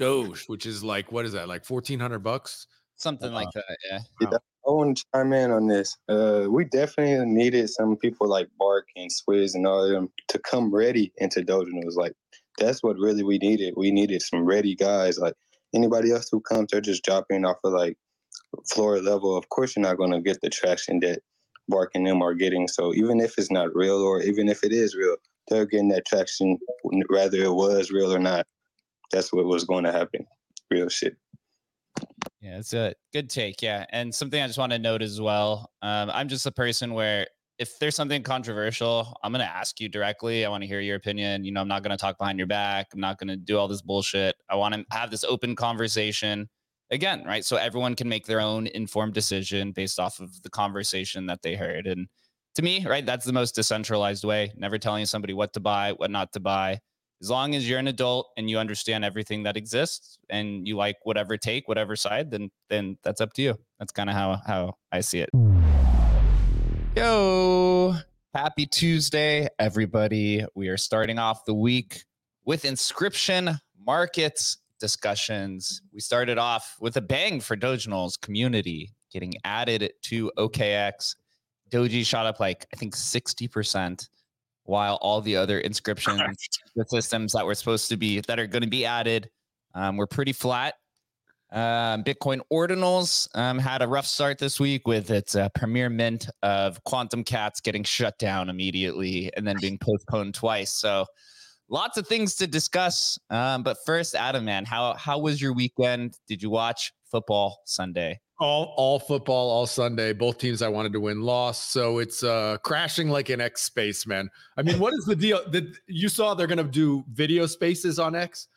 Doge, which is like what is that? Like fourteen hundred bucks? Something uh, like that. Yeah. yeah. I want to chime in on this. Uh, we definitely needed some people like Bark and Swizz and all of them to come ready into Doge. And it was like, that's what really we needed. We needed some ready guys. Like anybody else who comes, they're just dropping off of like floor level. Of course, you're not going to get the traction that Bark and them are getting. So even if it's not real, or even if it is real, they're getting that traction, whether it was real or not. That's what was going to happen. Real shit. Yeah, it's a good take. Yeah. And something I just want to note as well. Um, I'm just a person where if there's something controversial, I'm going to ask you directly. I want to hear your opinion. You know, I'm not going to talk behind your back. I'm not going to do all this bullshit. I want to have this open conversation again, right? So everyone can make their own informed decision based off of the conversation that they heard. And to me, right, that's the most decentralized way. Never telling somebody what to buy, what not to buy. As long as you're an adult and you understand everything that exists and you like whatever take, whatever side, then then that's up to you. That's kind of how how I see it. Yo, happy Tuesday, everybody. We are starting off the week with inscription markets discussions. We started off with a bang for Doginals community getting added to OKX. Doji shot up like I think 60%, while all the other inscriptions, the systems that were supposed to be that are going to be added um, were pretty flat. Um, Bitcoin Ordinals um, had a rough start this week with its uh, premier mint of Quantum Cats getting shut down immediately and then being postponed twice. So lots of things to discuss. Um, but first, Adam, man, how how was your weekend? Did you watch football Sunday? All all football, all Sunday. Both teams I wanted to win lost. So it's uh crashing like an X space, man. I mean, what is the deal? That you saw they're gonna do video spaces on X.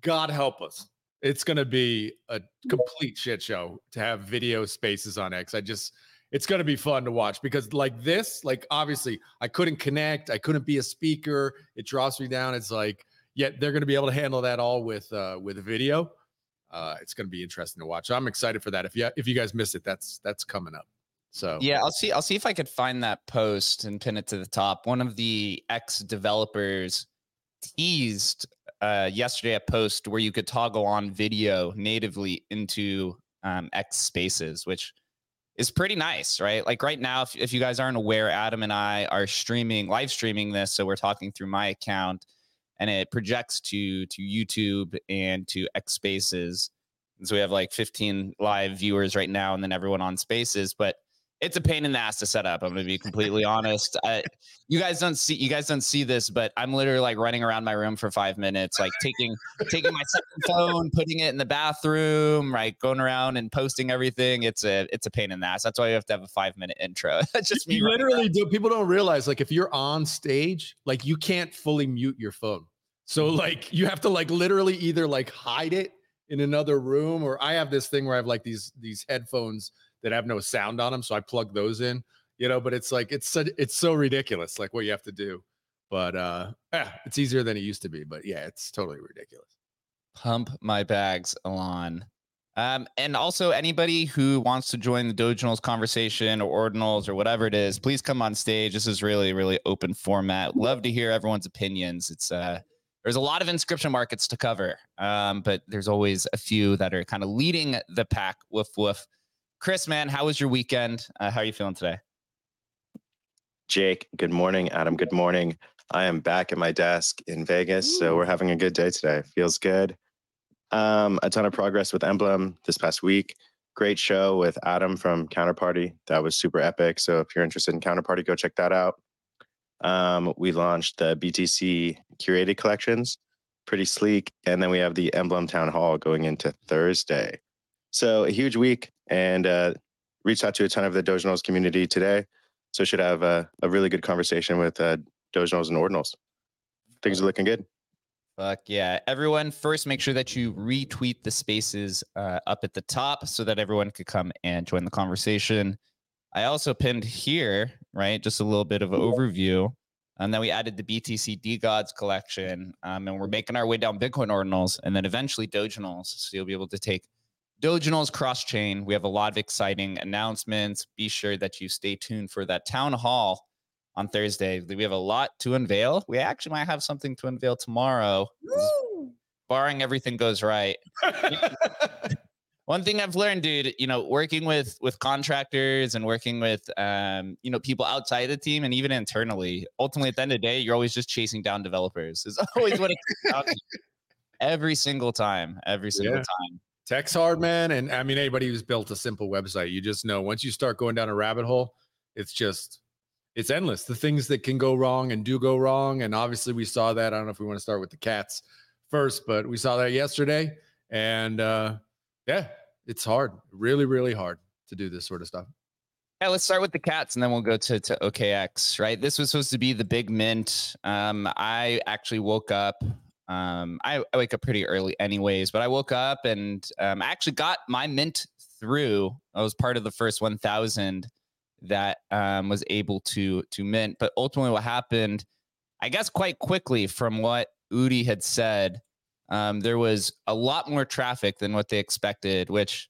God help us. It's gonna be a complete shit show to have video spaces on X. I just it's going to be fun to watch because like this like obviously i couldn't connect i couldn't be a speaker it drops me down it's like yet they're going to be able to handle that all with uh with video uh it's going to be interesting to watch i'm excited for that if you if you guys miss it that's that's coming up so yeah i'll see i'll see if i could find that post and pin it to the top one of the X developers teased uh yesterday a post where you could toggle on video natively into um, X spaces, which is pretty nice, right? Like right now, if, if you guys aren't aware, Adam and I are streaming, live streaming this. So we're talking through my account and it projects to to YouTube and to X Spaces. And so we have like 15 live viewers right now and then everyone on Spaces. But it's a pain in the ass to set up. I'm going to be completely honest. I, you guys don't see you guys don't see this, but I'm literally like running around my room for five minutes, like taking taking my second phone, putting it in the bathroom, right, going around and posting everything. It's a it's a pain in the ass. That's why you have to have a five minute intro. That's just me. You literally do. People don't realize like if you're on stage, like you can't fully mute your phone. So like you have to like literally either like hide it in another room, or I have this thing where I have like these these headphones that have no sound on them. So I plug those in, you know, but it's like, it's, so, it's so ridiculous, like what you have to do. But uh, yeah, it's easier than it used to be. But yeah, it's totally ridiculous. Pump my bags, Elon. Um, and also, anybody who wants to join the Doginals conversation or Ordinals or whatever it is, please come on stage. This is really, really open format. Love to hear everyone's opinions. It's uh, there's a lot of inscription markets to cover, um, but there's always a few that are kind of leading the pack. Woof woof. Chris, man, how was your weekend? Uh, how are you feeling today? Jake, good morning. Adam, good morning. I am back at my desk in Vegas, so we're having a good day today. Feels good. Um, a ton of progress with Emblem this past week. Great show with Adam from Counterparty. That was super epic. So if you're interested in Counterparty, go check that out. Um, we launched the BTC curated collections, pretty sleek. And then we have the Emblem Town Hall going into Thursday. So a huge week and uh, reached out to a ton of the Doginals community today. So should have a, a really good conversation with uh, and Ordinals. Things are looking good. Fuck yeah. Everyone, first make sure that you retweet the spaces uh, up at the top so that everyone could come and join the conversation. I also pinned here, right, just a little bit of an overview. And then we added the BTC Gods collection. Um, and we're making our way down Bitcoin ordinals and then eventually Doginals. So you'll be able to take Doginals cross chain. We have a lot of exciting announcements. Be sure that you stay tuned for that town hall on Thursday. We have a lot to unveil. We actually might have something to unveil tomorrow. barring everything goes right. One thing I've learned, dude, you know, working with with contractors and working with um, you know, people outside the team and even internally, ultimately at the end of the day, you're always just chasing down developers. Is always what it comes. Every single time, every single Yeah. time. Tech's hard, man. And I mean, anybody who's built a simple website, you just know once you start going down a rabbit hole, it's just it's endless. The things that can go wrong and do go wrong. And obviously we saw that. I don't know if we want to start with the cats first, but we saw that yesterday. And uh yeah, it's hard. Really, really hard to do this sort of stuff. Yeah, let's start with the cats and then we'll go to, to OKX, right? This was supposed to be the big mint. Um, I actually woke up. Um, I, I wake up pretty early anyways, but I woke up and um, I actually got my mint through. I was part of the first 1000 that um, was able to to mint. But ultimately what happened, I guess quite quickly from what Udi had said, um, there was a lot more traffic than what they expected, which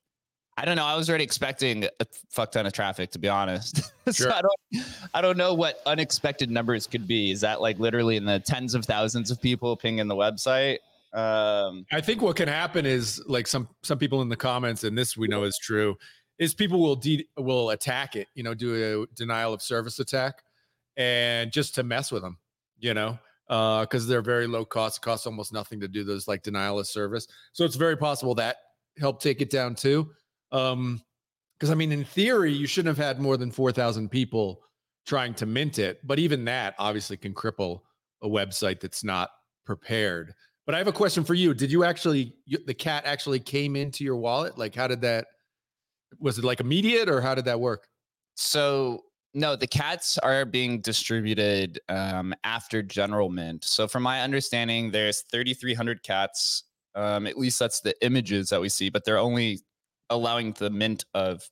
I don't know. I was already expecting a fuck ton of traffic, to be honest. so Sure. I don't, I don't know what unexpected numbers could be. Is that like literally in the tens of thousands of people pinging the website? Um, I think what can happen is like some some people in the comments, and this we know is true, is people will de- will attack it, you know, do a denial of service attack, and just to mess with them, you know, because they're very low cost, it costs almost nothing to do those like denial of service. So it's very possible that helped take it down too. Um, because I mean, in theory, you shouldn't have had more than four thousand people trying to mint it, but even that obviously can cripple a website that's not prepared. But I have a question for you. Did you actually you, the cat actually came into your wallet? Like how did that was it like immediate or how did that work? So no, the cats are being distributed um, after General Mint. So from my understanding, there's 3,300 cats. Um, at least that's the images that we see, but they're only allowing the mint of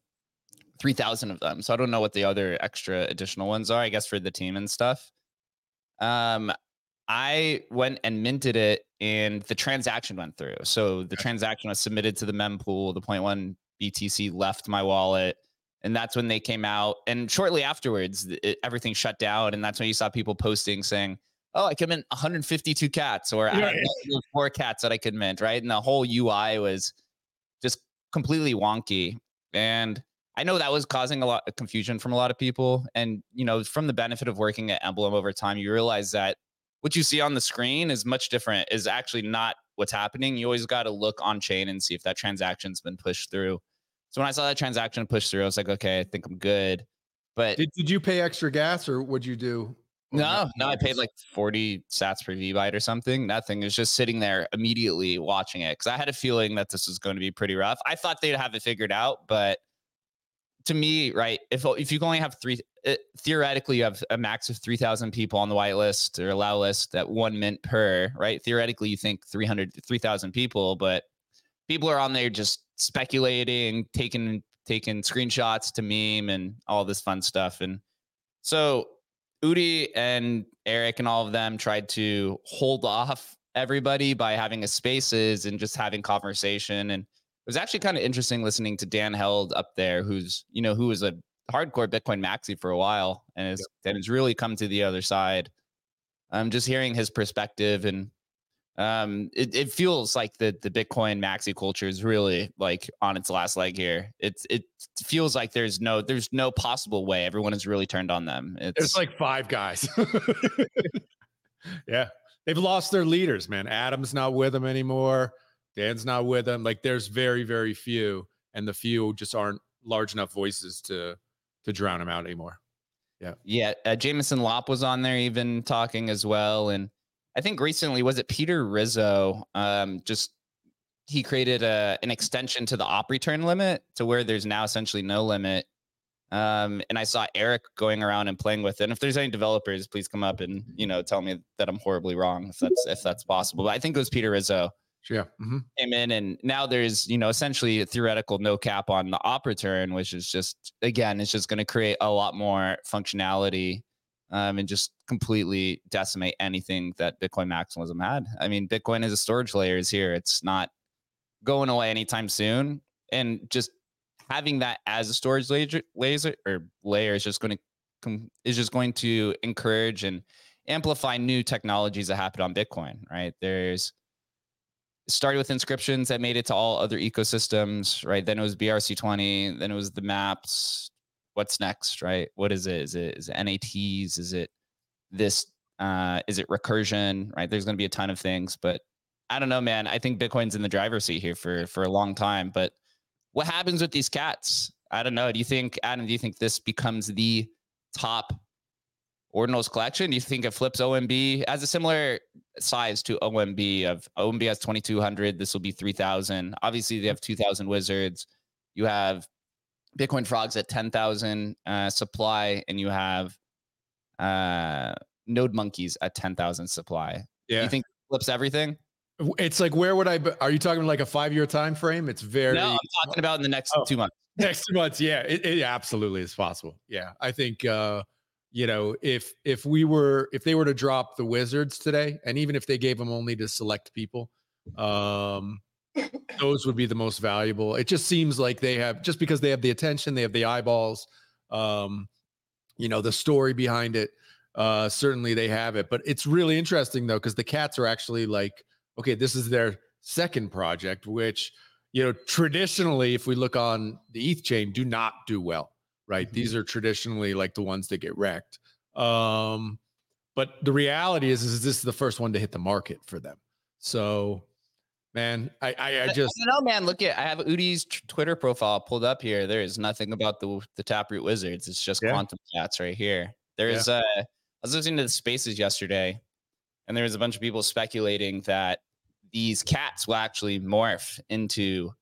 3,000 of them. So I don't know what the other extra additional ones are. I guess for the team and stuff. Um, I went and minted it, and the transaction went through. So the transaction was submitted to the mempool. The 0.1 BTC left my wallet and that's when they came out and shortly afterwards it, everything shut down and that's when you saw people posting saying oh i could mint 152 cats or Yeah, four cats that i could mint right? And the whole ui was just completely wonky and i know that was causing a lot of confusion from a lot of people and you know from the benefit of working at emblem over time you realize that what you see on the screen is much different is actually not what's happening. You always got to look on chain and see if that transaction's been pushed through so when I saw that transaction push through, I was like, okay, I think I'm good. But Did, did you pay extra gas or what'd you do? No, no, I paid like 40 sats per V byte or something. Nothing. It was just sitting there immediately watching it because I had a feeling that this was going to be pretty rough. I thought they'd have it figured out, but to me, right, if if you only have three, it, theoretically, you have a max of 3,000 people on the whitelist or allow list at one mint per, right? Theoretically, you think 300, 3,000 people, but people are on there just speculating, taking taking screenshots to meme and all this fun stuff. And so Udi and Eric and all of them tried to hold off everybody by having a spaces and just having conversation. And it was actually kind of interesting listening to Dan Held up there, who's, you know, who was a hardcore Bitcoin maxi for a while and has, and has really come to the other side. I'm um, just hearing his perspective and um, it, it feels like the the Bitcoin maxi culture is really like on its last leg here. It's it feels like there's no there's no possible way everyone has really turned on them. It's, It's like five guys. yeah. They've lost their leaders, man. Adam's not with them anymore. Dan's not with them. Like there's very, very few, and the few just aren't large enough voices to to drown them out anymore. yeah. Uh, Jameson Lopp was on there even talking as well, and I think recently was it Peter Rizzo? Um, just he created a an extension to the op return limit to where there's now essentially no limit. Um, and I saw Eric going around and playing with it. And if there's any developers, please come up and you know tell me that I'm horribly wrong if that's if that's possible. But I think it was Peter Rizzo Yeah. mhm. came in and now there's you know essentially a theoretical no cap on the op return which is just again it's just going to create a lot more functionality um, and just completely decimate anything that bitcoin maximalism had i mean bitcoin as a storage layer is here it's not going away anytime soon and just having that as a storage layer, laser or layer is just going to com- is just going to encourage and amplify new technologies that happen on bitcoin right there's started with inscriptions that made it to all other ecosystems, right? Then it was BRC20, then it was the maps. What's next, right? What is it? Is it is it NATs? Is it this uh is it recursion, right? There's going to be a ton of things, but I don't know, man. I think Bitcoin's in the driver's seat here for for a long time, but what happens with these cats? I don't know. Do you think Adam, do you think this becomes the top ordinals collection? Do you think it flips OMB as a similar size to OMB of OMB has 2200, this will be 3000. Obviously, they have 2000 wizards. You have Bitcoin frogs at 10,000 uh, supply, and you have uh, Node monkeys at 10,000 supply. Yeah. Do you think flips everything? It's like where would I? Be, are you talking like a five year time frame? It's very. No, I'm talking about in the next Oh. two months. next two months. Yeah, it, it absolutely is possible. Yeah, I think uh, you know if if we were if they were to drop the Wizards today, and even if they gave them only to select people, um, those would be the most valuable. It just seems like they have just because they have the attention, they have the eyeballs, um, you know, the story behind it. Uh, certainly they have it, but it's really interesting though because the cats are actually like, okay, this is their second project, which you know, traditionally, if we look on the ETH chain, do not do well, right? Mhm. These are traditionally like the ones that get wrecked. Um, but the reality is, is this is the first one to hit the market for them. So, man, I, I, I just, know, man. Look at I have Udi's t- Twitter profile pulled up here. There is nothing about the the Taproot Wizards. It's just Yeah. quantum cats right here. There is uh I was listening to the spaces yesterday, and there was a bunch of people speculating that these cats will actually morph into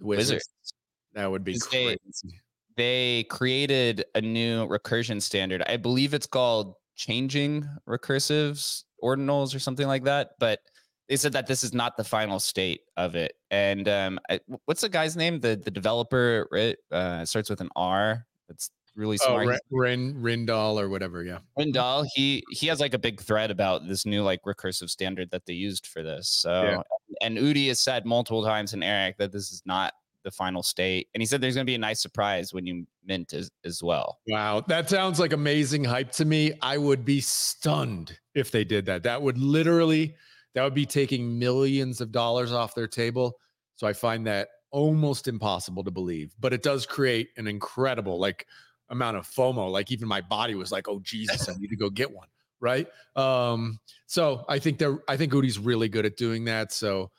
Wizards, wizards. that would be Because they- crazy. They created a new recursion standard. I believe it's called changing recursives ordinals or something like that. But they said that this is not the final state of it. And um, I, what's the guy's name? The the developer right? Uh, it starts with an R. It's really Oh, smart. Rin, Rin, Rijndael or whatever. Yeah. Rijndael, he he has like a big thread about this new like recursive standard that they used for this. So Yeah. and Udi has said multiple times in Eric that this is not the final state. And he said there's gonna be a nice surprise when you mint as, as well. Wow, that sounds like amazing hype to me. I would be stunned if they did that. That would literally that would be taking millions of dollars off their table. So I find that almost impossible to believe. But it does create an incredible like amount of FOMO. Like even my body was like, "Oh Jesus, I need to go get one." Right? Um so I think they're I think Udi's really good at doing that. So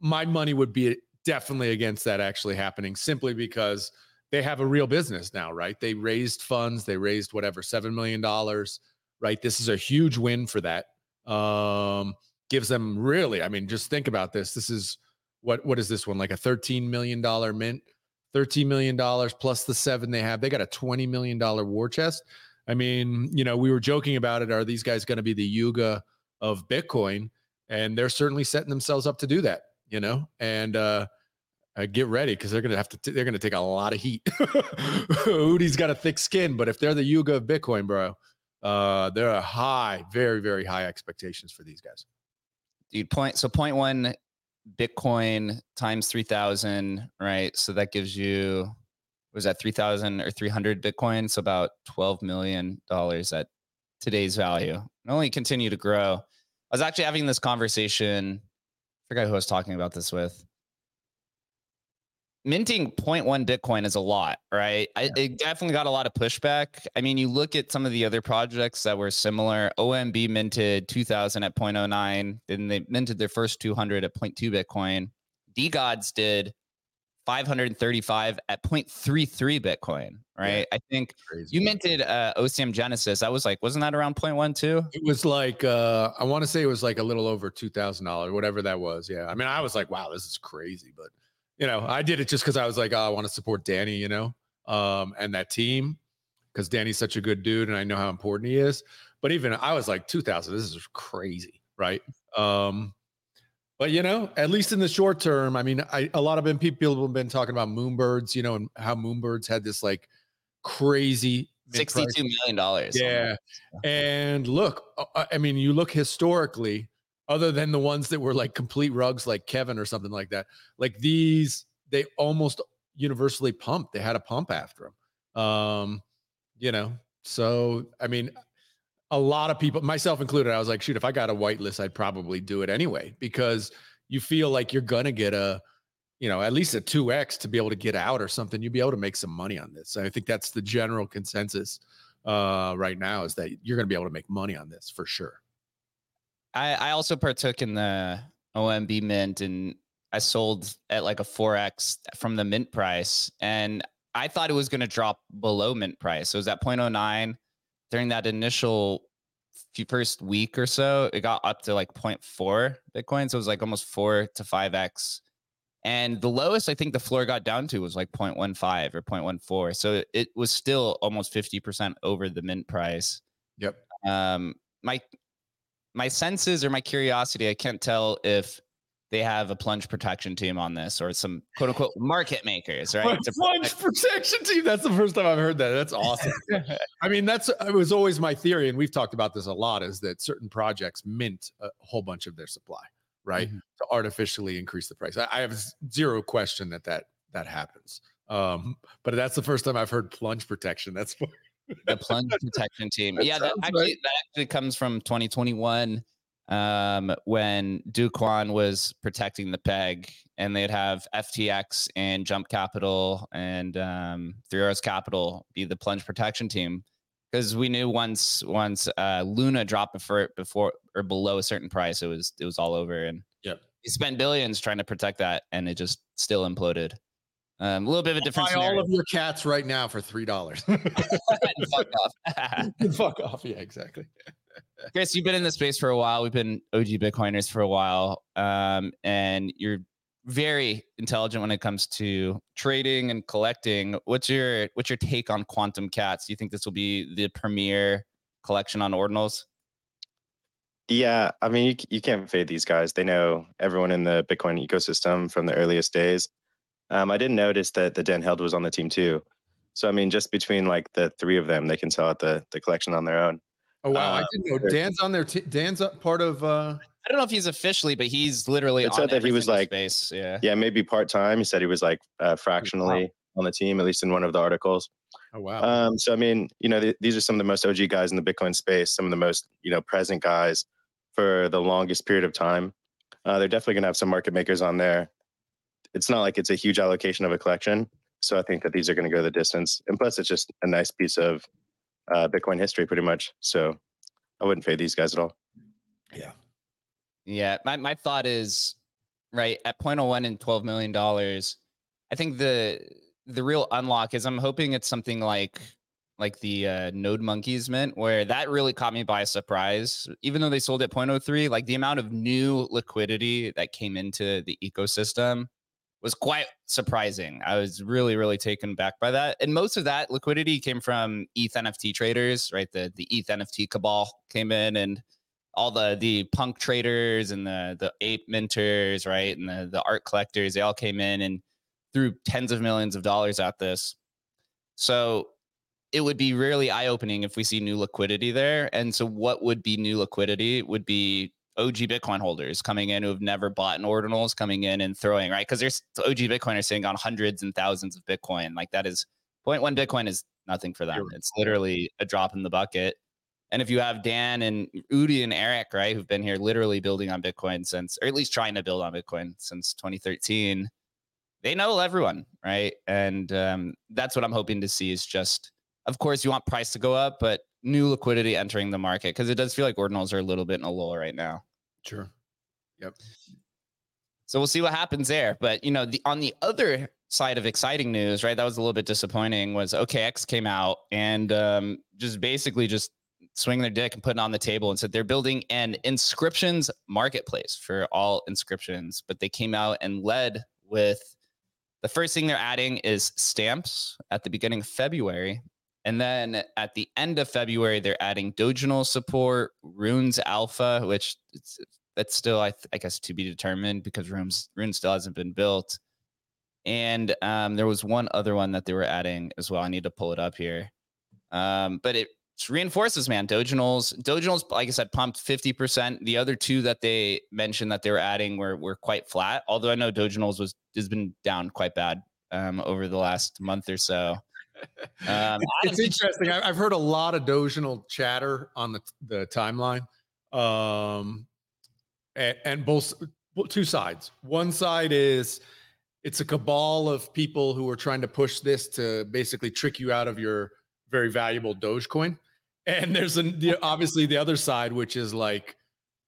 my money would be definitely against that actually happening simply because they have a real business now, right? They raised funds, they raised whatever, $7 million, right? This is a huge win for that. Um, gives them really, I mean, just think about this. This is what what is this one? Like a $13 million mint, $13 million plus the seven they have. They got a $20 million war chest. I mean, you know, we were joking about it. Are these guys going to be the Yuga of Bitcoin? And they're certainly setting themselves up to do that, you know, and uh uh, get ready because they're gonna have to. T- they're gonna take a lot of heat. Udi's got a thick skin, but if they're the Yuga of Bitcoin, bro, uh, there are high, very, very high expectations for these guys. Dude point so point one bitcoin times 3000 right? So that gives you was that 3000 or 300 bitcoin? So about 12 million dollars at today's value. And only continue to grow. I was actually having this conversation i forgot who i was talking about this with minting 0.1 bitcoin is a lot right? I, it definitely got a lot of pushback. I mean you look at some of the other projects that were similar. Omb minted 2000 at 0.09 then they minted their first 200 at 0.2 bitcoin. DeGods did 535 at 0.33 bitcoin right? I think you minted uh ocm genesis. I was like wasn't that around 0.1 too? It was like uh I want to say it was like a little over two thousand dollars, whatever that was. Yeah, I mean, I was like, wow, this is crazy, but you know, I did it just because I was like, oh, I want to support Danny, you know, um, and that team because Danny's such a good dude, and I know how important he is. But even I was like, two thousand, this is crazy, right? Um, but you know, at least in the short term, I mean, I a lot of been people have been talking about Moonbirds, you know, and how Moonbirds had this like crazy 62 million dollars Yeah. And look, uh, I mean, you look historically, other than the ones that were like complete rugs like Kevin or something like that, like these, they almost universally pumped. They had a pump after them. Um, you know, so I mean, a lot of people, myself included, I was like, shoot, if I got a whitelist, I'd probably do it anyway because you feel like you're gonna get a, you know, at least a two x to be able to get out or something. You'd be able to make some money on this. I think that's the general consensus uh, right now is that you're gonna be able to make money on this for sure. I, I also partook in the OMB mint and I sold at like a 4x from the mint price. And I thought it was going to drop below mint price. So it was at 0.09 during that initial first week or so. It got up to like 0.4 Bitcoin. So it was like almost four to 5x. And the lowest I think the floor got down to was like 0.15 or 0.14. So it was still almost 50% over the mint price. Yep. Um, my my senses or my curiosity, I can't tell if they have a plunge protection team on this or some quote unquote market makers, right? plunge protection team. That's the first time I've heard that. That's awesome. I mean, that's it was always my theory, and we've talked about this a lot, is that certain projects mint a whole bunch of their supply, right? Mm-hmm. To artificially increase the price. I, I, have zero question that that that happens. Um, but that's the first time I've heard plunge protection. That's the plunge protection team. That yeah, that actually right. that actually comes from 2021 um, when Kwon was protecting the peg, and they'd have FTX and Jump Capital and um, Three Arrows Capital be the plunge protection team because we knew once once uh, Luna dropped before before or below a certain price, it was it was all over, and yep. he spent billions trying to protect that, and it just still imploded. Um, a little bit of a different. Buy scenario. all of your cats right now for three dollars. fuck off. fuck off. Yeah, exactly. Chris, you've been in the space for a while. We've been OG Bitcoiners for a while, um, and you're very intelligent when it comes to trading and collecting. What's your what's your take on Quantum Cats? Do you think this will be the premier collection on ordinals? Yeah, I mean, you, you can't fade these guys. They know everyone in the Bitcoin ecosystem from the earliest days. Um, I didn't notice that the Dan Held was on the team too. So I mean, just between like the three of them, they can sell out the the collection on their own. Oh wow! Uh, I didn't know Dan's on there. T- Dan's part of. uh I don't know if he's officially, but he's literally. It said that he was like, space. yeah, yeah, maybe part time. He said he was like uh, fractionally wow. on the team, at least in one of the articles. Oh wow! Um, so I mean, you know, th- these are some of the most OG guys in the Bitcoin space, some of the most you know present guys for the longest period of time. Uh, they're definitely gonna have some market makers on there. It's not like it's a huge allocation of a collection, so I think that these are going to go the distance. And plus, it's just a nice piece of uh, Bitcoin history, pretty much. So I wouldn't fade these guys at all. Yeah. Yeah. My, my thought is right at 0.01 and $12 million. I think the, the real unlock is I'm hoping it's something like, like the uh, Node Monkeys mint, where that really caught me by surprise. Even though they sold at 0.03, like the amount of new liquidity that came into the ecosystem was quite surprising. I was really, really taken back by that. And most of that liquidity came from ETH NFT traders, right? The the ETH NFT cabal came in and all the the punk traders and the the ape minters, right? And the, the art collectors, they all came in and threw tens of millions of dollars at this. So it would be really eye-opening if we see new liquidity there. And so what would be new liquidity would be OG Bitcoin holders coming in who have never bought an ordinals coming in and throwing, right? Because there's OG Bitcoiners sitting on hundreds and thousands of Bitcoin. Like that is 0.1 Bitcoin is nothing for them. It's literally a drop in the bucket. And if you have Dan and Udi and Eric, right, who've been here literally building on Bitcoin since, or at least trying to build on Bitcoin since 2013, they know everyone, right? And um, that's what I'm hoping to see is just, of course, you want price to go up, but new liquidity entering the market because it does feel like ordinals are a little bit in a lull right now. Sure. Yep. So we'll see what happens there. But you know, the on the other side of exciting news, right? That was a little bit disappointing. Was OKX came out and um, just basically just swinging their dick and putting on the table and said they're building an inscriptions marketplace for all inscriptions. But they came out and led with the first thing they're adding is stamps at the beginning of February. And then at the end of February, they're adding Doginal support, Runes Alpha, which that's still, I, th- I, guess, to be determined because Runes Rune still hasn't been built. And um, there was one other one that they were adding as well. I need to pull it up here. Um, but it reinforces, man. Doginals, Doginals, like I said, pumped 50%. The other two that they mentioned that they were adding were, were quite flat. Although I know Doginals was has been down quite bad um, over the last month or so. Um, it's interesting. I've heard a lot of Doginal chatter on the, the timeline. Um, and, and both two sides. One side is it's a cabal of people who are trying to push this to basically trick you out of your very valuable Dogecoin. And there's an, the, obviously the other side, which is like,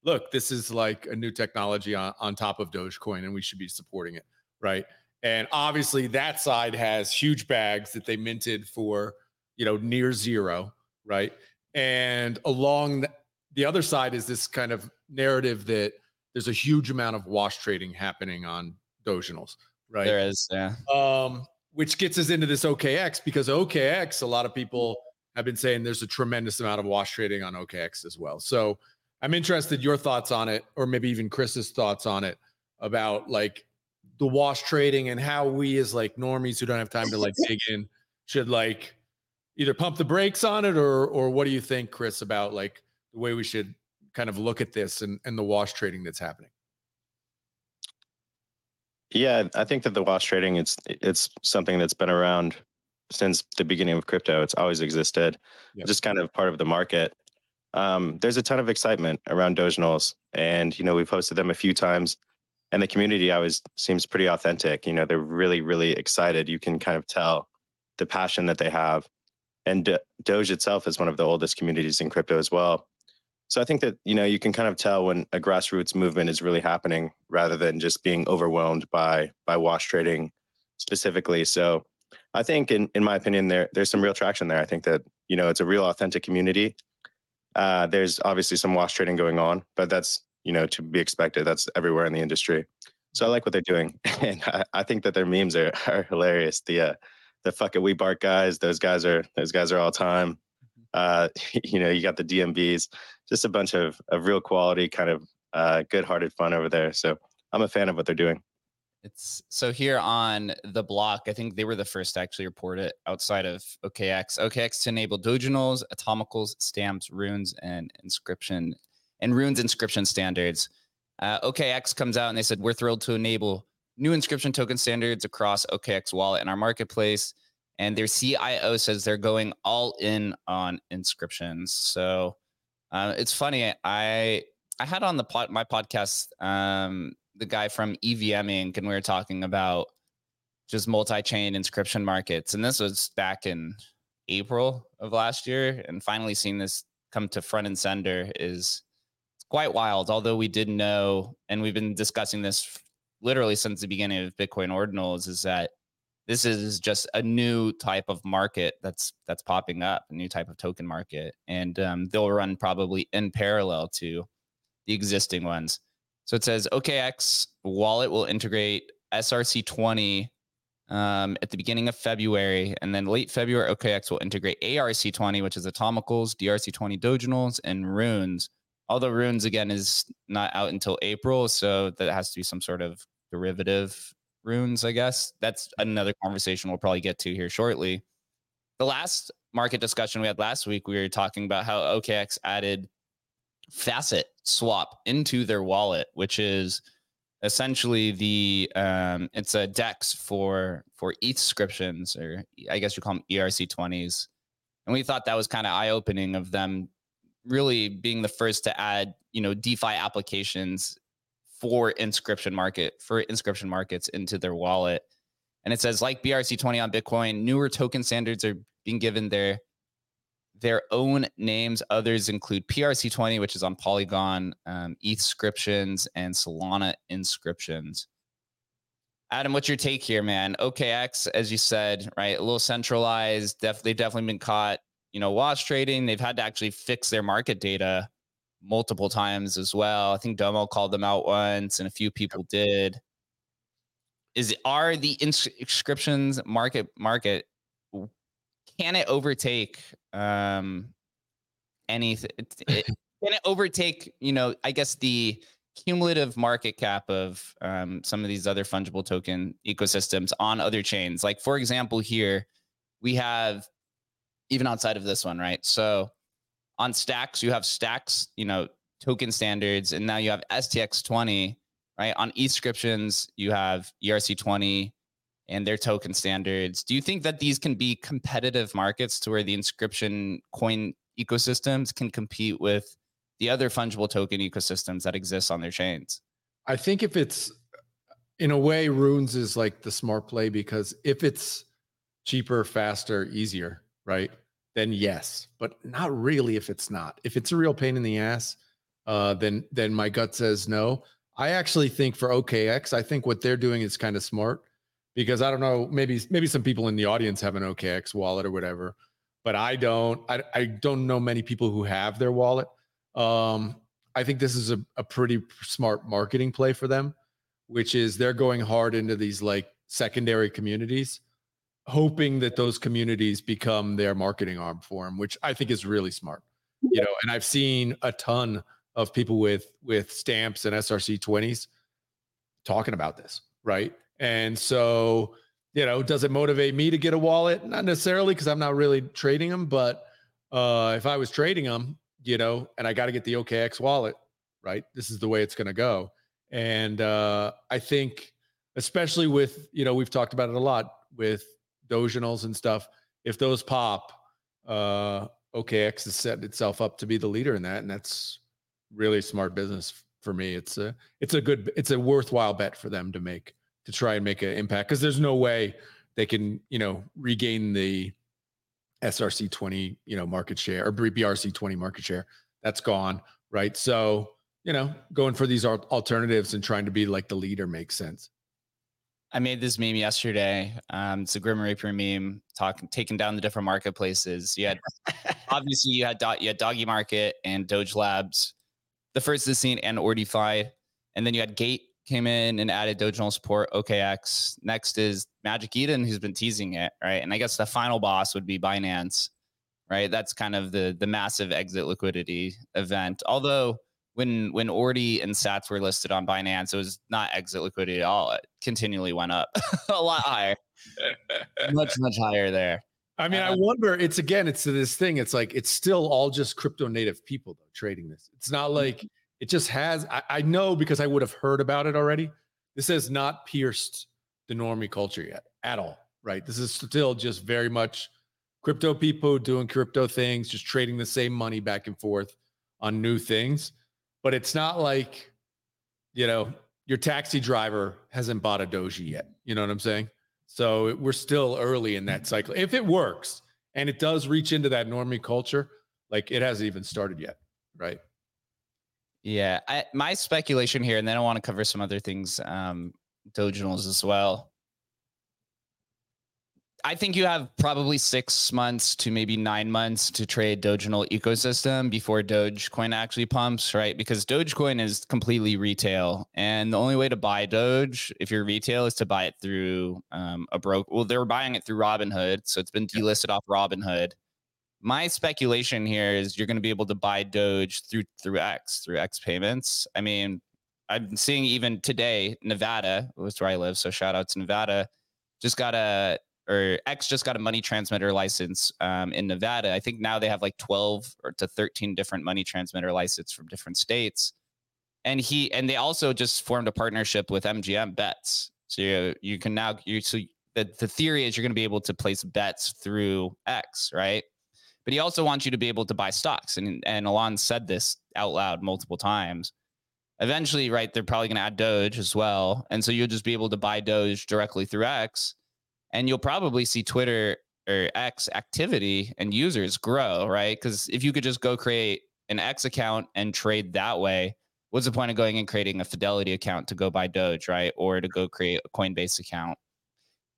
look, this is like a new technology on, on top of Dogecoin, and we should be supporting it, right? And obviously that side has huge bags that they minted for, you know, near zero, right? And along the, the other side is this kind of narrative that there's a huge amount of wash trading happening on Doginals, right? There is, yeah. Um, which gets us into this OKX because OKX, a lot of people have been saying there's a tremendous amount of wash trading on OKX as well. So I'm interested your thoughts on it, or maybe even Chris's thoughts on it about like the wash trading and how we as like normies who don't have time to like dig in should like either pump the brakes on it or or what do you think, Chris, about like the way we should kind of look at this and, and the wash trading that's happening? Yeah, I think that the wash trading it's it's something that's been around since the beginning of crypto. It's always existed. Yep. Just kind of part of the market. Um, there's a ton of excitement around doge Doginals, and you know we've hosted them a few times, and the community always seems pretty authentic. You know they're really really excited. You can kind of tell the passion that they have, and Doge itself is one of the oldest communities in crypto as well. So I think that you know you can kind of tell when a grassroots movement is really happening rather than just being overwhelmed by by wash trading specifically. So I think in in my opinion there there's some real traction there. I think that you know it's a real authentic community. Uh, there's obviously some wash trading going on, but that's you know to be expected. That's everywhere in the industry. So I like what they're doing, and I, I think that their memes are are hilarious. The uh, the fuck it we bark guys, those guys are those guys are all time. Uh, you know, you got the DMVs, just a bunch of, of real quality, kind of uh, good-hearted fun over there. So I'm a fan of what they're doing. It's so here on the block. I think they were the first to actually report it outside of OKX. OKX to enable Doginals, atomicals, stamps, runes, and inscription and runes inscription standards. Uh, OKX comes out and they said we're thrilled to enable new inscription token standards across OKX wallet and our marketplace and their CIO says they're going all in on inscriptions. So uh, it's funny. I I had on the pod, my podcast um, the guy from EVM Inc. and we were talking about just multi-chain inscription markets, and this was back in April of last year. And finally seeing this come to front and center is quite wild. Although we did know, and we've been discussing this literally since the beginning of Bitcoin ordinals, is that this is just a new type of market that's that's popping up a new type of token market and um, they'll run probably in parallel to the existing ones so it says okx wallet will integrate src20 um, at the beginning of february and then late february okx will integrate arc20 which is atomicals drc20 doginals and runes although runes again is not out until april so that has to be some sort of derivative runes, I guess. That's another conversation we'll probably get to here shortly. The last market discussion we had last week, we were talking about how OKX added Facet Swap into their wallet, which is essentially the um, it's a DEX for for Ethscriptions, or I guess you call them ERC20s. And we thought that was kind of eye opening of them really being the first to add, you know, DeFi applications for inscription market for inscription markets into their wallet. And it says like BRC20 on Bitcoin, newer token standards are being given their their own names. Others include PRC20, which is on Polygon, um, ETH inscriptions, and Solana inscriptions. Adam, what's your take here, man? OKX, as you said, right, a little centralized. Def- they've definitely been caught, you know, wash trading. They've had to actually fix their market data multiple times as well. I think Domo called them out once, and a few people did. Is are the inscriptions market market? Can it overtake um, anything? It, can it overtake? You know, I guess the cumulative market cap of um, some of these other fungible token ecosystems on other chains. Like for example, here we have even outside of this one, right? So on stacks, you have stacks, you know, token standards, and now you have STX20, right? On inscriptions, you have ERC20 and their token standards. Do you think that these can be competitive markets to where the inscription coin ecosystems can compete with the other fungible token ecosystems that exist on their chains? I think if it's in a way, runes is like the smart play because if it's cheaper, faster, easier, right? Then yes, but not really if it's not. If it's a real pain in the ass, uh, then then my gut says no. I actually think for OKX, I think what they're doing is kind of smart because I don't know, maybe maybe some people in the audience have an OKX wallet or whatever, but I don't. I, I don't know many people who have their wallet. Um, I think this is a, a pretty smart marketing play for them, which is they're going hard into these like secondary communities, hoping that those communities become their marketing arm for them, which I think is really smart. You know, and I've seen a ton of people with with stamps and SRC 20s talking about this, right? And so, you know, does it motivate me to get a wallet? Not necessarily because I'm not really trading them, but uh, if I was trading them, you know, and I got to get the OKX wallet, right? This is the way it's going to go. And uh, I think, especially with, you know, we've talked about it a lot with Doginals and stuff. If those pop, uh, OKX has set itself up to be the leader in that, and that's really smart business for me. It's a it's a good it's a worthwhile bet for them to make to try and make an impact because there's no way they can you know regain the SRC 20 you know market share or BRC 20 market share that's gone right so you know going for these alternatives and trying to be like the leader makes sense I made this meme yesterday. Um, it's a Grim Reaper meme, talking taking down the different marketplaces. You had obviously you had you had Doggy Market and Doge Labs, the first to scene and Ortify, and then you had Gate came in and added Dogecoin support, OKX. Next is Magic Eden, who's been teasing it, right? And I guess the final boss would be Binance, right? That's kind of the the massive exit liquidity event. Although when when Ordi and Sats were listed on Binance, it was not exit liquidity at all. It continually went up a lot higher, much much higher there. I mean, I um, wonder. It's again, it's this thing. It's like it's still all just crypto native people though trading this. It's not mm-hmm. like it just has, I, I know because I would have heard about it already. This has not pierced the normie culture yet at all, right? This is still just very much crypto people doing crypto things, just trading the same money back and forth on new things. But it's not like, you know, your taxi driver hasn't bought a doji yet. You know what I'm saying? So it, we're still early in that cycle. If it works and it does reach into that normie culture, like it hasn't even started yet, right? Yeah, I, my speculation here, and then I want to cover some other things, um, Doginals as well. I think you have probably six months to maybe nine months to trade Doginal ecosystem before Dogecoin actually pumps, right? Because Dogecoin is completely retail, and the only way to buy Doge if you're retail is to buy it through um, a broker. Well, they're buying it through Robinhood, so it's been delisted off Robinhood my speculation here is you're going to be able to buy Doge through through X through X payments. I mean, I'm seeing even today Nevada, was where I live, so shout out to Nevada, just got a or X just got a money transmitter license um, in Nevada. I think now they have like 12 or to 13 different money transmitter licenses from different states. And he and they also just formed a partnership with MGM Bets. So you, you can now you so the, the theory is you're going to be able to place bets through X, right? but he also wants you to be able to buy stocks. And and Elon said this out loud multiple times. Eventually, right, they're probably going to add Doge as well, and so you'll just be able to buy Doge directly through X, and you'll probably see Twitter or X activity and users grow, right? Because if you could just go create an X account and trade that way, what's the point of going and creating a Fidelity account to go buy Doge, right? Or to go create a Coinbase account?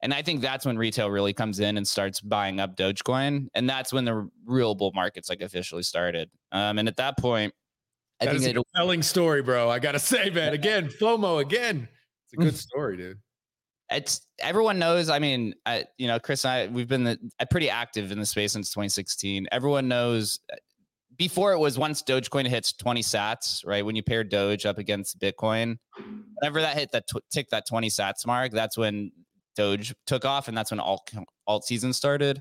And I think that's when retail really comes in and starts buying up Dogecoin. And that's when the real bull markets like officially started. Um, and at that point, I that think it's a compelling story, bro. I gotta say, man. Again, FOMO again. It's a good story, dude. It's everyone knows. I mean, I, you know, Chris and I, we've been the, pretty active in the space since 2016. Everyone knows. Uh, before it was once Dogecoin hits 20 Sats, right? When you pair Doge up against Bitcoin, whenever that hit that t- tick that 20 Sats mark, that's when Doge took off, and that's when alt alt season started.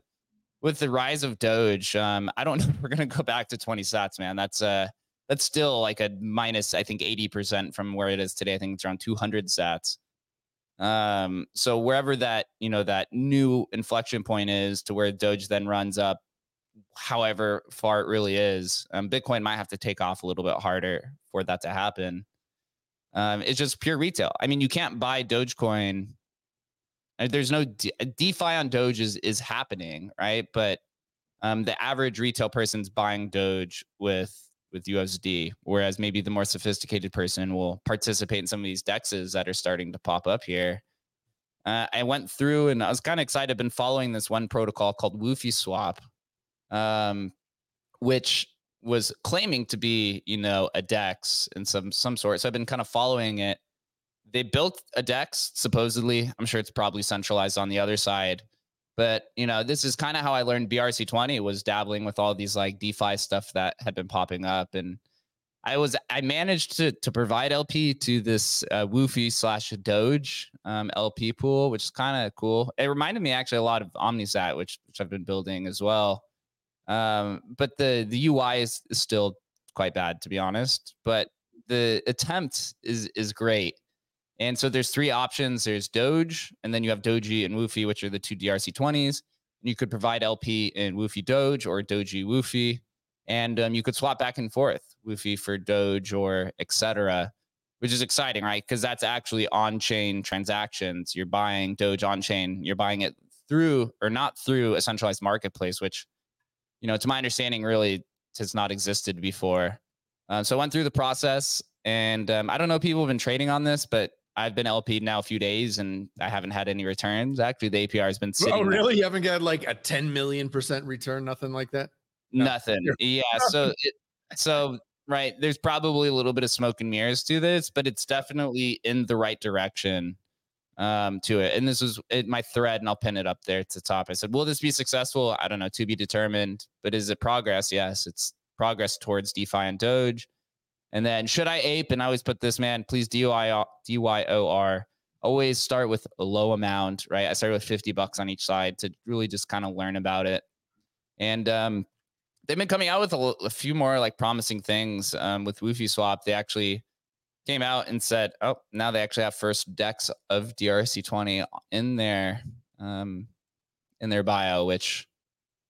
With the rise of Doge, um, I don't know if we're gonna go back to 20 sats, man. That's uh that's still like a minus, I think, 80% from where it is today. I think it's around 200 sats. Um, so wherever that, you know, that new inflection point is to where Doge then runs up, however far it really is, um, Bitcoin might have to take off a little bit harder for that to happen. Um, it's just pure retail. I mean, you can't buy Dogecoin. Uh, there's no De- DeFi on Doge is, is happening, right? But um, the average retail person's buying Doge with with USD, whereas maybe the more sophisticated person will participate in some of these dexes that are starting to pop up here. Uh, I went through and I was kind of excited. I've been following this one protocol called Woofy Swap, um, which was claiming to be, you know, a DEX in some some sort. So I've been kind of following it. They built a DEX supposedly. I'm sure it's probably centralized on the other side. But you know, this is kind of how I learned BRC20 was dabbling with all these like DeFi stuff that had been popping up, and I was I managed to to provide LP to this uh, Woofy slash Doge um, LP pool, which is kind of cool. It reminded me actually a lot of Omnisat, which which I've been building as well. Um, but the the UI is, is still quite bad to be honest. But the attempt is is great. And so there's three options. There's Doge, and then you have Doji and Woofy, which are the two DRC20s. And you could provide LP in Woofy Doge or Doji Woofy, and um, you could swap back and forth Woofy for Doge or etc., which is exciting, right? Because that's actually on-chain transactions. You're buying Doge on-chain. You're buying it through or not through a centralized marketplace, which, you know, to my understanding, really has not existed before. Um, so I went through the process, and um, I don't know people have been trading on this, but I've been LP'd now a few days and I haven't had any returns. Actually, the APR has been sitting. Oh, really? There. You haven't got like a 10 million percent return? Nothing like that? No. Nothing. Yeah. So, it, so right. There's probably a little bit of smoke and mirrors to this, but it's definitely in the right direction um, to it. And this was it, my thread, and I'll pin it up there at the top. I said, "Will this be successful? I don't know. To be determined. But is it progress? Yes, it's progress towards DeFi and Doge." And then should I ape? And I always put this man, please DYO, DYOR. Always start with a low amount, right? I started with 50 bucks on each side to really just kind of learn about it. And um, they've been coming out with a, a few more like promising things um, with Woofy Swap. They actually came out and said, oh, now they actually have first DEX of DRC20 in their um, in their bio, which,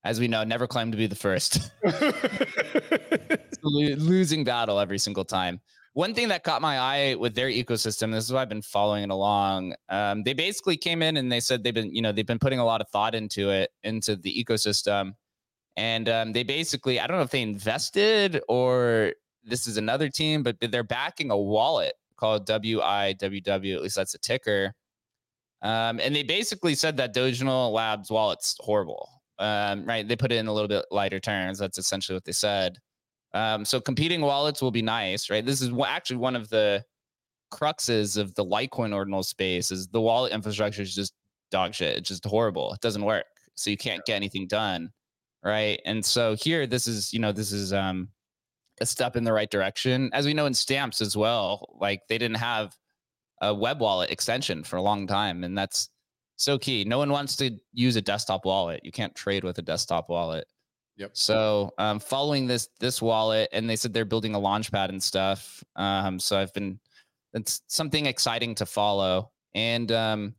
as we know, never claimed to be the first. losing battle every single time. One thing that caught my eye with their ecosystem, this is why I've been following it along. Um, they basically came in and they said they've been, you know, they've been putting a lot of thought into it, into the ecosystem. And um, they basically, I don't know if they invested or this is another team, but they're backing a wallet called WIWW. At least that's a ticker. Um, and they basically said that Dogenal Labs wallet's horrible. Um, right? They put it in a little bit lighter terms. That's essentially what they said. Um, so competing wallets will be nice, right? This is actually one of the cruxes of the Litecoin ordinal space is the wallet infrastructure is just dog shit. It's just horrible. It doesn't work. So you can't get anything done. Right. And so here, this is, you know, this is um a step in the right direction. As we know in stamps as well, like they didn't have a web wallet extension for a long time. And that's so key. No one wants to use a desktop wallet. You can't trade with a desktop wallet. Yep. So um, following this this wallet, and they said they're building a launchpad and stuff. Um, so I've been it's something exciting to follow. And um,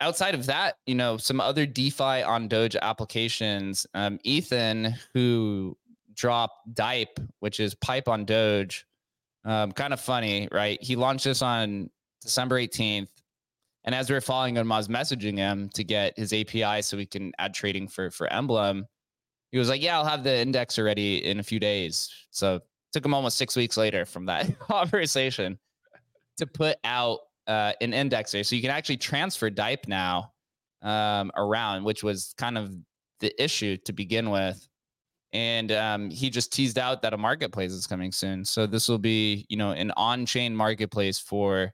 outside of that, you know, some other DeFi on Doge applications. Um, Ethan, who dropped Dipe, which is pipe on Doge, um, kind of funny, right? He launched this on December 18th. And as we are following him, I was messaging him to get his API so we can add trading for for Emblem he was like, "Yeah, I'll have the index ready in a few days." So took him almost six weeks later from that conversation to put out uh, an indexer, so you can actually transfer DIPE now um, around, which was kind of the issue to begin with. And um, he just teased out that a marketplace is coming soon. So this will be, you know, an on-chain marketplace for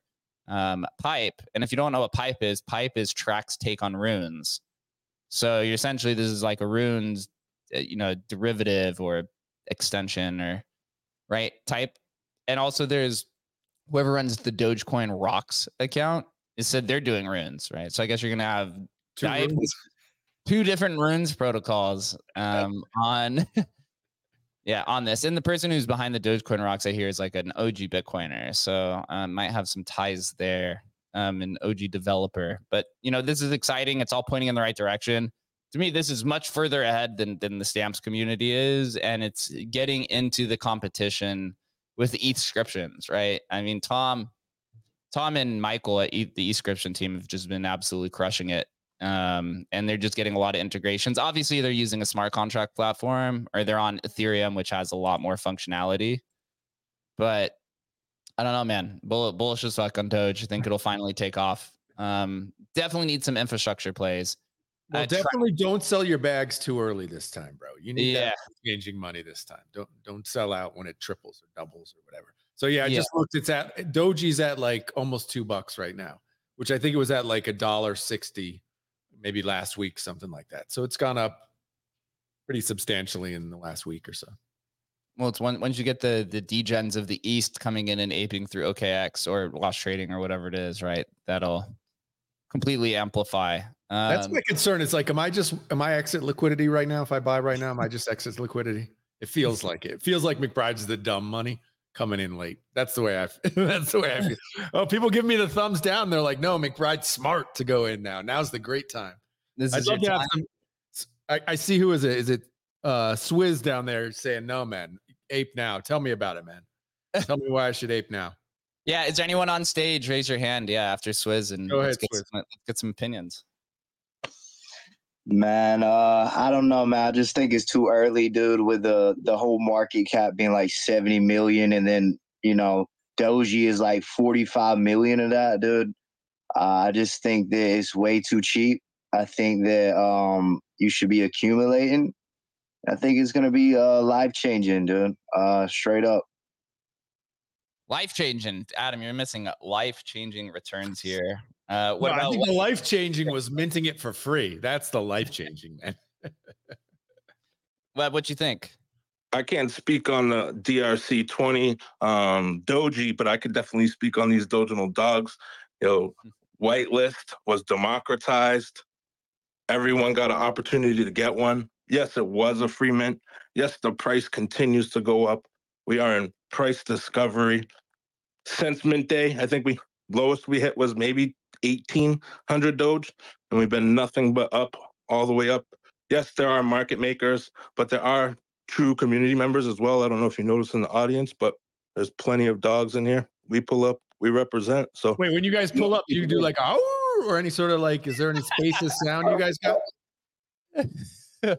um, Pipe. And if you don't know what Pipe is, Pipe is Trac's take on runes. So you're essentially this is like a runes uh, you know derivative or extension or right type and also there's whoever runs the dogecoin rocks account it said they're doing runes right so i guess you're gonna have two, two different runes protocols um, on yeah on this and the person who's behind the dogecoin rocks i hear is like an og bitcoiner so um, might have some ties there um, an og developer but you know this is exciting it's all pointing in the right direction to me, this is much further ahead than than the stamps community is, and it's getting into the competition with the Ethscriptions, right? I mean, Tom, Tom and Michael at the Ethscription team have just been absolutely crushing it. Um, and they're just getting a lot of integrations. Obviously, they're using a smart contract platform or they're on Ethereum, which has a lot more functionality. But I don't know, man. Bull, bullish as fuck on Doge. I think it'll finally take off. Um, definitely need some infrastructure plays. Well, uh, definitely tra- don't sell your bags too early this time, bro. You need yeah. changing money this time. Don't don't sell out when it triples or doubles or whatever. So yeah, I yeah. just looked. It's at Doji's at like almost two bucks right now, which I think it was at like a dollar sixty, maybe last week, something like that. So it's gone up pretty substantially in the last week or so. Well, it's when once you get the the degens of the East coming in and aping through OKX or Wash Trading or whatever it is, right? That'll completely amplify. Um, That's my concern. It's like, am I just am I exit liquidity right now? If I buy right now, am I just exit liquidity? It feels like it. It feels like McBride's the dumb money coming in late. That's the way I. That's the way I feel. Oh, people give me the thumbs down. They're like, no, McBride's smart to go in now. Now's the great time. This is time. Some, I, I see who is it? Is it uh Swizz down there saying, no, man, ape now. Tell me about it, man. Tell me why I should ape now. Yeah, is there anyone on stage? Raise your hand. Yeah, after Swizz and Go let's, ahead, get Swizz. some, let's get some opinions. Man, uh, I don't know, man. I just think it's too early, dude. With the the whole market cap being like seventy million, and then you know Doji is like forty five million of that, dude. Uh, I just think that it's way too cheap. I think that um you should be accumulating. I think it's gonna be uh life changing, dude. Uh, straight up. Life changing, Adam. You're missing life changing returns here. Uh, what no, about I think the life changing was minting it for free. That's the life changing, man. what what you think? I can't speak on the DRC twenty um, Doji, but I could definitely speak on these Doginal dogs. You know, hmm. whitelist was democratized. Everyone got an opportunity to get one. Yes, it was a free mint. Yes, the price continues to go up. We are in price discovery. Since mint day, I think we lowest we hit was maybe 1800 Doge, and we've been nothing but up all the way up. Yes, there are market makers, but there are true community members as well. I don't know if you notice in the audience, but there's plenty of dogs in here. We pull up, we represent. So wait, when you guys pull up, you do like oh, or any sort of like, is there any spaces sound you guys got?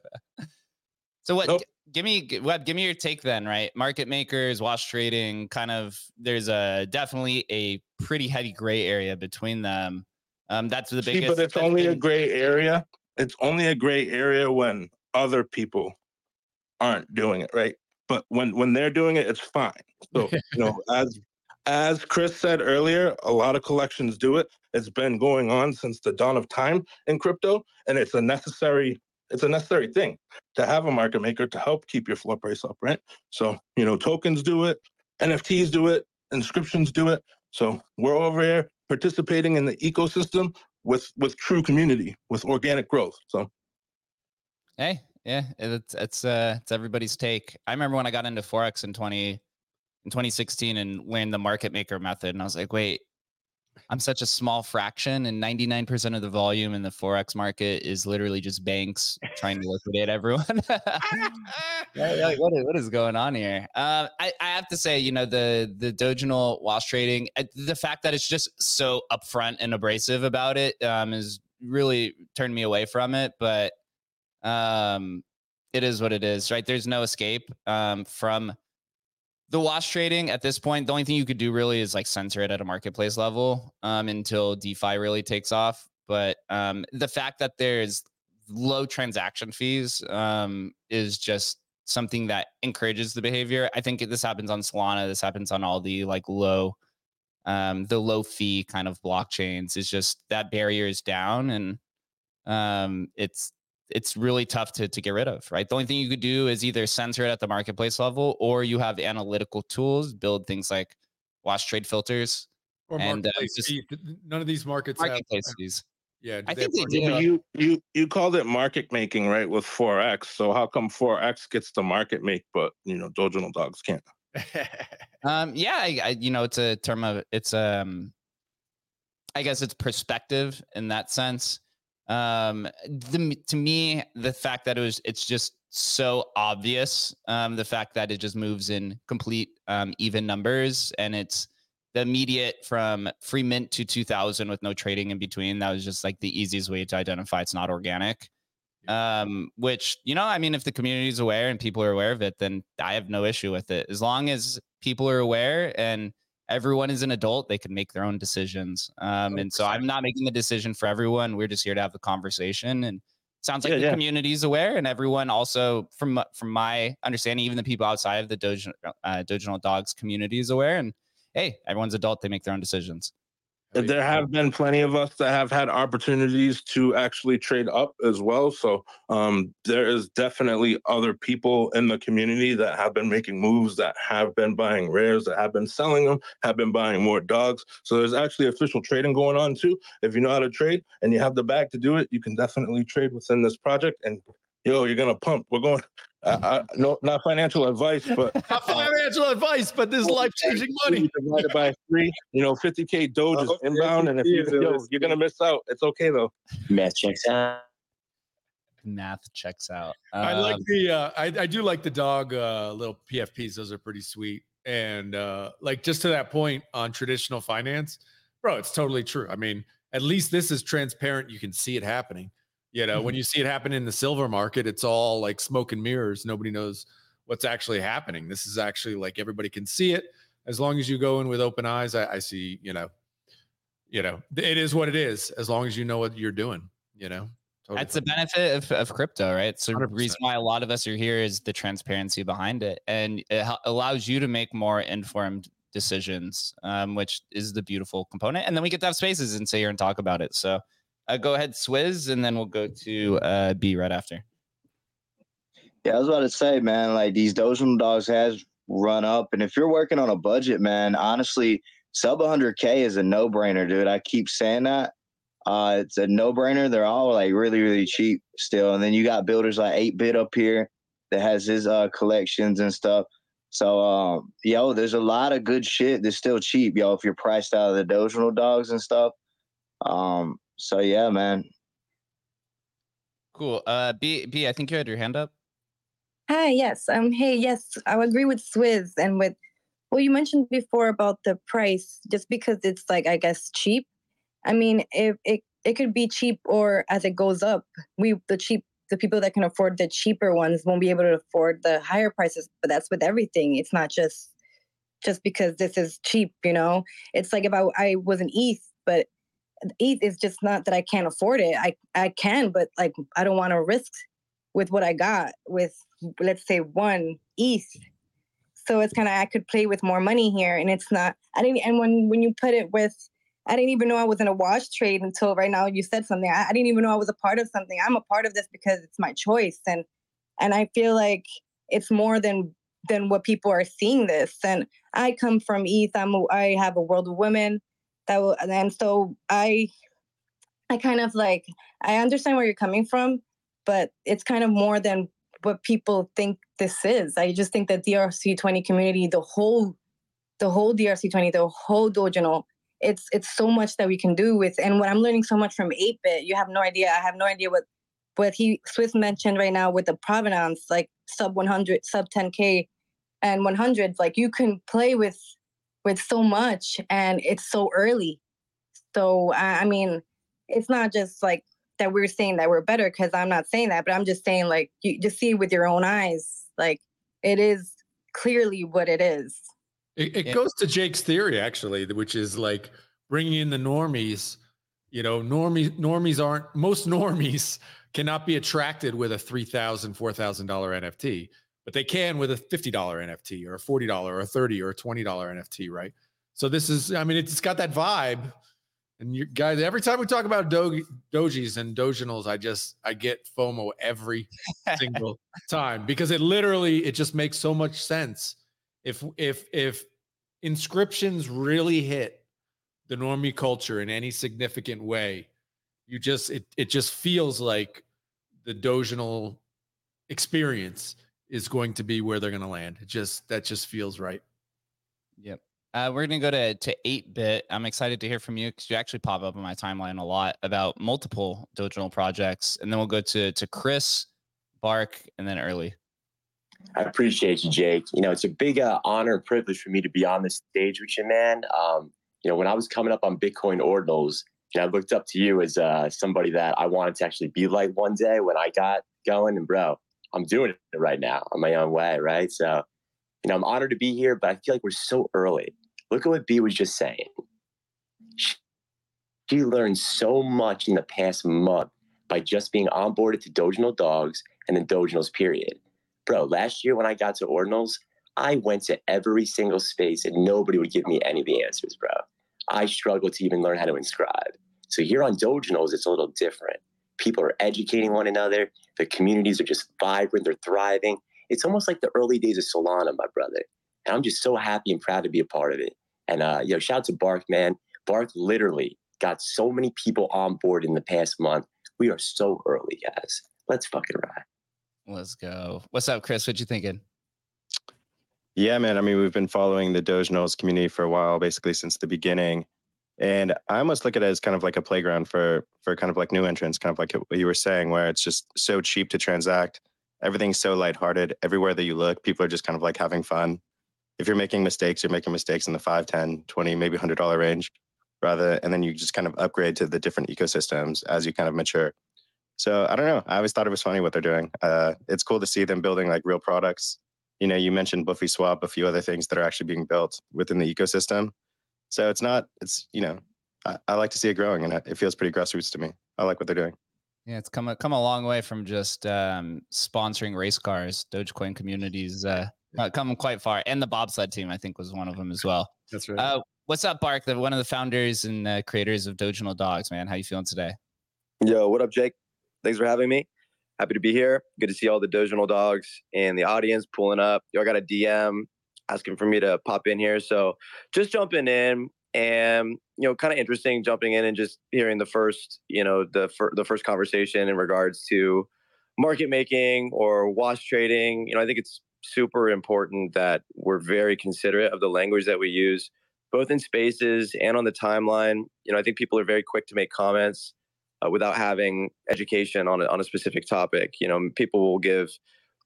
so what? Nope. G- give me web Give me your take then. Right, market makers, wash trading. Kind of. There's a definitely a pretty heavy gray area between them. Um, that's the biggest. See, but it's only been, a gray area. It's only a gray area when other people aren't doing it, right? But when when they're doing it, it's fine. So you know, as as Chris said earlier, a lot of collections do it. It's been going on since the dawn of time in crypto, and it's a necessary it's a necessary thing to have a market maker to help keep your floor price up, right? So, you know, tokens do it, NFTs do it, inscriptions do it. So we're over here participating in the ecosystem with with true community, with organic growth. So hey, yeah, it's it's uh it's everybody's take. I remember when I got into Forex in 20 in 2016 and learned the market maker method, and I was like, wait, I'm such a small fraction, and 99% of the volume in the forex market is literally just banks trying to liquidate everyone. like, what, is, what is going on here? Uh, I, I have to say, you know, the the Doginal wash trading, uh, the fact that it's just so upfront and abrasive about it um, is really turned me away from it. But um, it is what it is, right? There's no escape um, from the wash trading at this point, the only thing you could do really is like censor it at a marketplace level um, until DeFi really takes off. But um, the fact that there's low transaction fees um, is just something that encourages the behavior. I think this happens on Solana. This happens on all the like low, um, the low fee kind of blockchains. Is just that barrier is down, and um, it's it's really tough to, to get rid of, right? The only thing you could do is either censor it at the marketplace level or you have analytical tools, build things like wash trade filters. Or and, uh, just, none of these markets marketplace have, fees. Yeah, I think they do. You you you called it market making, right? With forex. So how come forex gets the market make, but you know Doginal dogs can't? um, yeah, I, I, you know, it's a term of it's um, I guess it's perspective in that sense um the, to me the fact that it was it's just so obvious. Um, the fact that it just moves in complete um, even numbers and it's the immediate from free mint to 2000 with no trading in between. That was just like the easiest way to identify it's not organic. Um, which, you know, I mean, if the community is aware and people are aware of it, then I have no issue with it. As long as people are aware and everyone is an adult, they can make their own decisions. Um, and so I'm not making the decision for everyone. We're just here to have the conversation and sounds like Yeah, the yeah. community is aware and everyone also from from my understanding even the people outside of the Doge, uh, Dogs community is aware and hey everyone's adult they make their own decisions There have been plenty of us that have had opportunities to actually trade up as well. So um, there is definitely other people in the community that have been making moves, that have been buying rares, that have been selling them, have been buying more dogs. So there's actually official trading going on too. If you know how to trade and you have the bag to do it, you can definitely trade within this project. And yo, you're gonna pump. We're going. Uh, uh, no, not financial advice, but Not financial advice, but this life changing money. divided by three. You know, 50k Doge is hope the inbound, and if you SEC is yo, listening. you're gonna miss out. It's okay though. Math checks out. math checks out I like Um, the uh, I, I do like the dog uh, little PFPs. Those are pretty sweet. And uh, like just to that point on traditional finance, bro, it's totally true. I mean, at least this is transparent. You can see it happening. You know, when you see it happen in the silver market, it's all like smoke and mirrors. Nobody knows what's actually happening. This is actually like everybody can see it. As long as you go in with open eyes, I, I see, you know, you know, it is what it is, as long as you know what you're doing, you know. Totally That's the benefit of, of crypto, right? So the 100%. reason why a lot of us are here is the transparency behind it, and it allows you to make more informed decisions, um, which is the beautiful component. And then we get to have spaces and sit here and talk about it. So uh, go ahead, Swizz, and then we'll go to uh, B right after. Yeah, I was about to say, man, like these Dogecoin dogs has run up, and if you're working on a budget, man, honestly, sub 100k is a no brainer, dude. I keep saying that. Uh, it's a no brainer. They're all like really, really cheap still, and then you got builders like 8bit up here that has his uh collections and stuff. So, um, yo, there's a lot of good shit that's still cheap, yo. If you're priced out of the Dogecoin dogs and stuff. Um, so yeah, man. Cool. Uh, B, B, I think you had your hand up. Hi, yes. Um, hey, yes, I agree with Swizz and with what you mentioned before about the price, just because it's like I guess cheap. I mean, if it it could be cheap or as it goes up, we the cheap the people that can afford the cheaper ones won't be able to afford the higher prices. But that's with everything. It's not just just because this is cheap, you know. It's like if I I was an ETH, but ETH is just not that I can't afford it. I I can, but like I don't want to risk with what I got with let's say one ETH. So it's kind of I could play with more money here, and it's not. I didn't. And when when you put it with, I didn't even know I was in a wash trade until right now. You said something. I, I didn't even know I was a part of something. I'm a part of this because it's my choice, and and I feel like it's more than than what people are seeing this. And I come from ETH. I'm I have a world of women that will, and so I I kind of like I understand where you're coming from, but it's kind of more than what people think this is. I just think that DRC 20 community, the whole, the whole DRC 20, the whole Doginal, it's it's so much that we can do with. And what I'm learning so much from 8-bit, you have no idea. I have no idea what what he Swizz mentioned right now with the provenance, like sub 100, sub 10k, and 100. Like you can play with with so much, and it's so early. So I, I mean, it's not just like that we're saying that we're better because I'm not saying that, but I'm just saying like you just see with your own eyes, like it is clearly what it is. It, it Yeah. goes to Jake's theory actually, which is like bringing in the normies. You know, normies normies aren't most normies cannot be attracted with a three thousand, four thousand dollar NFT, but they can with a fifty dollar NFT or a forty dollar or a thirty or a twenty dollar NFT, right? So this is, I mean, it's got that vibe. And you guys, every time we talk about do- dojis and doginals, I just I get FOMO every single time because it literally it just makes so much sense. If if if inscriptions really hit the normie culture in any significant way, you just it it just feels like the doginal experience is going to be where they're going to land. It just that just feels right. Yep. Uh, we're gonna go to to eight bit. I'm excited to hear from you because you actually pop up on my timeline a lot about multiple Dogecoin projects, and then we'll go to to Chris, Bark, and then Early. I appreciate you, Jake. You know, it's a big uh, honor and privilege for me to be on this stage with you, man. Um, you know, when I was coming up on Bitcoin Ordinals, you know, I looked up to you as uh, somebody that I wanted to actually be like one day when I got going. And bro, I'm doing it right now on my own way, right? So, you know, I'm honored to be here, but I feel like we're so early. Look at what B was just saying. She, she learned so much in the past month by just being onboarded to Doginal Dogs and then Doginals, period. Bro, last year when I got to Ordinals, I went to every single space and nobody would give me any of the answers, bro. I struggled to even learn how to inscribe. So here on Doginals, it's a little different. People are educating one another. The communities are just vibrant. They're thriving. It's almost like the early days of Solana, my brother. And I'm just so happy and proud to be a part of it. And uh, know, shout out to Bark, man. Bark literally got so many people on board in the past month. We are so early, guys. Let's fucking ride. Let's go. What's up, Chris? What you thinking? Yeah, man. I mean, we've been following the Doginals community for a while, basically since the beginning. And I almost look at it as kind of like a playground for for kind of like new entrants, kind of like what you were saying, where it's just so cheap to transact. Everything's so lighthearted. Everywhere that you look, people are just kind of like having fun. If you're making mistakes, you're making mistakes in the 5, 10, 20, maybe $100 range rather, and then you just kind of upgrade to the different ecosystems as you kind of mature. So I don't know. I always thought it was funny what they're doing. Uh, it's cool to see them building like real products. You know, you mentioned Woofy Swap, a few other things that are actually being built within the ecosystem. So it's not, it's, you know, I, I like to see it growing and it feels pretty grassroots to me. I like what they're doing. Yeah, it's come a, come a long way from just um, sponsoring race cars. Dogecoin communities uh, come quite far, and the bobsled team I think was one of them as well. That's right. Uh, what's up, Bark? The, one of the founders and uh, creators of Doginal Dogs, man. How you feeling today? Yo, what up, Jake? Thanks for having me. Happy to be here. Good to see all the Doginal dogs and the audience pulling up. Yo, I got a DM asking for me to pop in here. So just jumping in and you know, kind of interesting jumping in and just hearing the first, you know, the fir- the first conversation in regards to market making or wash trading. You know, I think it's super important that we're very considerate of the language that we use, both in spaces and on the timeline. You know, I think people are very quick to make comments uh, without having education on a, on a specific topic. You know, people will give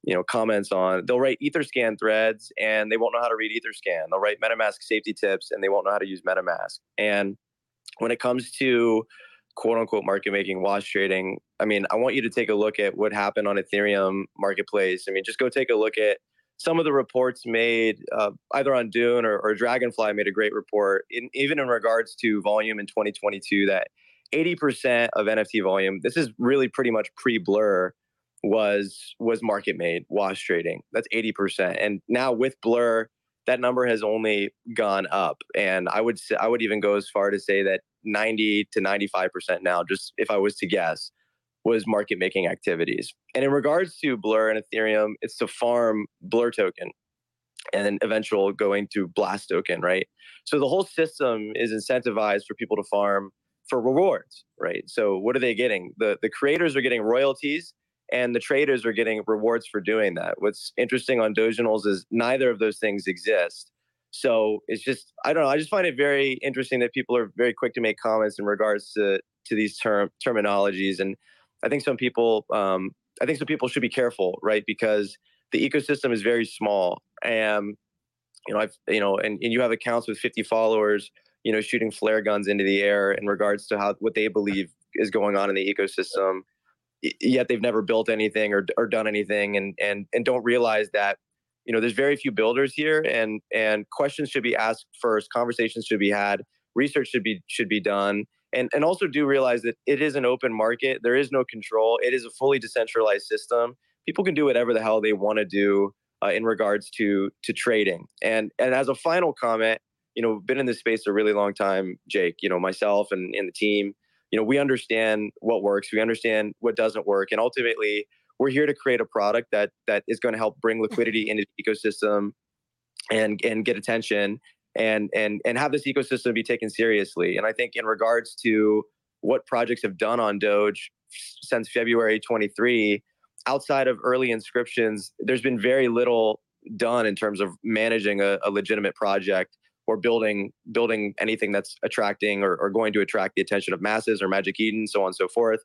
you know comments on they'll write etherscan threads and they won't know how to read etherscan. They'll write metamask safety tips and they won't know how to use metamask. And when it comes to quote unquote market making wash trading i mean i want you to take a look at what happened on ethereum marketplace. I mean just go take a look at some of the reports made uh, either on dune or, or dragonfly made a great report in, even in regards to volume in 2022 that 80% of nft volume this is really pretty much pre-blur was was market made wash trading. That's 80%. And now with Blur, that number has only gone up. And I would say, I would even go as far to say that 90 to 95% now, just if I was to guess, was market making activities. And in regards to Blur and Ethereum, it's to farm Blur token and then eventual going to Blast token, right? So the whole system is incentivized for people to farm for rewards, right? So what are they getting? The the creators are getting royalties and the traders are getting rewards for doing that. What's interesting on Doginals is neither of those things exist. So it's just I don't know. I just find it very interesting that people are very quick to make comments in regards to to these term terminologies, and I think some people um, I think some people should be careful, right? Because the ecosystem is very small, and you know I've you know and, and you have accounts with 50 followers, you know, shooting flare guns into the air in regards to how what they believe is going on in the ecosystem yet they've never built anything or, or done anything and and and don't realize that you know there's very few builders here and and questions should be asked first conversations should be had research should be should be done and and also do realize that it is an open market there is no control it is a fully decentralized system people can do whatever the hell they want to do uh, in regards to to trading and and as a final comment you know been in this space a really long time jake you know myself and, and the team you know we understand what works we understand what doesn't work and ultimately we're here to create a product that that is going to help bring liquidity into the ecosystem and and get attention and and and have this ecosystem be taken seriously. And i think in regards to what projects have done on doge since february 23 outside of early inscriptions there's been very little done in terms of managing a, a legitimate project or building building anything that's attracting or, or going to attract the attention of masses or Magic Eden, so on and so forth.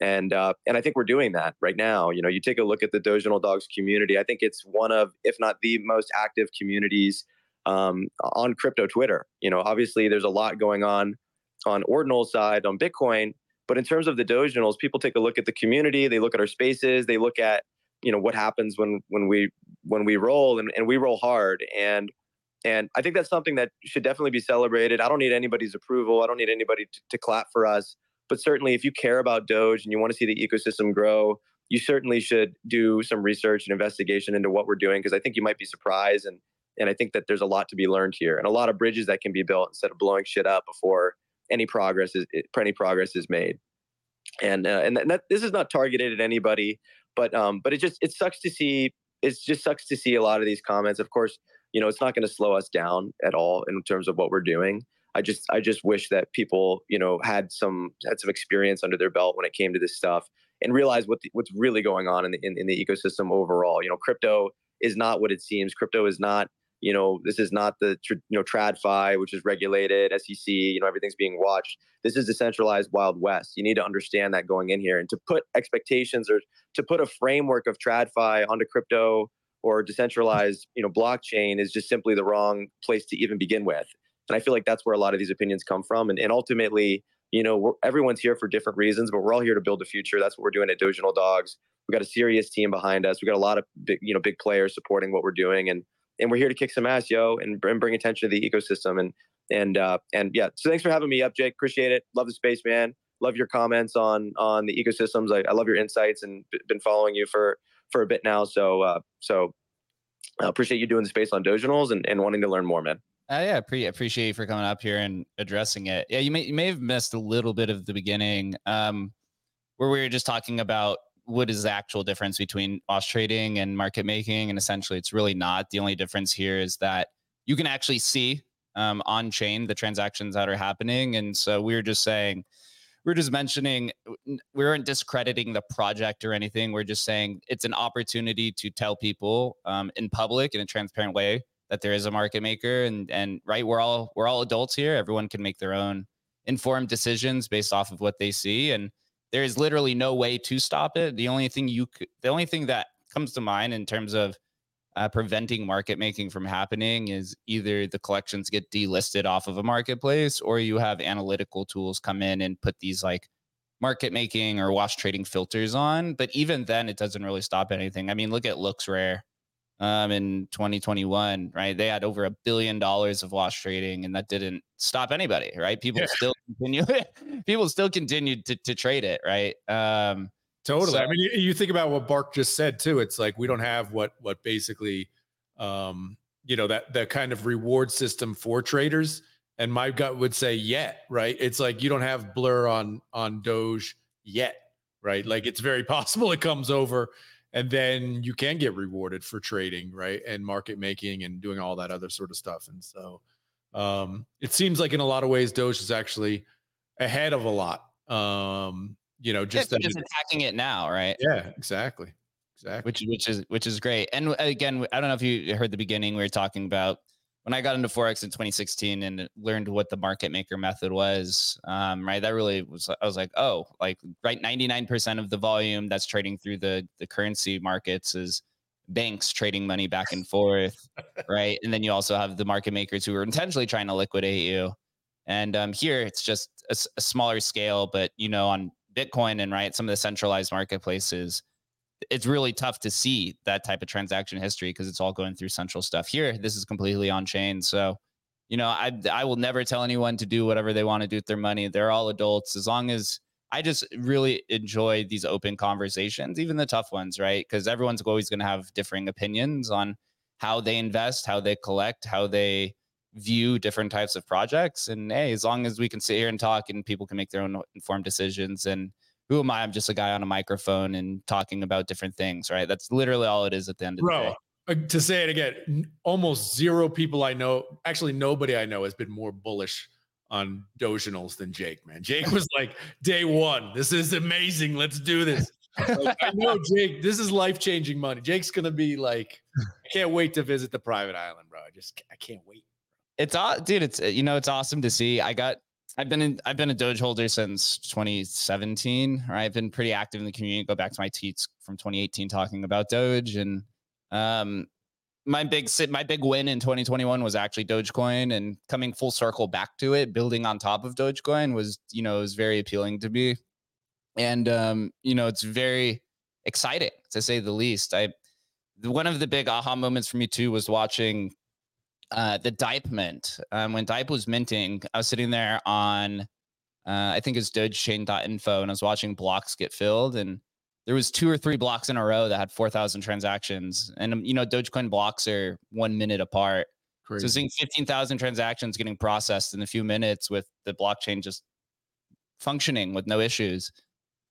and uh, and I think we're doing that right now. You know, you take a look at the Doginal Dogs community. I think it's one of, if not the most active communities um, on crypto Twitter. You know, obviously there's a lot going on on Ordinal side on Bitcoin, but in terms of the Doginals, people take a look at the community. They look at our spaces. They look at you know what happens when when we when we roll and, and we roll hard and and I think that's something that should definitely be celebrated. I don't need anybody's approval. I don't need anybody to, to clap for us. But certainly, if you care about Doge and you want to see the ecosystem grow, you certainly should do some research and investigation into what we're doing because I think you might be surprised and and I think that there's a lot to be learned here and a lot of bridges that can be built instead of blowing shit up before any progress is any progress is made. And uh, and, that, this is not targeted at anybody, but um, but it just it sucks to see. It just sucks to see a lot of these comments. Of course, you know it's not going to slow us down at all in terms of what we're doing. I just I just wish that people you know had some had some experience under their belt when it came to this stuff and realize what the, what's really going on in the in, in the ecosystem overall. You know, crypto is not what it seems. Crypto is not you know this is not the you know tradfi which is regulated sec you know everything's being watched this is decentralized wild west you need to understand that going in here and to put expectations or to put a framework of tradfi onto crypto or decentralized you know blockchain is just simply the wrong place to even begin with and I feel like that's where a lot of these opinions come from. And, and ultimately, you know, everyone's here for different reasons, but we're all here to build a future. That's what we're doing at Doginal Dogs. We've got a serious team behind us. We've got a lot of big, you know, big players supporting what we're doing, and and we're here to kick some ass, yo, and, and bring attention to the ecosystem. And and uh, and yeah, so thanks for having me up, Jake. Appreciate it. Love the space, man. Love your comments on on the ecosystems. I, I love your insights and been following you for for a bit now. So uh, so I appreciate you doing the space on Doginals and, and wanting to learn more, man. Uh, yeah, pre- appreciate you for coming up here and addressing it. Yeah, you may you may have missed a little bit of the beginning, um, where we were just talking about what is the actual difference between wash trading and market making, and essentially, it's really not. The only difference here is that you can actually see um, on chain the transactions that are happening, and so we were just saying, we we're just mentioning, we weren't discrediting the project or anything. We're just saying it's an opportunity to tell people um, in public in a transparent way that there is a market maker. And and right we're all we're all adults here. Everyone can make their own informed decisions based off of what they see. And there is literally no way to stop it. The only thing you could, the only thing that comes to mind in terms of uh, preventing market making from happening is either the collections get delisted off of a marketplace or you have analytical tools come in and put these like market making or wash trading filters on but even then it doesn't really stop anything i mean look at LooksRare um, in 2021, right? They had over a billion dollars of wash trading, and that didn't stop anybody, right? People yeah. still continue, people still continued to, to trade it, right? Um, totally. So, I mean, you, you, think about what Bark just said too. It's like we don't have what what basically, um, you know, that that kind of reward system for traders. And my gut would say yet, right? It's like you don't have blur on on Doge yet, right? Like it's very possible it comes over and then you can get rewarded for trading right and market making and doing all that other sort of stuff and so um, it seems like in a lot of ways doge is actually ahead of a lot um, you know just, just attacking it now right yeah exactly exactly which which is which is great and again i don't know if you heard the beginning we were talking about when I got into forex in 2016 and learned what the market maker method was, um, right, that really was. I was like, oh, like right, 99% of the volume that's trading through the the currency markets is banks trading money back and forth, right? And then you also have the market makers who are intentionally trying to liquidate you. And um, here it's just a, a smaller scale, but you know, on Bitcoin and right, some of the centralized marketplaces it's really tough to see that type of transaction history because it's all going through central stuff. Here, this is completely on chain. So, you know, I I will never tell anyone to do whatever they want to do with their money. They're all adults. As long as I just really enjoy these open conversations, even the tough ones, right? Because everyone's always going to have differing opinions on how they invest, how they collect, how they view different types of projects. And hey, as long as we can sit here and talk and people can make their own informed decisions and who am I? I'm just a guy on a microphone and talking about different things, right? That's literally all it is at the end of Bro, the day. Uh, to say it again, almost zero people I know, actually nobody I know has been more bullish on Doginals than Jake, man. Jake was like, day one, this is amazing. Let's do this. Like, I know Jake, this is life changing money. Jake's gonna be like, I can't wait to visit the private island, bro. I just I can't wait. It's dude. It's you know it's awesome to see. I got I've been in, I've been a Doge holder since 2017. Right, I've been pretty active in the community. Go back to my tweets from 2018 talking about Doge, and um, my big my big win in 2021 was actually Dogecoin, and coming full circle back to it, building on top of Dogecoin was you know was very appealing to me, and um, you know it's very exciting to say the least. I one of the big aha moments for me too was watching uh, the Dipe mint. Um, when Dipe was minting, I was sitting there on, uh, I think it's dogechain.info, and I was watching blocks get filled. And there was two or three blocks in a row that had 4,000 transactions. And, um, you know, Dogecoin blocks are one minute apart. Crazy. So seeing 15,000 transactions getting processed in a few minutes with the blockchain just functioning with no issues.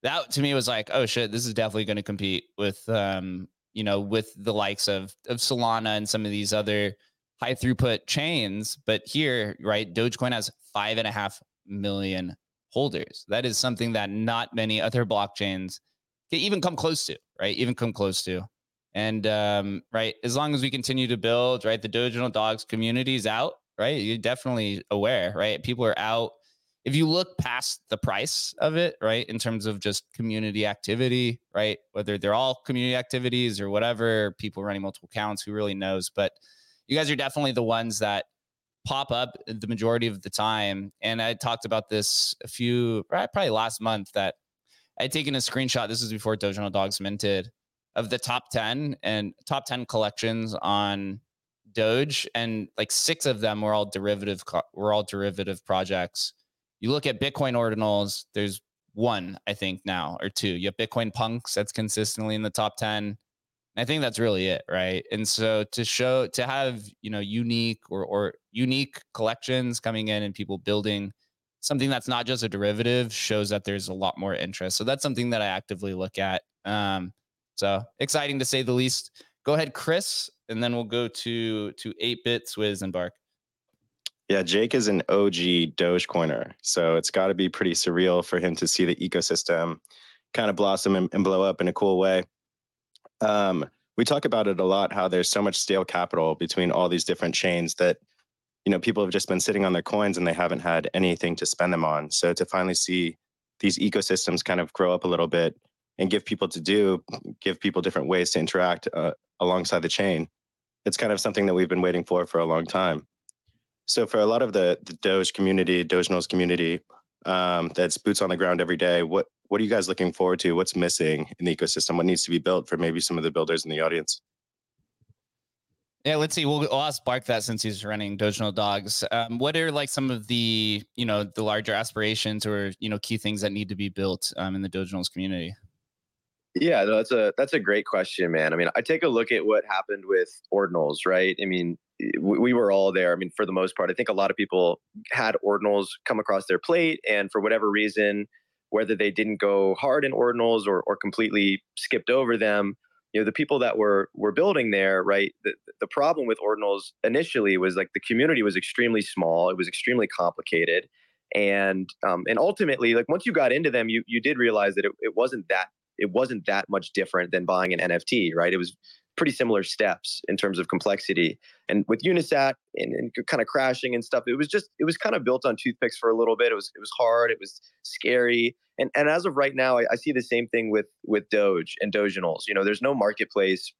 That to me was like, oh shit, this is definitely going to compete with, um, you know, with the likes of of Solana and some of these other high throughput chains. But here, right, Dogecoin has five and a half million holders. That is something that not many other blockchains can even come close to, right? Even come close to. And um, right, as long as we continue to build, right, the Dogecoin dogs community is out, right? You're definitely aware, right? People are out. If you look past the price of it, right, in terms of just community activity, right, whether they're all community activities or whatever, people running multiple accounts, who really knows? But you guys are definitely the ones that pop up the majority of the time. And I talked about this a few, probably last month that I'd taken a screenshot. This was before Dogecoin Dogs minted of the top 10 and top 10 collections on Doge. And like six of them were all derivative, were all derivative projects. You look at Bitcoin ordinals, there's one, I think now or two. You have Bitcoin punks that's consistently in the top 10. I think that's really it, right? And so to show to have you know unique or or unique collections coming in and people building something that's not just a derivative shows that there's a lot more interest. So that's something that I actively look at. Um, so exciting to say the least. Go ahead, Chris, and then we'll go to to eight bit Swizz and Bark. Yeah, Jake is an OG Dogecoiner, so it's got to be pretty surreal for him to see the ecosystem kind of blossom and, and blow up in a cool way. Um, we talk about it a lot how there's so much stale capital between all these different chains that you know people have just been sitting on their coins and they haven't had anything to spend them on. So to finally see these ecosystems kind of grow up a little bit and give people to do give people different ways to interact uh, alongside the chain it's kind of something that we've been waiting for for a long time. So for a lot of the, the doge community doge community um, that's boots on the ground every day what what are you guys looking forward to? What's missing in the ecosystem? What needs to be built for maybe some of the builders in the audience? Yeah, let's see. We'll, we'll ask Bark that since he's running Dogecoin Dogs. Um, what are like some of the you know the larger aspirations or you know key things that need to be built um, in the Dogecoin community? Yeah, no, that's a that's a great question, man. I mean, I take a look at what happened with ordinals, right? I mean, we, we were all there. I mean, for the most part, I think a lot of people had ordinals come across their plate, and for whatever reason, whether they didn't go hard in ordinals or, or completely skipped over them you know the people that were were building there right the, the problem with ordinals initially was like the community was extremely small it was extremely complicated and um, and ultimately like once you got into them you you did realize that it, it wasn't that it wasn't that much different than buying an nft right? It was pretty similar steps in terms of complexity. And with Unisat and, and, kind of crashing and stuff, it was just it was kind of built on toothpicks for a little bit. It was it was hard. It was scary. And and as of right now, I, I see the same thing with with Doge and Doginals. You know, there's no marketplace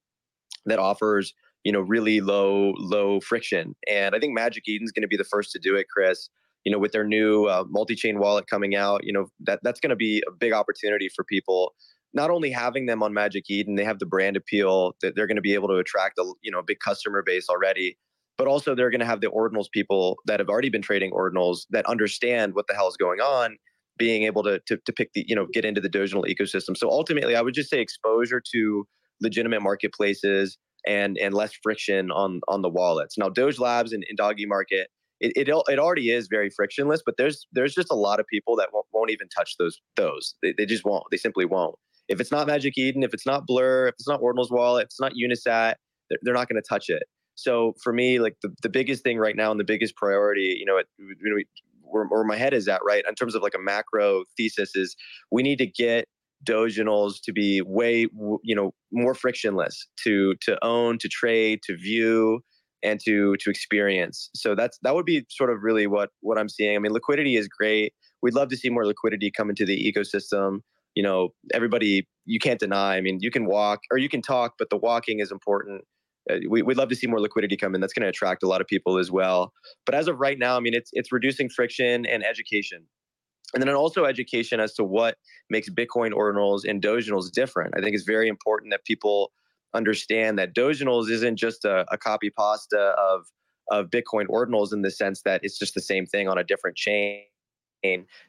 that offers you know really low low friction. And I think Magic Eden's going to be the first to do it, Chris. You know, with their new uh, multi-chain wallet coming out, you know that that's going to be a big opportunity for people not only having them on Magic Eden, they have the brand appeal that they're going to be able to attract a you know big customer base already, but also they're going to have the ordinals people that have already been trading ordinals that understand what the hell is going on, being able to to, to pick the you know get into the Dogecoin ecosystem. So ultimately, I would just say exposure to legitimate marketplaces and and less friction on on the wallets. Now, Doge Labs and, and Doggy Market. It, it, it already is very frictionless, but there's there's just a lot of people that won't, won't even touch those those. They, they just won't. They simply won't if it's not Magic Eden, if it's not Blur, if it's not Ordinals Wallet, if it's not Unisat, they're, they're not going to touch it. So for me, like the, the biggest thing right now and the biggest priority, you know, it, where, where my head is at, right, in terms of like a macro thesis, is we need to get Doginals to be way, you know, more frictionless to to own, to trade, to view. and to to experience. So that's that would be sort of really what what I'm seeing. I mean, liquidity is great. We'd love to see more liquidity come into the ecosystem. You know, everybody you can't deny. I mean, you can walk or you can talk, but the walking is important. Uh, we, would love to see more liquidity come in. That's going to attract a lot of people as well. But as of right now, I mean, it's it's reducing friction and education, and then also education as to what makes Bitcoin ordinals and Doginals different. I think it's very important that people understand that Doginals isn't just a, a copy pasta of of Bitcoin ordinals in the sense that it's just the same thing on a different chain.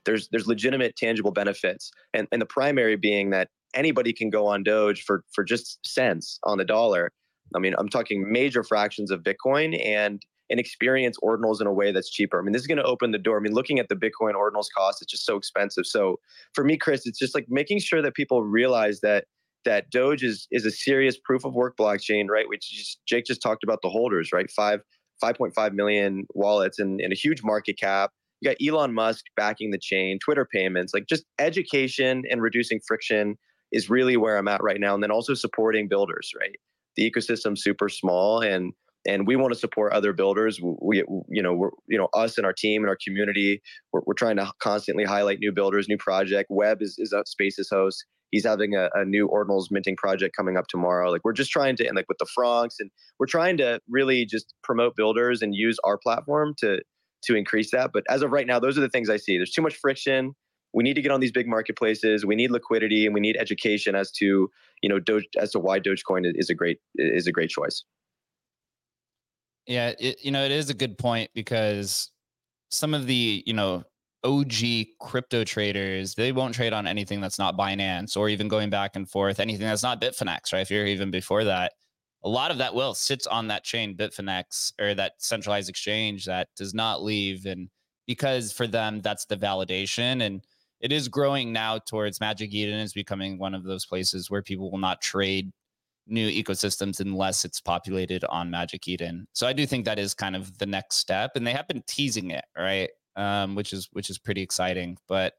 There's there's legitimate tangible benefits, and and the primary being that anybody can go on Doge for for just cents on the dollar. I mean, I'm talking major fractions of Bitcoin and and experience ordinals in a way that's cheaper. I mean, this is going to open the door. I mean, looking at the Bitcoin ordinals cost, it's just so expensive. So for me, Chris, it's just like making sure that people realize that that Doge is is a serious proof of work blockchain, right? Which just, Jake just talked about the holders, right? Five 5.5 million wallets and, and a huge market cap. You got Elon Musk backing the chain, Twitter payments, like just education and reducing friction is really where I'm at right now. And then also supporting builders, right? The ecosystem's super small and and we want to support other builders. We, you know, we're, you know, us and our team and our community, we're, we're trying to constantly highlight new builders, new project. Webb is, is Spaces host he's having a, a, new ordinals minting project coming up tomorrow like we're just trying to and like with the francs and we're trying to really just promote builders and use our platform to to increase that but as of right now those are the things i see. There's too much friction. We need to get on these big marketplaces. We need liquidity and we need education as to you know Doge, as to why dogecoin is a great is a great choice. Yeah it, you know it is a good point because some of the you know OG crypto traders, they won't trade on anything that's not Binance or even going back and forth, anything that's not Bitfinex, right? If you're even before that, a lot of that wealth sits on that chain, Bitfinex, or that centralized exchange that does not leave. And because for them, that's the validation. And it is growing now towards Magic Eden is becoming one of those places where people will not trade new ecosystems unless it's populated on Magic Eden. So I do think that is kind of the next step. And they have been teasing it, right? um, which is which is pretty exciting. But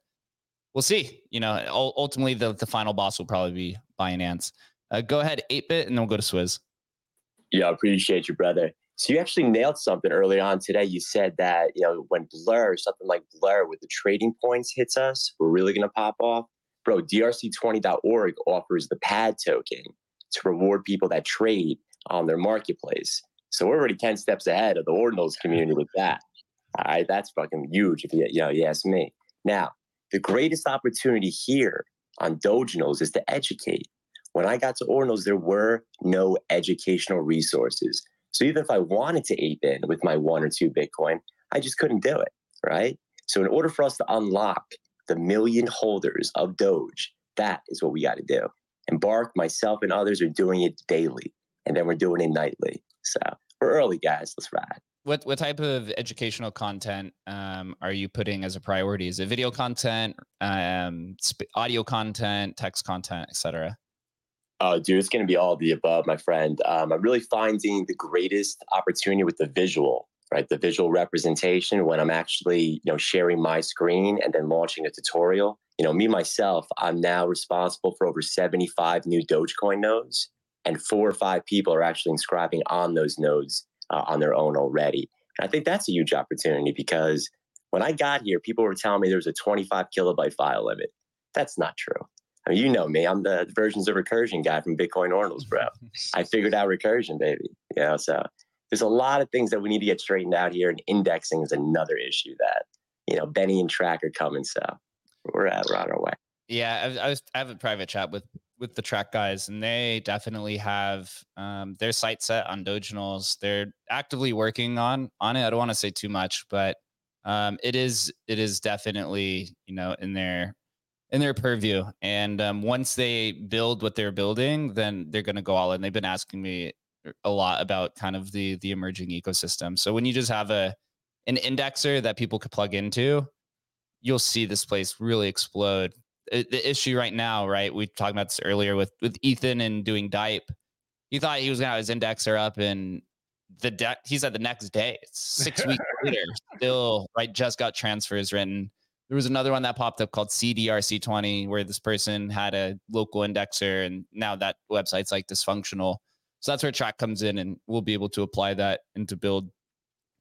we'll see. You know, ultimately the the final boss will probably be Binance. Uh, go ahead, eight bit, and then we'll go to Swizz. Yeah, I appreciate you, brother. So you actually nailed something early on today. You said that you know when Blur, something like Blur with the trading points hits us, we're really gonna pop off. Bro, DRC20.org offers the pad token to reward people that trade on their marketplace. So we're already 10 steps ahead of the ordinals community with that. All right, that's fucking huge if you, you know, you ask me. Now, the greatest opportunity here on Doginals is to educate. When I got to Ordinals, there were no educational resources. So even if I wanted to ape in with my one or two Bitcoin, I just couldn't do it, right? So in order for us to unlock the million holders of Doge, that is what we got to do. And Bark, myself, and others are doing it daily, and then we're doing it nightly. So we're early, guys. Let's ride what what type of educational content um, are you putting as a priority? Is it video content, um, audio content, text content, etc.? Oh, dude, it's going to be all the above, my friend. Um, I'm really finding the greatest opportunity with the visual, right? The visual representation when I'm actually, you know, sharing my screen and then launching a tutorial. You know, me myself, I'm now responsible for over 75 new Dogecoin nodes, and four or five people are actually inscribing on those nodes uh, on their own already. And I think that's a huge opportunity because when I got here, people were telling me there was a 25 kilobyte file limit. That's not true. I mean, you know me. I'm the versions of recursion guy from Bitcoin Ordinals, bro. I figured out recursion, baby. You know, so there's a lot of things that we need to get straightened out here, and indexing is another issue that you know Benny and Trac are coming. So we're at we're on our way. Yeah, I, I was I have a private chat with with the Trac guys, and they definitely have um, their sight set on Doginals. They're actively working on on it. I don't want to say too much, but um, it is it is definitely you know in their in their purview. And um, once they build what they're building, then they're going to go all in. They've been asking me a lot about kind of the the emerging ecosystem. So when you just have a an indexer that people could plug into, you'll see this place really explode the issue right now, right? We talked about this earlier with with Ethan and doing Dipe. He thought he was gonna have his indexer up and the deck he said the next day, six weeks later, still right, just got transfers written. There was another one that popped up called CDRC20, where this person had a local indexer and now that website's like dysfunctional. So that's where Trac comes in, and we'll be able to apply that and to build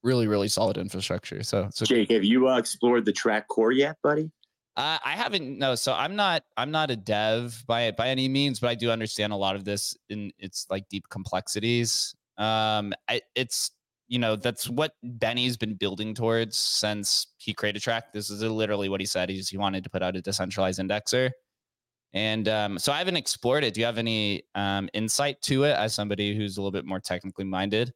really, really solid infrastructure. So, so Jake, have you uh, explored the Trac core yet, buddy? Uh, I haven't. No, so I'm not. I'm not a dev by by any means, but I do understand a lot of this in its like deep complexities. Um, I, it's you know that's what Benny's been building towards since he created Trac. This is literally what he said. He's he wanted to put out a decentralized indexer, and um, so I haven't explored it. Do you have any um, insight to it as somebody who's a little bit more technically minded?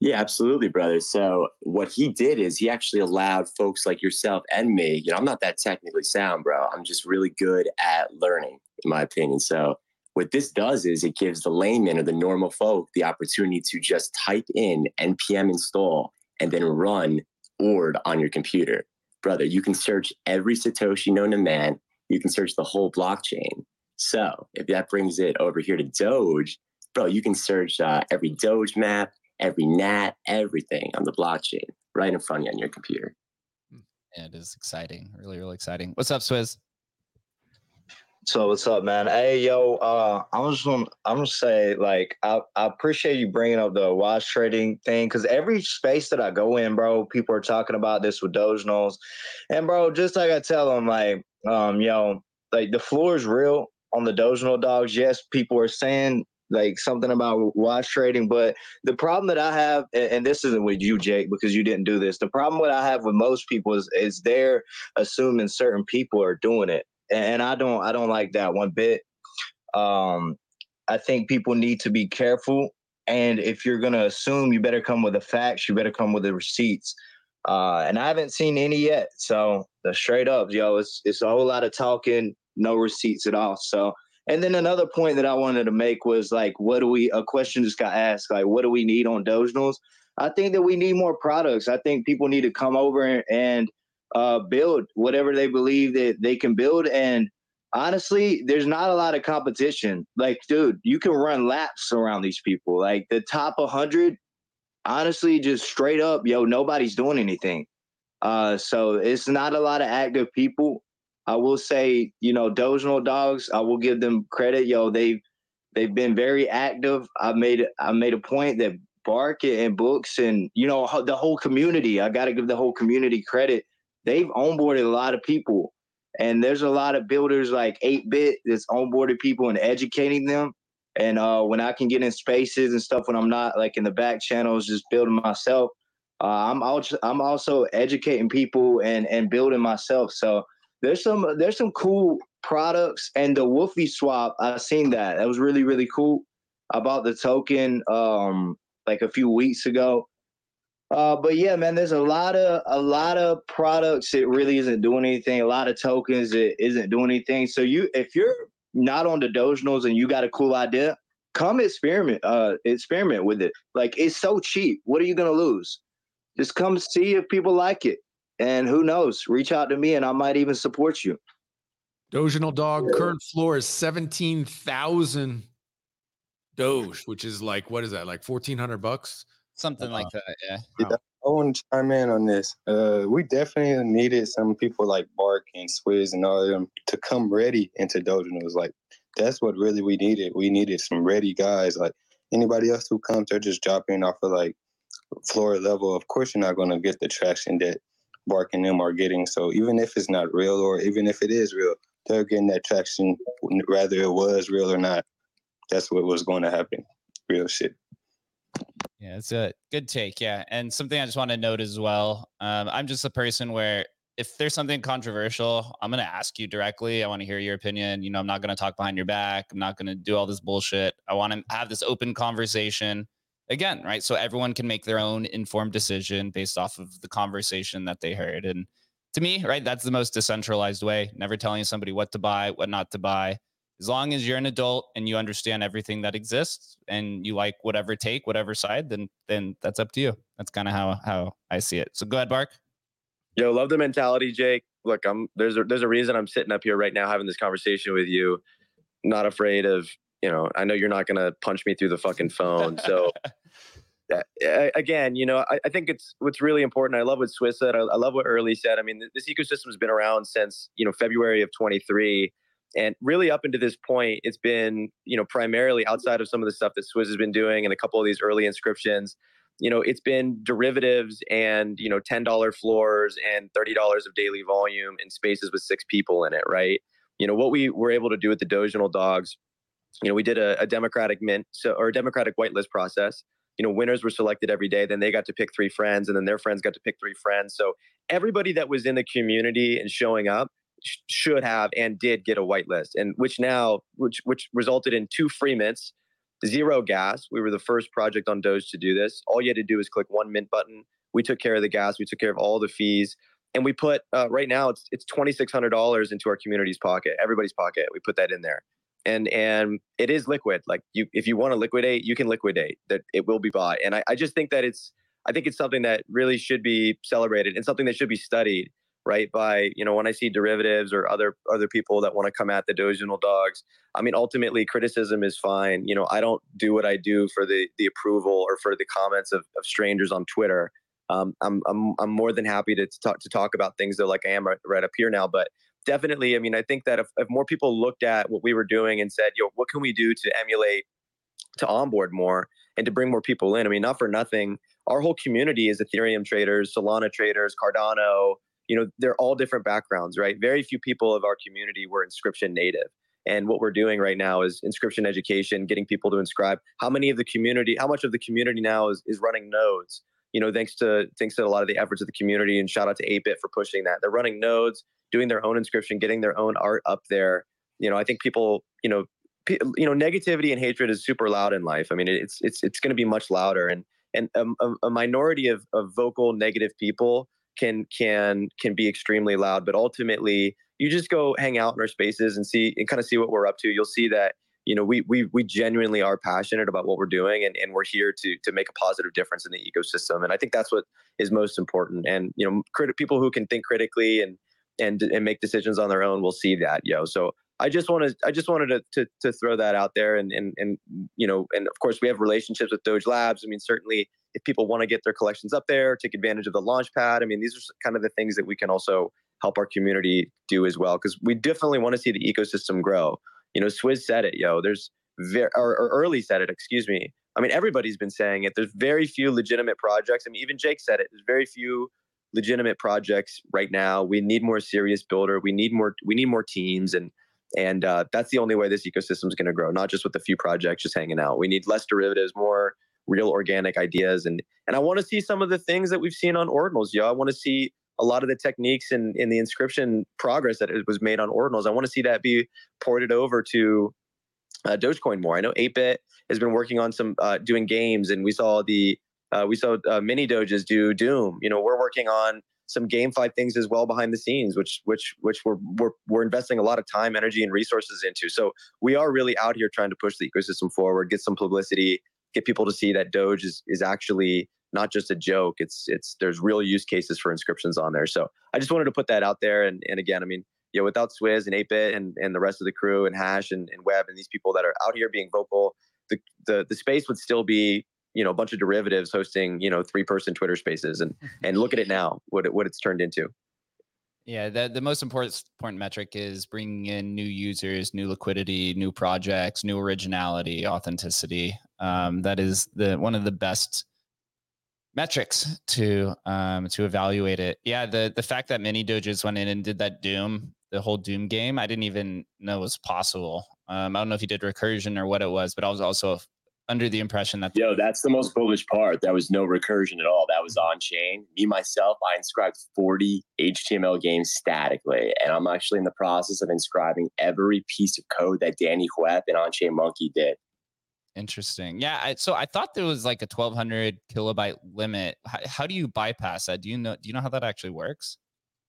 Yeah, absolutely, brother. So what he did is he actually allowed folks like yourself and me, you know, I'm not that technically sound, bro. I'm just really good at learning, in my opinion. So what this does is it gives the layman or the normal folk the opportunity to just type in npm install and then run ord on your computer. Brother, you can search every Satoshi known to man. You can search the whole blockchain. So if that brings it over here to Doge, bro, you can search uh, every Doge map, every NAT, everything on the blockchain right in front of you on your computer. Yeah, it is exciting. Really, really exciting. What's up, Swizz? So what's up, man? Hey, yo, uh, I'm just gonna, I'm gonna say, like, I, I appreciate you bringing up the wash trading thing because every space that I go in, bro, people are talking about this with Doginals, and bro, just like I tell them, like, um, yo, like the floor is real on the Doginal dogs. Yes, people are saying like something about wash trading. But the problem that I have, and this isn't with you, Jake, because you didn't do this. The problem what I have with most people is is they're assuming certain people are doing it, and I don't I don't like that one bit. Um, I think people need to be careful, and if you're gonna assume, you better come with the facts. You better come with the receipts. Uh, and I haven't seen any yet. So the straight up, yo, it's it's a whole lot of talking, no receipts at all. So and then another point that I wanted to make was like, what do we? A question just got asked, like, what do we need on Doginals? I think that we need more products. I think people need to come over and uh, build whatever they believe that they can build. And honestly, there's not a lot of competition. Like, dude, you can run laps around these people. Like the top 100, honestly, just straight up, yo, nobody's doing anything. Uh, so it's not a lot of active people. I will say, you know, Doginal Dogs, I will give them credit. Yo, they've they've been very active. I made I made a point that Bark and Books and you know the whole community. I got to give the whole community credit. They've onboarded a lot of people, and there's a lot of builders like 8-Bit that's onboarded people and educating them. And uh, when I can get in spaces and stuff when I'm not like in the back channels, just building myself, uh, I'm also I'm also educating people and and building myself. So there's some there's some cool products and the Woofy swap. I seen that. That was really really cool. I bought the token um like a few weeks ago. Uh, but yeah, man, there's a lot of a lot of products that really isn't doing anything. A lot of tokens that isn't doing anything. So you, if you're not on the Doginals and you got a cool idea, come experiment. Uh, experiment with it. Like it's so cheap. What are you gonna lose? Just come see if people like it. And who knows? Reach out to me and I might even support you. Doginal dog current floor is 17,000 Doge, which is like, what is that? Like 1400 bucks? Something uh, like that. Yeah. yeah. I want to chime in on this. Uh, we definitely needed some people like Bark and Swizz and all of them to come ready into Doginals. Like, that's what really we needed. We needed some ready guys. Like, anybody else who comes, they're just dropping off of like floor level. Of course, you're not going to get the traction that Bark and them are getting. So even if it's not real or even if it is real, they're getting that traction, whether it was real or not. That's what was going to happen. Real shit. Yeah, it's a good take. Yeah. And something I just want to note as well. Um, I'm just a person where if there's something controversial, I'm going to ask you directly. I want to hear your opinion. You know, I'm not going to talk behind your back. I'm not going to do all this bullshit. I want to have this open conversation again, right? So everyone can make their own informed decision based off of the conversation that they heard. And to me, right, that's the most decentralized way. Never telling somebody what to buy, what not to buy. As long as you're an adult and you understand everything that exists and you like whatever take, whatever side, then then that's up to you. That's kind of how how I see it. So go ahead, Bark. Yo, love the mentality, Jake. Look, I'm there's a, there's a reason I'm sitting up here right now having this conversation with you. Not afraid of you know, I know you're not going to punch me through the fucking phone. So, again, you know, I, I, think it's what's really important. I love what Swizz said. I, I love what Early said. I mean, this ecosystem has been around since, you know, February of 23. And really up into this point, it's been you know primarily outside of some of the stuff that Swizz has been doing and a couple of these early inscriptions. You know, it's been derivatives and you know ten dollar floors and thirty dollars of daily volume in spaces with six people in it, right? You know what we were able to do with the Doginal dogs. You know, we did a, a democratic mint so or a democratic whitelist process you know winners were selected every day then they got to pick three friends and then their friends got to pick three friends so everybody that was in the community and showing up should have and did get a whitelist, and which now which which resulted in two free mints, zero gas. We were the first project on Doge to do this. All you had to do was click one mint button. We took care of the gas. We took care of all the fees, and we put uh, right now it's it's twenty six hundred dollars into our community's pocket, everybody's pocket. We put that in there, and and it is liquid. Like you, if you want to liquidate, you can liquidate. That it will be bought, and I, I just think that it's I think it's something that really should be celebrated and something that should be studied right by you know when i see derivatives or other other people that want to come at the doginal dogs i mean ultimately criticism is fine you know i don't do what i do for the the approval or for the comments of, of strangers on twitter. Um, I'm, I'm i'm more than happy to, talk to talk about things though, like i am right, right up here now but definitely i mean i think that if, if more people looked at what we were doing and said yo what can we do to emulate to onboard more and to bring more people in? I mean not for nothing our whole community is ethereum traders solana traders cardano you know they're all different backgrounds right? Very few people of our community were inscription native. And what we're doing right now is inscription education getting people to inscribe. How many of the community how much of the community now is, is running nodes? You know thanks to thanks to a lot of the efforts of the community and shout out to 8bit for pushing that. They're running nodes doing their own inscription getting their own art up there. You know i think people you know p- you know negativity and hatred is super loud in life. I mean it's it's it's going to be much louder. And and a, a minority of, of vocal negative people can can can be extremely loud but ultimately you just go hang out in our spaces and see and kind of see what we're up to. You'll see that you know we we we genuinely are passionate about what we're doing and, and we're here to to make a positive difference in the ecosystem and i think that's what is most important. And you know crit- people who can think critically and and and make decisions on their own will see that yo. So I just wanted I just wanted to, to, to throw that out there and and and you know and of course we have relationships with Doge Labs. I mean certainly if people want to get their collections up there, take advantage of the launch pad. I mean these are kind of the things that we can also help our community do as well because we definitely want to see the ecosystem grow. You know, Swizz said it, yo. There's very or, or early said it, excuse me. I mean everybody's been saying it. There's very few legitimate projects. I mean even Jake said it. There's very few legitimate projects right now. We need more serious builder. We need more we need more teams and and uh, that's the only way this ecosystem is going to grow, not just with a few projects just hanging out. We need less derivatives, more real organic ideas. And and I want to see some of the things that we've seen on ordinals. Yo, I want to see a lot of the techniques in, in the inscription progress that it was made on ordinals. I want to see that be ported over to uh, Dogecoin more. I know 8bit has been working on some uh, doing games, and we saw the uh, we saw uh, mini doges do Doom. You know, we're working on some GameFi things as well behind the scenes, which which which we're, we're we're investing a lot of time, energy, and resources into. So we are really out here trying to push the ecosystem forward, get some publicity, get people to see that Doge is is actually not just a joke. It's it's there's real use cases for inscriptions on there. So I just wanted to put that out there. And and again, I mean, you know, without Swizz and 8bit and, and the rest of the crew and Hash and, and Web and these people that are out here being vocal, the, the the space would still be you know a bunch of derivatives hosting you know three person twitter spaces and and look at it now what it, what it's turned into yeah the, the most important important metric is bringing in new users new liquidity new projects new originality authenticity um, that is the one of the best metrics to um, to evaluate it. Yeah the the fact that many doges went in and did that doom the whole doom game i didn't even know was possible. Um, i don't know if he did recursion or what it was but i was also under the impression that yo that's the most bullish part. There was no recursion at all. That was on chain. Me myself i inscribed 40 html games statically and i'm actually in the process of inscribing every piece of code that danny Huep and on-chain monkey did interesting yeah I, so i thought there was like a 1200 kilobyte limit how, how do you bypass that do you know do you know how that actually works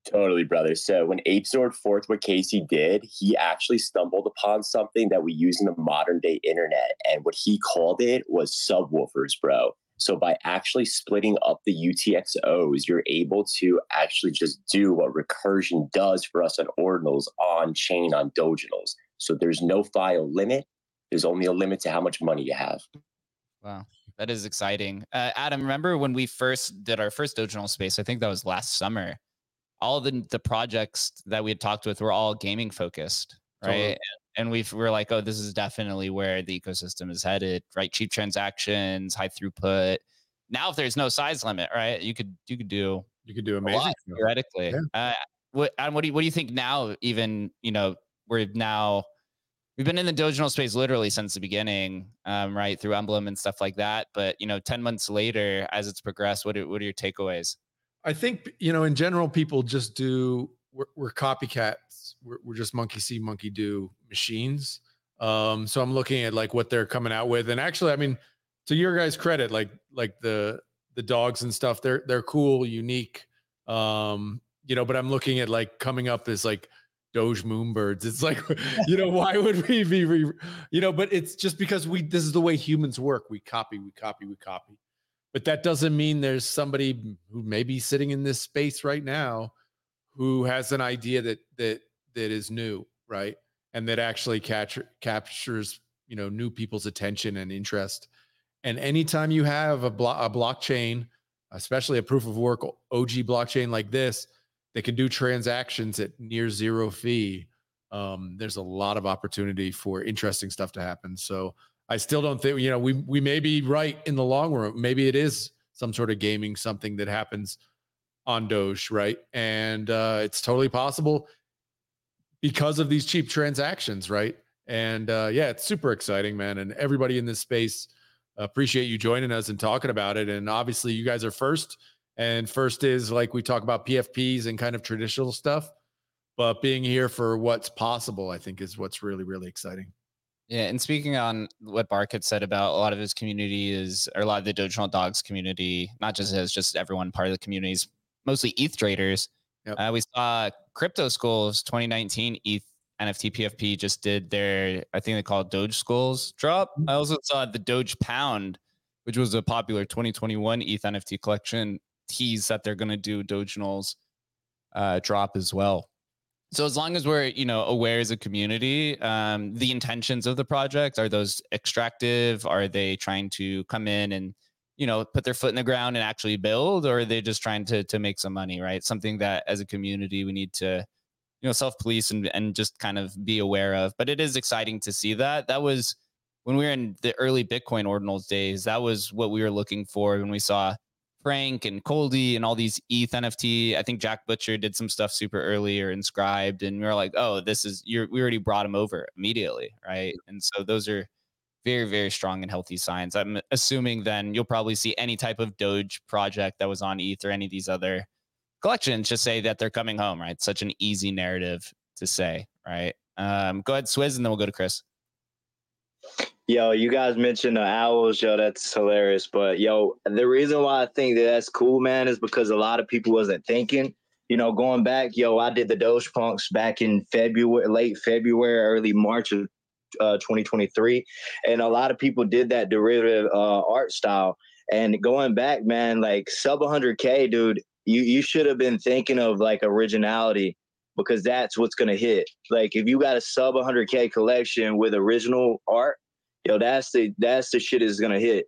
Totally, brother. So when Apezord fourth, what Casey did, he actually stumbled upon something that we use in the modern day internet. And what he called it was subwoofers, bro. So by actually splitting up the UTXOs, you're able to actually just do what recursion does for us on ordinals on chain on doginals. So there's no file limit. There's only a limit to how much money you have. Wow. That is exciting. Uh, Adam, remember when we first did our first doginal space? I think that was last summer all the the projects that we had talked with were all gaming focused, right? Totally. And we've we're like, oh, this is definitely where the ecosystem is headed, right? Cheap transactions, high throughput. Now, if there's no size limit, right, you could you could do You could do a amazing. lot theoretically. Yeah. Uh, what Adam, what do you what do you think now? Even you know, we're now we've been in the dogecoin space literally since the beginning, um, right, through Emblem and stuff like that. But you know, ten months later, as it's progressed, what are, what are your takeaways? I think you know, in general, people just do. We're, we're copycats. We're, we're just monkey see, monkey do machines. Um, so I'm looking at like what they're coming out with, and actually, I mean, to your guys' credit, like like the the dogs and stuff, they're they're cool, unique. Um, you know, but I'm looking at like coming up as like Doge Moonbirds. It's like, you know, why would we be, re, you know, but it's just because we, this is the way humans work. We copy, we copy, we copy. But that doesn't mean there's somebody who may be sitting in this space right now who has an idea that, that, that is new, right? And that actually capture, captures, you know, new people's attention and interest. And anytime you have a, blo- a blockchain, especially a proof of work OG blockchain like this, that can do transactions at near zero fee, um, there's a lot of opportunity for interesting stuff to happen. So I still don't think you know we we may be right in the long run. Maybe it is some sort of gaming something that happens on Doge, right? And uh, it's totally possible because of these cheap transactions, right? And uh, yeah, it's super exciting, man. And everybody in this space appreciate you joining us and talking about it. And obviously, you guys are first and first is like we talk about PFPs and kind of traditional stuff, but being here for what's possible, I think is what's really, really exciting. Yeah, and speaking on what Bark had said about a lot of his community is, or a lot of the Dogecoin Dogs community, not just his, just everyone part of the community is mostly ETH traders. Yep. Uh, we saw CryptoSkulls 2019 ETH NFT PFP just did their, I think they call it Doge Skulls drop. I also saw the Doge Pound, which was a popular 2021 ETH NFT collection, tease that they're going to do Doginals uh, drop as well. So as long as we're you know aware as a community, um, the intentions of the project are those extractive? Are they trying to come in and you know put their foot in the ground and actually build, or are they just trying to to make some money? Right, something that as a community we need to you know self police and and just kind of be aware of. But it is exciting to see that. That was when we were in the early Bitcoin ordinals days. That was what we were looking for when we saw Frank and Coldy and all these ETH NFT. I think Jack Butcher did some stuff super early or inscribed, and we were like, oh, this is you're we already brought him over immediately, right? And so those are very, very strong and healthy signs. I'm assuming then you'll probably see any type of Doge project that was on ETH or any of these other collections just say that they're coming home, right? Such an easy narrative to say, right? Um, go ahead, Swizz, and then we'll go to Chris. Yo, you guys mentioned the owls. Yo, that's hilarious. But yo, the reason why I think that that's cool, man, is because a lot of people wasn't thinking. You know, going back, yo, I did the Doge Punks back in February, late February, early March of uh, 2023, and a lot of people did that derivative uh, art style. And going back, man, like sub 100k, dude, you you should have been thinking of like originality because that's what's gonna hit. Like if you got a sub 100k collection with original art yo, that's the that's the shit is gonna hit.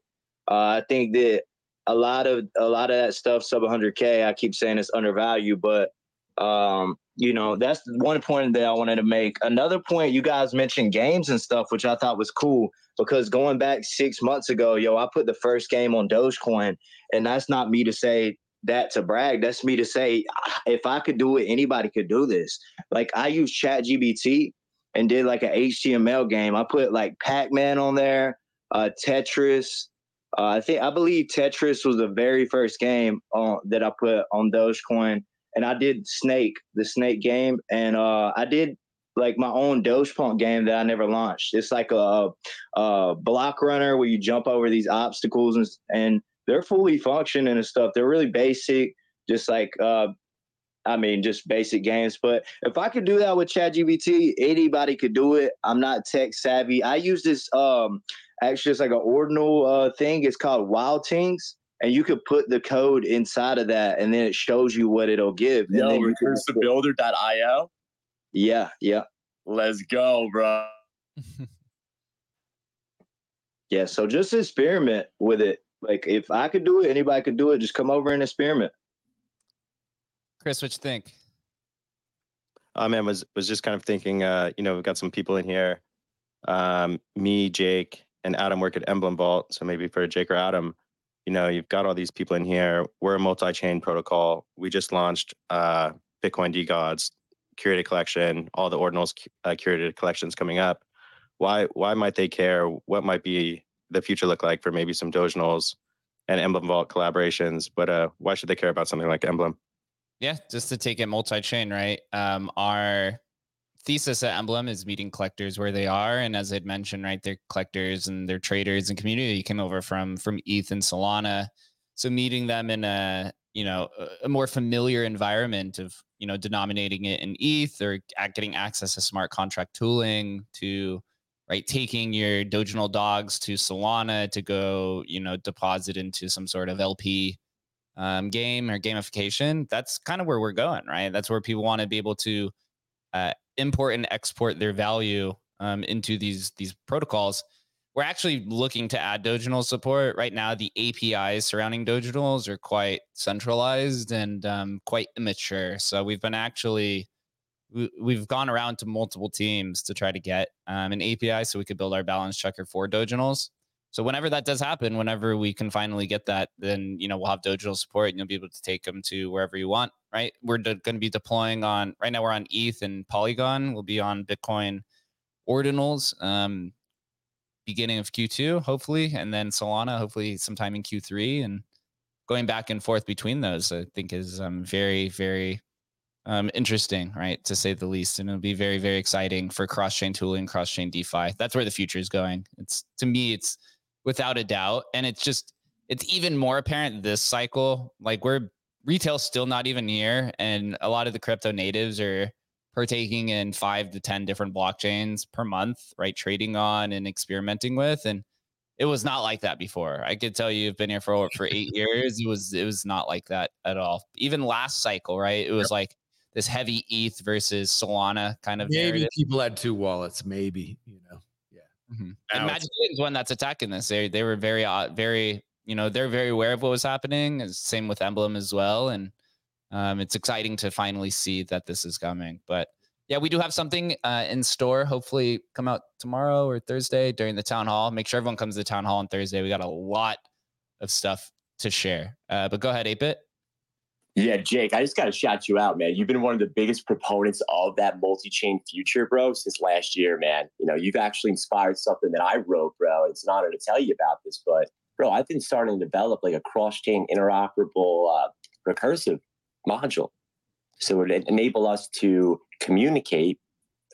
Uh, I think that a lot of a lot of that stuff sub 100k. I keep saying it's undervalued, but um, you know that's one point that I wanted to make. Another point, you guys mentioned games and stuff, which I thought was cool because going back six months ago, yo, I put the first game on Dogecoin, and that's not me to say that to brag. That's me to say if I could do it, anybody could do this. Like I use ChatGPT and did like an HTML game. I put like Pac Man on there, uh, Tetris. Uh, I think I believe Tetris was the very first game on, that I put on Dogecoin, and I did Snake, the Snake game, and uh, I did like my own Dogepunk game that I never launched. It's like a, a block runner where you jump over these obstacles and and they're fully functioning and stuff. They're really basic, just like uh, I mean, just basic games. But if I could do that with ChatGPT, anybody could do it. I'm not tech savvy. I use this um actually it's like an ordinal uh thing. It's called Wild Things. And you could put the code inside of that and then it shows you what it'll give. and Yo, then you can returns to builder.io. Yeah, yeah. Let's go, bro. Yeah. So just experiment with it. Like if I could do it, anybody could do it. Just come over and experiment. Chris, what you think? Oh man, was was just kind of thinking. Uh, you know, we've got some people in here. Um, me, Jake, and Adam work at Emblem Vault. So maybe for Jake or Adam, you know, you've got all these people in here. We're a multi-chain protocol. We just launched uh, Bitcoin Gods curated collection, all the ordinals uh, curated collections coming up. Why why might they care? What might be the future look like for maybe some Doginals and Emblem Vault collaborations? But uh, why should they care about something like Emblem? Yeah, just to take it multi-chain, right? Um, our thesis at Emblem is meeting collectors where they are, and as I'd mentioned, right, they're collectors and they're traders and community came over from from ETH and Solana. So meeting them in a you know a more familiar environment of you know denominating it in ETH or getting access to smart contract tooling to right taking your Doginal dogs to Solana to go you know deposit into some sort of LP um, game or gamification. That's kind of where we're going, right? That's where people want to be able to uh, import and export their value um, into these these protocols. We're actually looking to add Doginal support right now. The APIs surrounding Doginals are quite centralized and um, quite immature. So we've been actually we've gone around to multiple teams to try to get um, an API so we could build our balance checker for Doginals. So whenever that does happen, whenever we can finally get that, then you know we'll have Doginal support and you'll be able to take them to wherever you want. Right? We're de- going to be deploying on right now. We're on ETH and Polygon. We'll be on Bitcoin ordinals um, beginning of Q2, hopefully, and then Solana, hopefully sometime in Q3. And going back and forth between those, I think is um, very, very um, interesting, right, to say the least. And it'll be very, very exciting for cross chain tooling, cross chain DeFi. That's where the future is going. It's to me, it's without a doubt. And it's just, it's even more apparent this cycle. Like we're retail still not even here. And a lot of the crypto natives are partaking in five to 10 different blockchains per month, right? Trading on and experimenting with. And it was not like that before. I could tell you, you've been here for for eight years. It was it was not like that at all. Even last cycle, right? It was like this heavy ETH versus Solana kind of. Maybe narrative. people had two wallets. Maybe you know. Mm-hmm. And Magic is one that's attacking this. They they were very uh, very you know they're very aware of what was happening. Same with Emblem as well, and um, it's exciting to finally see that this is coming. But yeah, we do have something uh, in store. Hopefully, come out tomorrow or Thursday during the town hall. Make sure everyone comes to the town hall on Thursday. We got a lot of stuff to share. Uh, but go ahead, 8-Bit. Yeah, Jake, I just got to shout you out, man. You've been one of the biggest proponents of that multi chain future, bro, since last year, man. You know, you've actually inspired something that I wrote, bro. It's an honor to tell you about this, but, bro, I've been starting to develop like a cross chain interoperable uh, recursive module. So it would enable us to communicate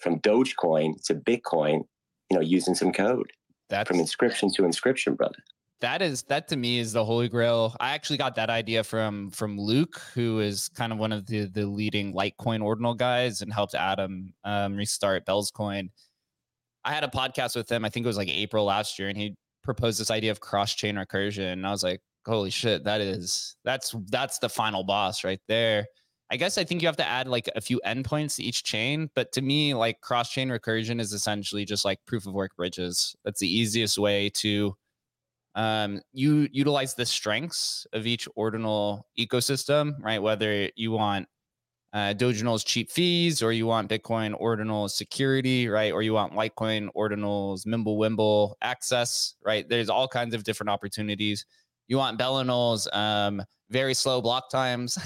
from Dogecoin to Bitcoin, you know, using some code. That's from inscription to inscription, brother that is that to me is the holy grail. I actually got that idea from from Luke, who is kind of one of the the leading Litecoin ordinal guys and helped Adam um, restart Bellscoin. I had a podcast with him. I think it was like April last year, and he proposed this idea of cross chain recursion. And I was like, holy shit, that is that's that's the final boss right there. I guess I think you have to add like a few endpoints to each chain, but to me, like cross chain recursion is essentially just like proof of work bridges. That's the easiest way to um, you utilize the strengths of each ordinal ecosystem, right? Whether you want uh, Doginal's cheap fees, or you want Bitcoin ordinal security, right? Or you want Litecoin ordinals Mimblewimble access, right? There's all kinds of different opportunities. You want Bellinals um, very slow block times.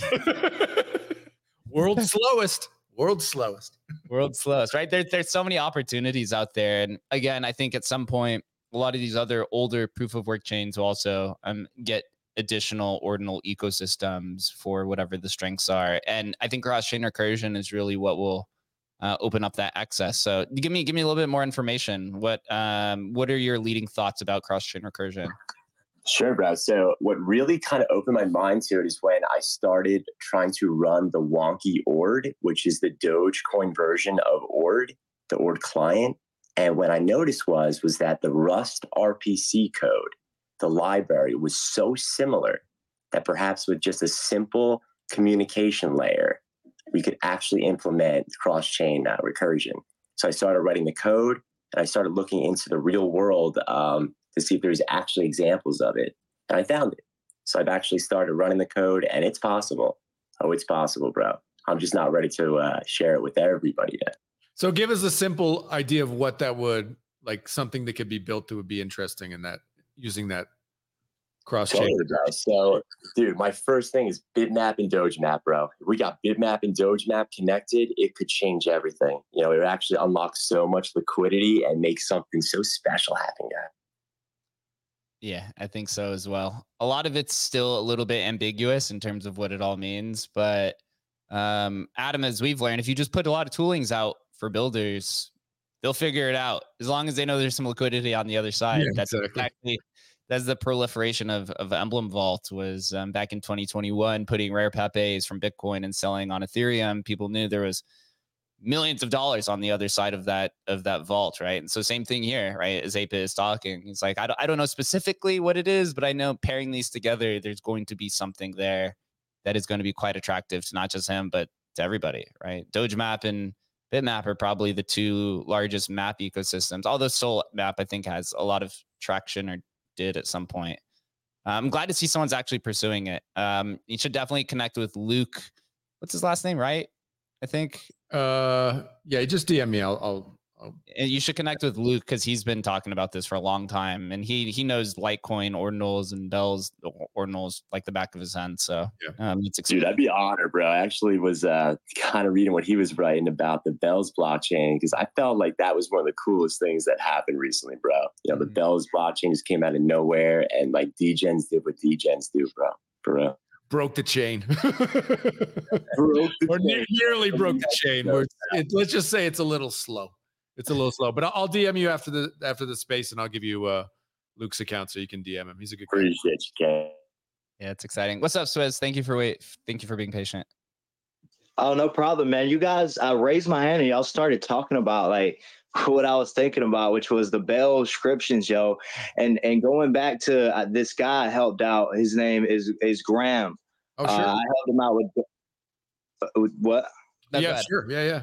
World's slowest. World's slowest. World's slowest, right? There, there's so many opportunities out there. And again, I think at some point, a lot of these other older proof of work chains will also um, get additional ordinal ecosystems for whatever the strengths are. And I think cross chain recursion is really what will uh, open up that access. So give me give me a little bit more information. What um, what are your leading thoughts about cross chain recursion? Sure, bro. So what really kind of opened my mind to it is when I started trying to run the wonky Ord, which is the Dogecoin version of Ord, the Ord client. And what I noticed was was that the Rust RPC code, the library, was so similar that perhaps with just a simple communication layer, we could actually implement cross-chain uh, recursion. So I started writing the code, and I started looking into the real world um, to see if there's actually examples of it, and I found it. So I've actually started running the code, and it's possible. Oh, it's possible, bro. I'm just not ready to uh, share it with everybody yet. So give us a simple idea of what that would like something that could be built that would be interesting in that using that cross chain. Totally. So, dude, my first thing is Bitmap and Dogemap, bro. If we got Bitmap and Dogemap connected, it could change everything. You know, it would actually unlock so much liquidity and make something so special happen, guys. Yeah, I think so as well. A lot of it's still a little bit ambiguous in terms of what it all means, but um, Adam, as we've learned, if you just put a lot of toolings out for builders, they'll figure it out as long as they know there's some liquidity on the other side. Yeah, that's exactly. exactly that's the proliferation of of Emblem Vault was um, back in 2021, putting rare Pepes from Bitcoin and selling on Ethereum. People knew there was millions of dollars on the other side of that of that vault, right? And so same thing here, right? As Ape is talking, it's like I don't, I don't know specifically what it is, but I know pairing these together, there's going to be something there that is going to be quite attractive to not just him, but to everybody, right? Doge Map and Bitmap are probably the two largest map ecosystems. Although Soul Map, I think, has a lot of traction or did at some point. I'm glad to see someone's actually pursuing it. Um, you should definitely connect with Luke. What's his last name, right? I think. Uh, yeah, just DM me. I'll, I'll And you should connect with Luke because he's been talking about this for a long time, and he he knows Litecoin ordinals and Bells ordinals like the back of his hand. So Yeah. um, it's Dude, I'd be honored, bro. I actually was uh, kind of reading what he was writing about the Bells blockchain because I felt like that was one of the coolest things that happened recently, bro. You know, the Mhm. Bells blockchain just came out of nowhere and like DGens did what DGens do, bro. For real. broke the chain. Broke the or chain. nearly broke the chain. No Where it's, it, let's just say it's a little slow. It's a little slow, but I'll, I'll DM you after the after the space, and I'll give you uh, Luke's account so you can DM him. He's a good guy. Appreciate you, Ken. yeah, it's exciting. What's up, Swizz? Thank you for wait. Thank you for being patient. Oh, no problem, man. You guys, I raised my hand and y'all started talking about like what I was thinking about, which was the Bell inscriptions, yo. And and going back to uh, this guy I helped out. His name is is Graham. Oh Uh, sure. I helped him out with, uh, with what? No, go yeah, ahead. sure. Yeah, yeah.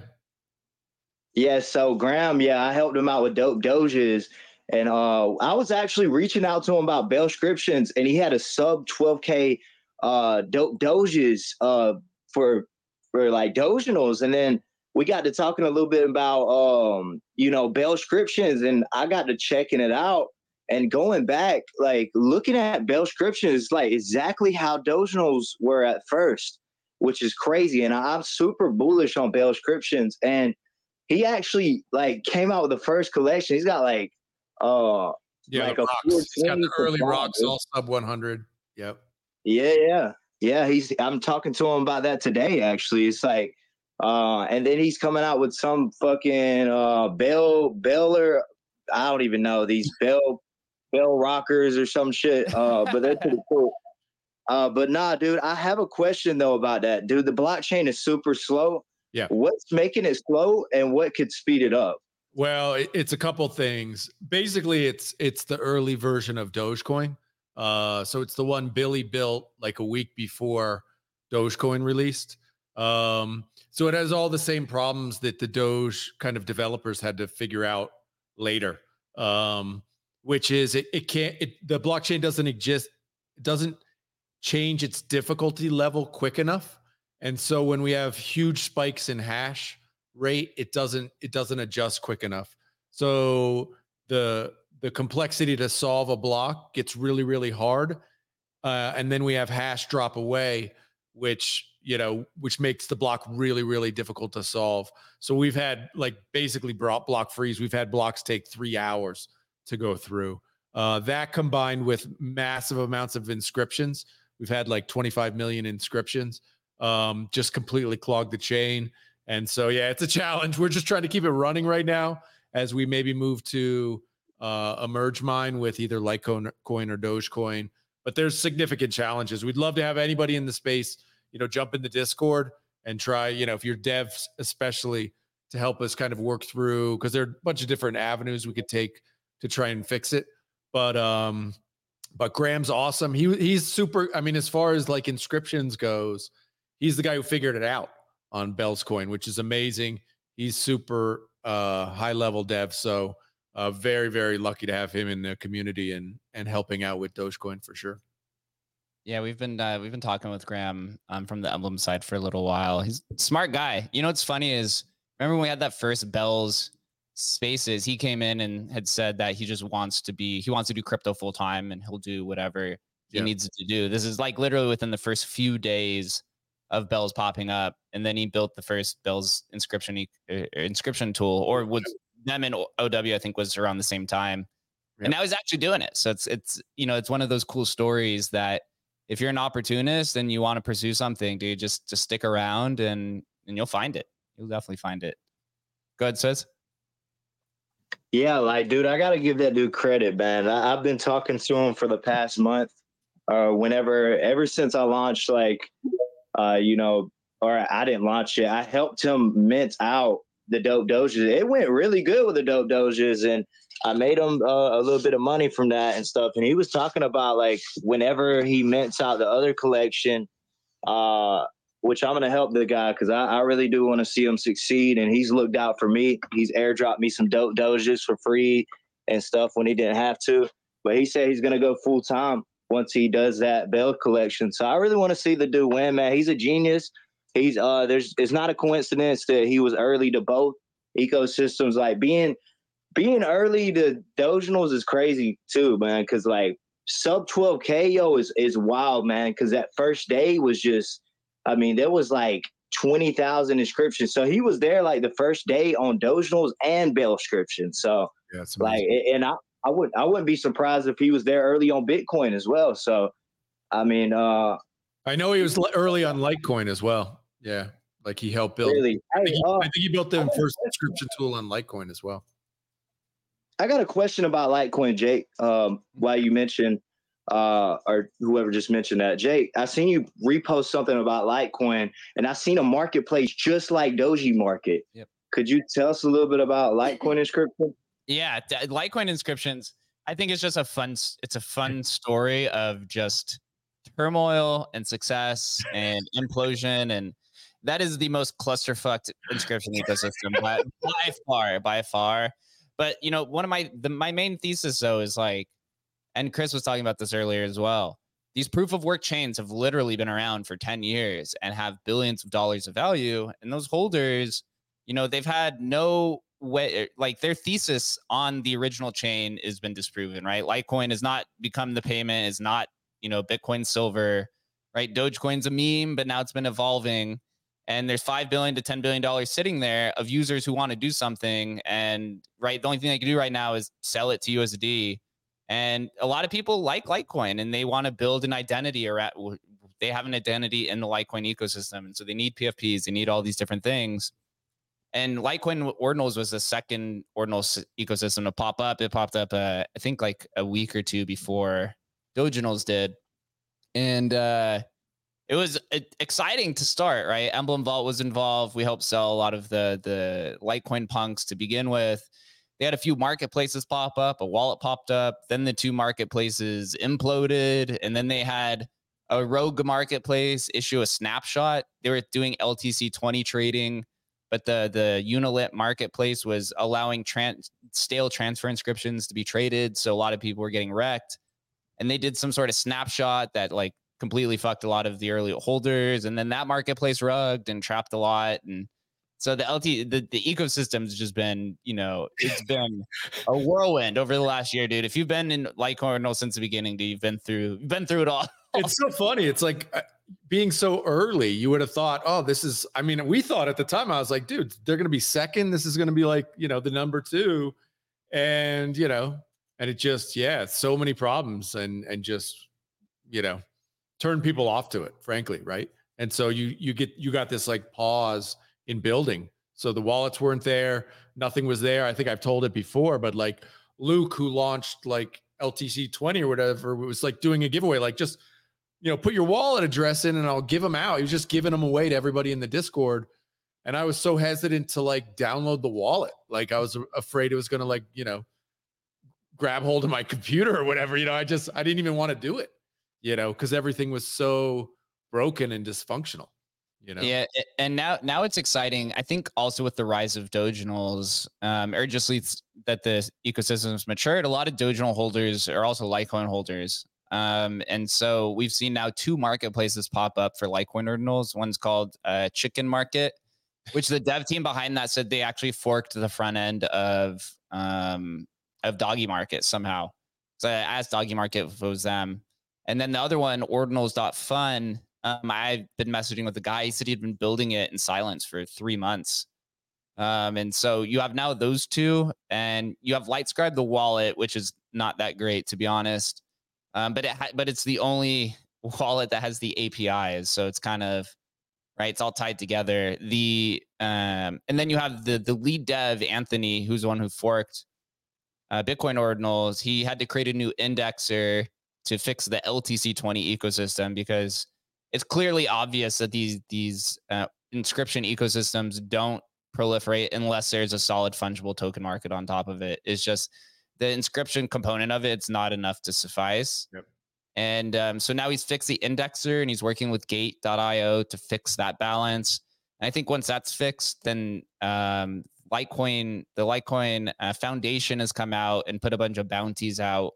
Yeah, so Graham, yeah, I helped him out with dope doges. And uh I was actually reaching out to him about Bell scriptions, and he had a sub 12k uh dope doges uh for for like doginals. And then we got to talking a little bit about um, you know, Bell scriptions, and I got to checking it out and going back, like looking at Bell scriptions, like exactly how doginals were at first, which is crazy. And I'm super bullish on Bell scriptions. And he actually like came out with the first collection. He's got like uh Yeah, Like rocks. He's got the early rocks, all sub 100. Yep. yeah, yeah. Yeah, he's I'm talking to him about that today actually. It's like uh and then he's coming out with some fucking uh Bell Beller I don't even know these Bell Bell rockers or some shit. Uh but they're pretty cool. Uh but nah dude, I have a question though about that. Dude, the blockchain is super slow. Yeah. What's making it slow and what could speed it up? Well, it, it's a couple things. Basically, it's it's the early version of Dogecoin. Uh, so it's the one Billy built like a week before Dogecoin released. Um, so it has all the same problems that the Doge kind of developers had to figure out later. Um, which is it, it can't it, the blockchain doesn't exist it doesn't change its difficulty level quick enough. And so when we have huge spikes in hash rate, it doesn't it doesn't adjust quick enough. So the the complexity to solve a block gets really really hard, uh, and then we have hash drop away, which you know which makes the block really really difficult to solve. So we've had like basically block freeze. We've had blocks take three hours to go through. Uh, that combined with massive amounts of inscriptions, we've had like 25 million inscriptions, um, just completely clogged the chain. And so, yeah, it's a challenge. We're just trying to keep it running right now as we maybe move to uh, a merge mine with either Litecoin coin or Dogecoin. But there's significant challenges. We'd love to have anybody in the space, you know, jump in the Discord and try, you know, if you're devs, especially to help us kind of work through because there are a bunch of different avenues we could take to try and fix it. But um, but Graham's awesome. He he's super. I mean, as far as like inscriptions goes, he's the guy who figured it out on Bellscoin, which is amazing. He's super uh high level dev. So uh very, very lucky to have him in the community and and helping out with Dogecoin for sure. Yeah, we've been uh, we've been talking with Graham um, from the Emblem side for a little while. He's a smart guy. You know what's funny is remember when we had that first Bells Spaces? He came in and had said that he just wants to be he wants to do crypto full time and he'll do whatever he Yeah. needs to do. This is like literally within the first few days of Bells popping up, and then he built the first Bells inscription uh, inscription tool, or with them and OW, I think was around the same time. Yep. And now he's actually doing it. So it's it's you know it's one of those cool stories that if you're an opportunist and you want to pursue something, dude, just just stick around and and you'll find it. You'll definitely find it. Go ahead, says. Yeah, like, dude, I gotta give that dude credit, man. I, I've been talking to him for the past month. Uh, whenever, ever since I launched, like, uh, you know, or I didn't launch it, I helped him mint out the dope doges. It went really good with the dope doges, and I made him uh, a little bit of money from that and stuff. And he was talking about like whenever he mints out the other collection, uh, which I'm gonna help the guy because I, I really do want to see him succeed. And he's looked out for me. He's airdropped me some dope doges for free and stuff when he didn't have to. But he said he's gonna go full time once he does that Bell collection. So I really want to see the dude win, man. He's a genius. He's uh there's it's not a coincidence that he was early to both ecosystems. Like being being early to Doginals is crazy too, man. Cause like sub 12k yo is is wild, man. Cause that first day was just I mean, there was like 20,000 inscriptions. So he was there like the first day on Doginals and Bell inscriptions. So Yeah, like, and I, I would, I wouldn't be surprised if he was there early on Bitcoin as well. So, I mean, uh, I know he was early on Litecoin as well. Yeah, like he helped build. really, I think, he, uh, I think he built the I got a first question. subscription tool on Litecoin as well. I got a question about Litecoin, Jake. Um, while you mentioned, uh, or whoever just mentioned that, Jake, I seen you repost something about Litecoin, and I seen a marketplace just like Doji Market. Yep. Could you tell us a little bit about Litecoin inscription? Yeah, d- uh, Litecoin inscriptions. I think it's just a fun. It's a fun story of just turmoil and success and implosion, and that is the most clusterfucked inscription ecosystem by, by far, by far. But you know, one of my the my main thesis though is like, and Chris was talking about this earlier as well. These proof of work chains have literally been around for 10 years and have billions of dollars of value. And those holders, you know, they've had no way, eh, like their thesis on the original chain has been disproven, right? Litecoin has not become the payment, is not, you know, Bitcoin silver, right? Dogecoin's a meme, but now it's been evolving. And there's five billion to ten billion dollars sitting there of users who want to do something. And right, the only thing they can do right now is sell it to USD. And a lot of people like Litecoin and they want to build an identity around they have an identity in the Litecoin ecosystem. And so they need PFPs, they need all these different things. And Litecoin Ordinals was the second Ordinals ecosystem to pop up. It popped up, uh, I think, like a week or two before Doginals did. And uh, it was uh, exciting to start, right? Emblem Vault was involved. We helped sell a lot of the the Litecoin punks to begin with. They had a few marketplaces pop up, a wallet popped up, then the two marketplaces imploded, and then they had a rogue marketplace issue a snapshot. They were doing LTC 20 trading, but the the Unilit marketplace was allowing trans stale transfer inscriptions to be traded. So a lot of people were getting wrecked. And they did some sort of snapshot that like completely fucked a lot of the early holders. And then that marketplace rugged and trapped a lot. And so the LT the, the ecosystem's just been, you know, it's been a whirlwind over the last year, dude. If you've been in Litecoin since the beginning, dude, you've been through you've been through it all. It's so funny. It's like being so early. You would have thought, oh, this is. I mean, we thought at the time. I was like, dude, they're going to be second. This is going to be like, you know, the number two, and you know, and it just, yeah, so many problems, and and just, you know, turn people off to it. Frankly, right? And so you you get you got this like pause in building. So the wallets weren't there. Nothing was there. I think I've told it before, but like Luke, who launched like LTC 20 or whatever, was like doing a giveaway, like just you know, put your wallet address in and I'll give them out. He was just giving them away to everybody in the Discord. And I was so hesitant to like download the wallet. Like I was afraid it was going to like, you know, grab hold of my computer or whatever. You know, I just, I didn't even want to do it, you know, because everything was so broken and dysfunctional, you know? Yeah, and now now it's exciting. I think also with the rise of Doginals, um, or just leads that the ecosystem's matured. A lot of Doginal holders are also Litecoin holders. Um, and so we've seen now two marketplaces pop up for Litecoin ordinals. One's called uh, Chicken Market, which the dev team behind that said they actually forked the front end of um, of Doggy Market somehow. So I asked Doggy Market if it was them. And then the other one, ordinals.fun, um, I've been messaging with the guy. He said he'd been building it in silence for three months. Um, and so you have now those two, and you have LiteScribe, the wallet, which is not that great to be honest. Um, but it ha- but it's the only wallet that has the APIs, so it's kind of right. It's all tied together. The um, and then you have the the lead dev Anthony, who's the one who forked uh, Bitcoin ordinals. He had to create a new indexer to fix the LTC20 ecosystem because it's clearly obvious that these these uh, inscription ecosystems don't proliferate unless there's a solid fungible token market on top of it. It's just the inscription component of it, it's not enough to suffice. Yep. And um, so now he's fixed the indexer and he's working with gate.io to fix that balance. And I think once that's fixed, then um, Litecoin, the Litecoin uh, Foundation has come out and put a bunch of bounties out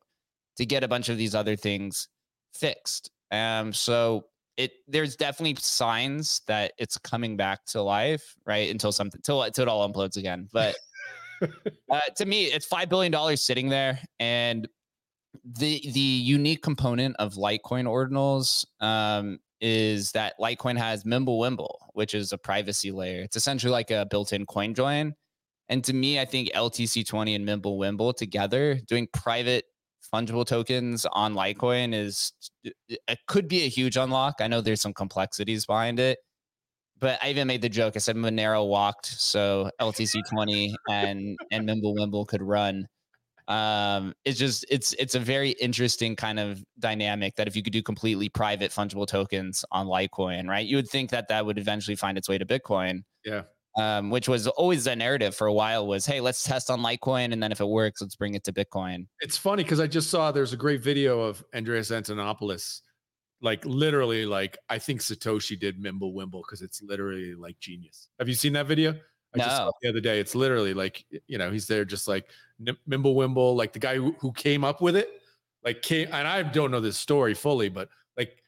to get a bunch of these other things fixed. Um, so it there's definitely signs that it's coming back to life, right? Until something, until, until it all implodes again. But uh, to me, it's five billion dollars sitting there, and the the unique component of Litecoin ordinals um, is that Litecoin has Mimblewimble, which is a privacy layer. It's essentially like a built-in coin join. And to me, I think LTC20 and Mimblewimble together doing private fungible tokens on Litecoin is it could be a huge unlock. I know there's some complexities behind it, but I even made the joke. I said Monero walked, so LTC20 and and Mimblewimble could run. Um, it's just it's it's a very interesting kind of dynamic that if you could do completely private fungible tokens on Litecoin, right? You would think that that would eventually find its way to Bitcoin. Yeah um, which was always the narrative for a while was, hey, let's test on Litecoin, and then if it works, let's bring it to Bitcoin. It's funny because I just saw there's a great video of Andreas Antonopoulos, like literally, like I think Satoshi did Mimblewimble because it's literally like genius. Have you seen that video? I no. just saw the other day. It's literally like you know he's there just like Mimblewimble, like the guy who, who came up with it, like came and I don't know this story fully, but like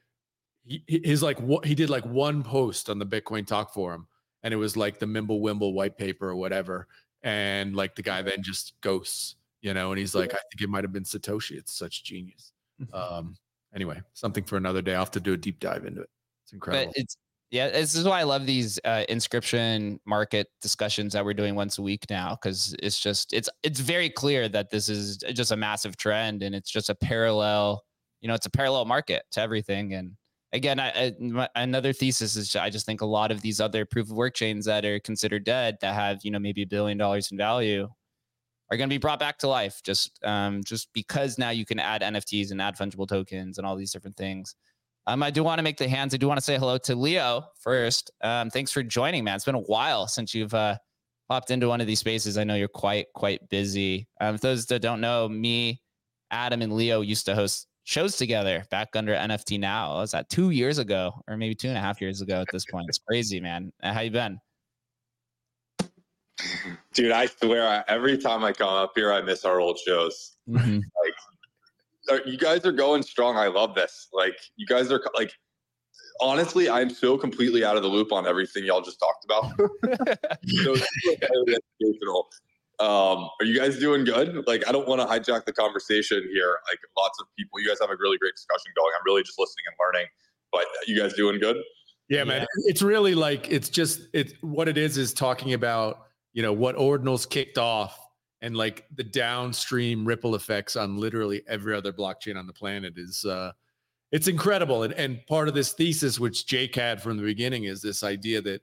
he his like what he did like one post on the Bitcoin Talk forum and it was like the Mimblewimble white paper or whatever. And like the guy then just ghosts, you know, and he's like, I think it might have been Satoshi. It's such genius. Mm-hmm. Um, anyway, something for another day. I'll have to do a deep dive into it. It's incredible. But it's yeah, this is why I love these uh, inscription market discussions that we're doing once a week now because it's just it's it's very clear that this is just a massive trend and it's just a parallel, you know, it's a parallel market to everything and again, I, I, my, another thesis is I just think a lot of these other proof of work chains that are considered dead that have you know maybe a billion dollars in value are going to be brought back to life just um, just because now you can add NFTs and add fungible tokens and all these different things. Um, I do want to make the hands. I do want to say hello to Leo first. Um, thanks for joining, man. It's been a while since you've uh, popped into one of these spaces. I know you're quite quite busy. Um, for those that don't know, me, Adam, and Leo used to host shows together back under NFT now. Was that two years ago or maybe two and a half years ago at this point? It's crazy, man. Uh, how you been? Dude, I swear, I, every time I come up here, I miss our old shows. Mm-hmm. Like, you guys are going strong. I love this. Like, you guys are like, honestly, I'm so completely out of the loop on everything y'all just talked about. so. Um, are you guys doing good? Like, I don't want to hijack the conversation here. Like, lots of people, you guys have a really great discussion going. I'm really just listening and learning. But you guys doing good? Yeah, man. It's really like it's just it's what it is is talking about you know what ordinals kicked off and like the downstream ripple effects on literally every other blockchain on the planet is uh it's incredible and and part of this thesis which Jake had from the beginning is this idea that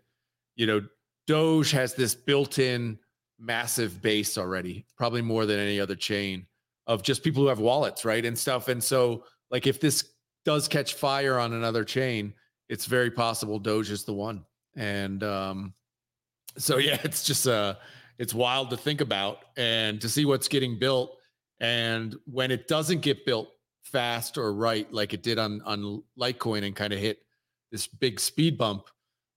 you know Doge has this built-in massive base already, probably more than any other chain of just people who have wallets, right? And stuff. And so, like, if this does catch fire on another chain, it's very possible Doge is the one. And um, so, yeah, it's just uh, it's wild to think about and to see what's getting built. And when it doesn't get built fast or right, like it did on on Litecoin, and kind of hit this big speed bump,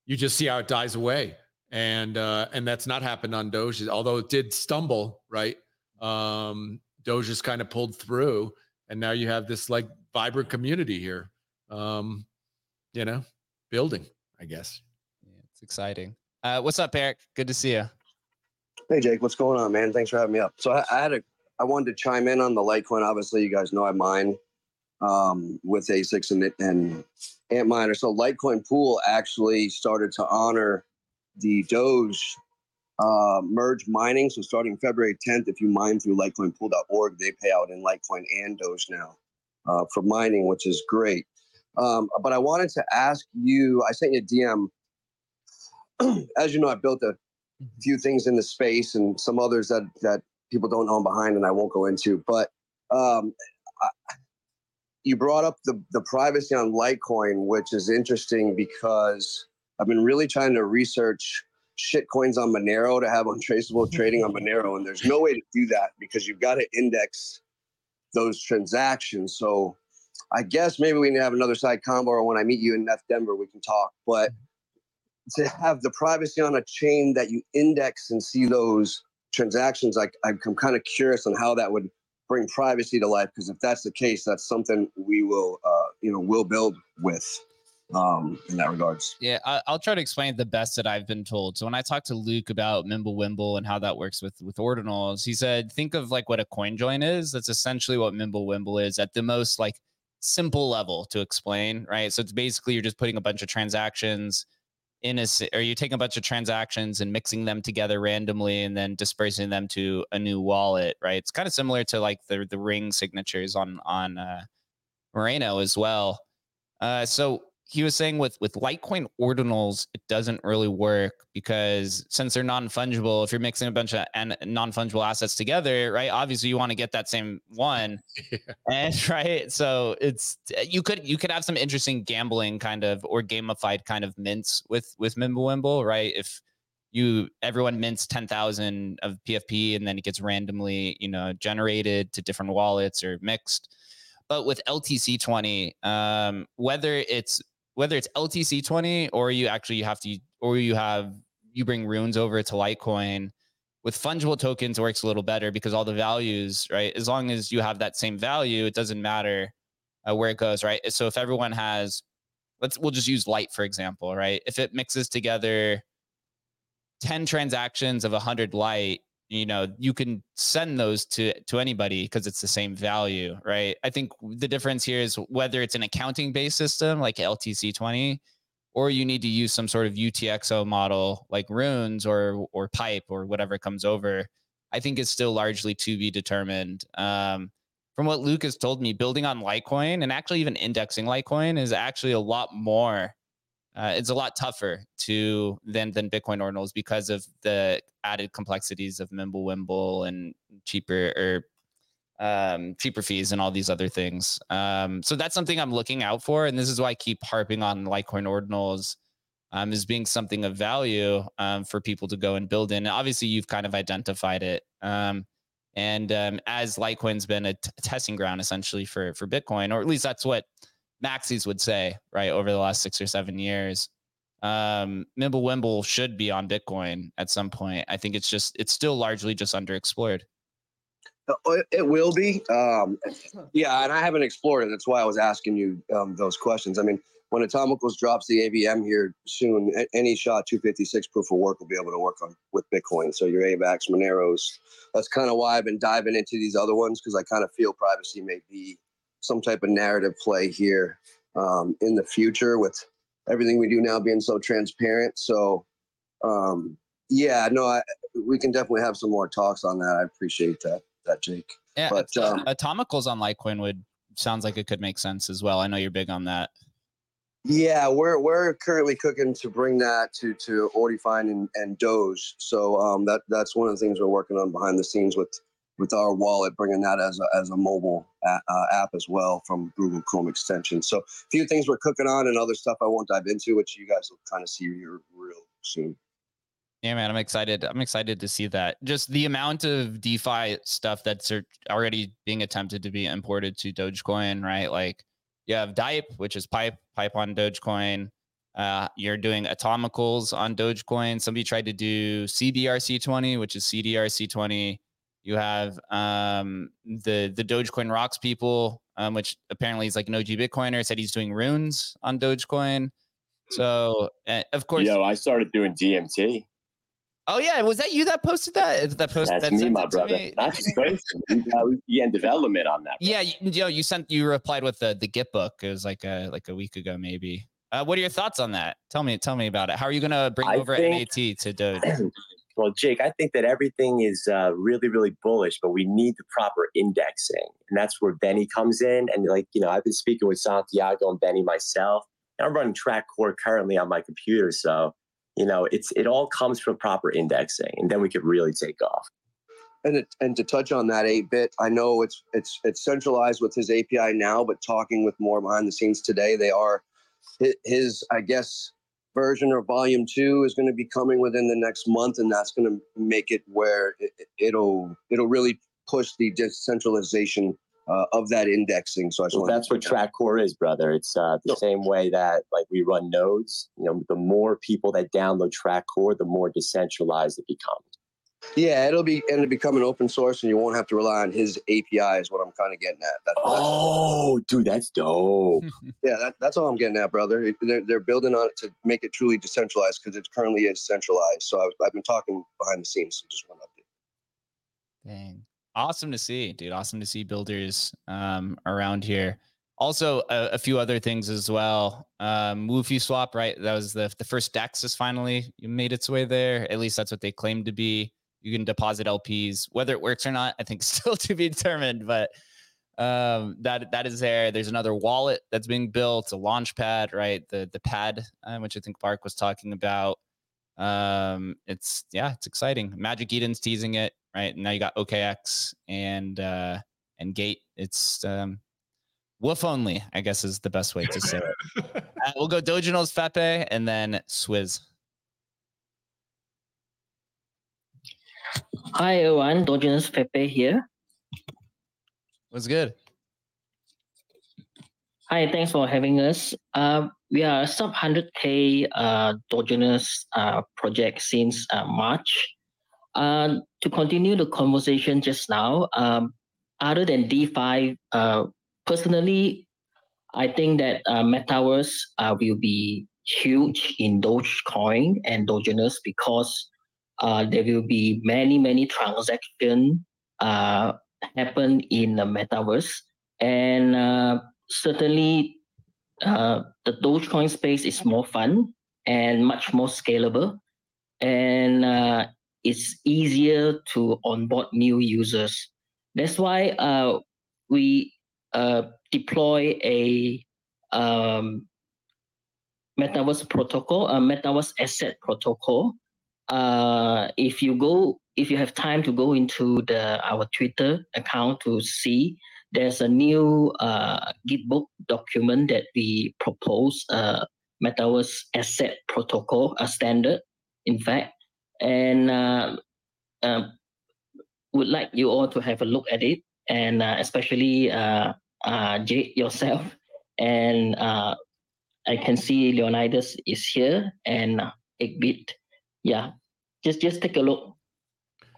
you just see how it dies away and uh, and that's not happened on Doge, although it did stumble. Right, um, Doge just kind of pulled through, and now you have this like vibrant community here. Um, you know, building, I guess. Yeah, it's exciting. Uh, what's up, Eric? Good to see you. Hey Jake, what's going on, man? Thanks for having me up. So I, I had a, I wanted to chime in on the Litecoin. Obviously, you guys know I mine um, with ASICs and and Antminer. So Litecoin Pool actually started to honor the Doge uh, merge mining. So starting February 10th, if you mine through LitecoinPool.org, they pay out in Litecoin and Doge now uh, for mining, which is great. Um, but I wanted to ask you. I sent you a DM. As you know, I built a few things in the space and some others that that people don't know behind, and I won't go into. But um, I, you brought up the the privacy on Litecoin, which is interesting because I've been really trying to research shit coins on Monero to have untraceable trading on Monero, and there's no way to do that because you've got to index those transactions. So I guess maybe we need to have another side combo, or when I meet you in ETHDenver, we can talk. But to have the privacy on a chain that you index and see those transactions, like I'm kind of curious on how that would bring privacy to life. Because if that's the case, that's something we will, uh, you know, will build with um, in that regards. Yeah, I, will try to explain the best that I've been told. So when I talked to Luke about Mimblewimble and how that works with with ordinals, he said think of like what a coin join is. That's essentially what Mimblewimble is at the most like simple level to explain, right? So it's basically you're just putting a bunch of transactions in a or you taking a bunch of transactions and mixing them together randomly and then dispersing them to a new wallet, right? It's kind of similar to like the the ring signatures on on uh, Monero as well. Uh, so he was saying with with Litecoin ordinals, it doesn't really work because since they're non fungible, if you're mixing a bunch of and non fungible assets together, right? Obviously, you want to get that same one, yeah. and right. So it's you could you could have some interesting gambling kind of or gamified kind of mints with with Mimblewimble, right? If you everyone mints 10,000 of PFP and then it gets randomly, you know, generated to different wallets or mixed. But with LTC20, um, whether it's whether it's LTC 20 or you actually have to, or you have, you bring runes over to Litecoin with fungible tokens works a little better because all the values, right? As long as you have that same value, it doesn't matter uh, where it goes, right? So if everyone has, let's, we'll just use light, for example, right? If it mixes together 10 transactions of 100 light, you know you can send those to to anybody because it's the same value right? I think the difference here is whether it's an accounting based system like ltc20 or you need to use some sort of utxo model like runes or or pipe or whatever comes over i think it's still largely to be determined. Um, from what luke has told me building on litecoin and actually even indexing litecoin is actually a lot more uh, it's a lot tougher to than than Bitcoin ordinals because of the added complexities of Mimblewimble and cheaper or um, cheaper fees and all these other things. Um, so that's something I'm looking out for, and this is why I keep harping on Litecoin ordinals um, as being something of value um, for people to go and build in. obviously, you've kind of identified it. Um, and um, as Litecoin's been a t- testing ground essentially for for Bitcoin, or at least that's what Maxis would say, right, over the last six or seven years. Um, Mimblewimble should be on Bitcoin at some point. I think it's just it's still largely just underexplored. Uh, it will be. Um, yeah, and I haven't explored it. That's why I was asking you um, those questions. I mean, when Atomicals drops the AVM here soon, any SHA 256 proof of work will be able to work on with Bitcoin. So your AVAX, Moneros. That's kind of why I've been diving into these other ones because I kind of feel privacy may be some type of narrative play here um, in the future with everything we do now being so transparent. So, um, yeah, no, I, we can definitely have some more talks on that. I appreciate that, that Jake. Yeah, but um, atomicals on Litecoin would sounds like it could make sense as well. I know you're big on that. Yeah, we're we're currently cooking to bring that to to Orifine and, and Doge. So um, that that's one of the things we're working on behind the scenes with with our wallet, bringing that as a, as a mobile a, uh, app as well from Google Chrome extension. So a few things we're cooking on and other stuff I won't dive into, which you guys will kind of see here real soon. Yeah, man, I'm excited. I'm excited to see that. Just the amount of DeFi stuff that's already being attempted to be imported to Dogecoin, right? Like you have Dipe, which is Pipe, Pipe on Dogecoin. Uh, you're doing atomicals on Dogecoin. Somebody tried to do CBRC20, which is CDRC20. You have um, the the Dogecoin rocks people um, which apparently is like an OG Bitcoiner, said he's doing runes on Dogecoin. So, uh, of course, Yo, I started doing DMT. Oh yeah, was that you that posted that? That post That's that me, my brother. me? That's crazy. we got we development on that. Yeah, you, you know, you sent you replied with the the Git book. It was like a like a week ago, maybe. Uh, what are your thoughts on that? Tell me, tell me about it. How are you gonna bring I over think- NAT to Doge? Well, Jake, I think that everything is uh, really, really bullish, but we need the proper indexing. And that's where Benny comes in. And, like, you know, I've been speaking with Santiago and Benny myself. And I'm running Trac Core currently on my computer. So, you know, it's it all comes from proper indexing. And then we could really take off. And it, and to touch on that eight bit, I know it's it's it's centralized with his API now, but talking with more behind the scenes today, they are his I guess version or volume two is going to be coming within the next month, and that's going to make it where it, it'll it'll really push the decentralization uh, of that indexing. So I just Well, that's what Trac Core is, brother. It's uh, the same way that like we run nodes. You know, the more people that download Trac Core, the more decentralized it becomes. Yeah, it'll be and it'll become an open source, and you won't have to rely on his API. Is what I'm kind of getting at. That, Oh, dude, that's dope. yeah, that, that's all I'm getting at, brother. It- They're, they're building on it to make it truly decentralized because it currently is centralized. So I've, I've been talking behind the scenes. So just one update. Dang. Awesome to see, dude. Awesome to see builders um, around here. Also, a, a few other things as well. Um, Woofy Swap, right? That was the the first DEX has finally made its way there. At least that's what they claim to be. You can deposit LPs, whether it works or not. I think still to be determined, but um, that that is there. There's another wallet that's being built, a launch pad, right? The the pad, uh, which I think Bark was talking about. Um, it's yeah, it's exciting. Magic Eden's teasing it, right? Now you got OKX and uh and Gate. It's um woof only, I guess is the best way to say it. Uh, we'll go Doginals Fepe and then Swizz. Hi everyone, Dogenus Pepe here. What's good. Hi, thanks for having us. Uh, we are a sub 100k uh, Dogenus uh, project since uh, March. Uh, to continue the conversation just now, um, other than DeFi, uh, personally, I think that uh, Metaverse uh, will be huge in Dogecoin and Dogenus because uh, there will be many, many transactions uh, happen in the Metaverse. And uh, certainly uh, the Dogecoin space is more fun and much more scalable. And uh, it's easier to onboard new users. That's why uh, we uh, deploy a um, Metaverse protocol, a Metaverse asset protocol. Uh, if you go, if you have time to go into the our Twitter account to see, there's a new uh, Gitbook document that we propose, uh, Metaverse asset protocol, a standard, in fact, and uh, uh, would like you all to have a look at it, and uh, especially uh, uh, yourself, and uh, I can see Leonidas is here and uh, 8-bit. Yeah, just just take a look.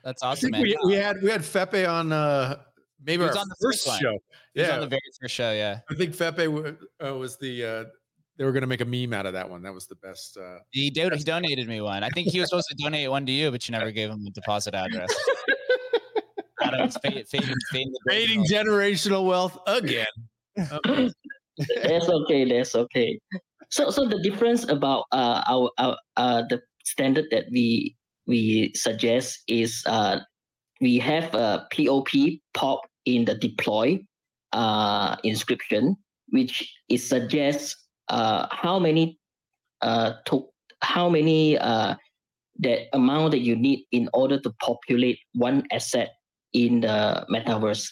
That's awesome, man. we, we had we had Fepe on uh maybe He was our on the first first one. show. He was Yeah, on the very first show, yeah. I think Fepe w- uh, was the uh they were gonna make a meme out of that one. That was the best. Uh, He, do- he donated me one. I think he was supposed to donate one to you, but you never gave him the deposit address. Adam's fading, fading, fading, the fading generational wealth again. Okay. that's okay. That's okay. So, so the difference about uh, our, our uh, the standard that we we suggest is uh, we have a POP pop in the deploy uh, inscription, which it suggests uh, how many uh, to how many uh, that amount that you need in order to populate one asset in the metaverse.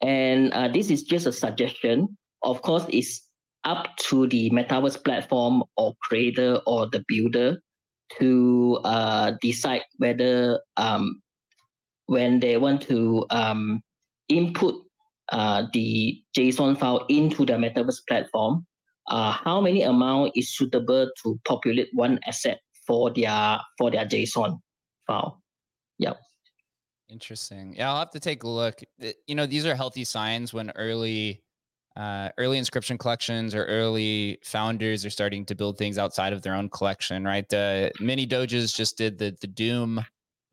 And uh, this is just a suggestion. Of course, it's up to the metaverse platform or creator or the builder to uh, decide whether um, when they want to um, input uh, the JSON file into the metaverse platform, uh, how many amount is suitable to populate one asset for their for their JSON file. Yep. Interesting. Yeah, I'll have to take a look. You know, these are healthy signs when early uh, early inscription collections or early founders are starting to build things outside of their own collection, right? The many doges just did the the Doom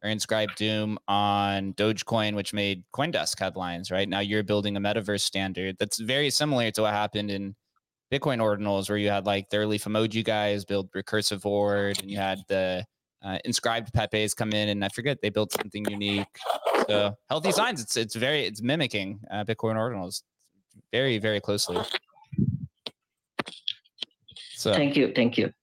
or inscribed Doom on Dogecoin, which made CoinDesk headlines, right? Now you're building a metaverse standard that's very similar to what happened in Bitcoin ordinals, where you had like the early Emoji guys build recursive ward, and you had the uh, inscribed Pepes come in, and I forget they built something unique. So healthy signs. It's it's very it's mimicking uh, Bitcoin ordinals very very closely. So thank you, thank you.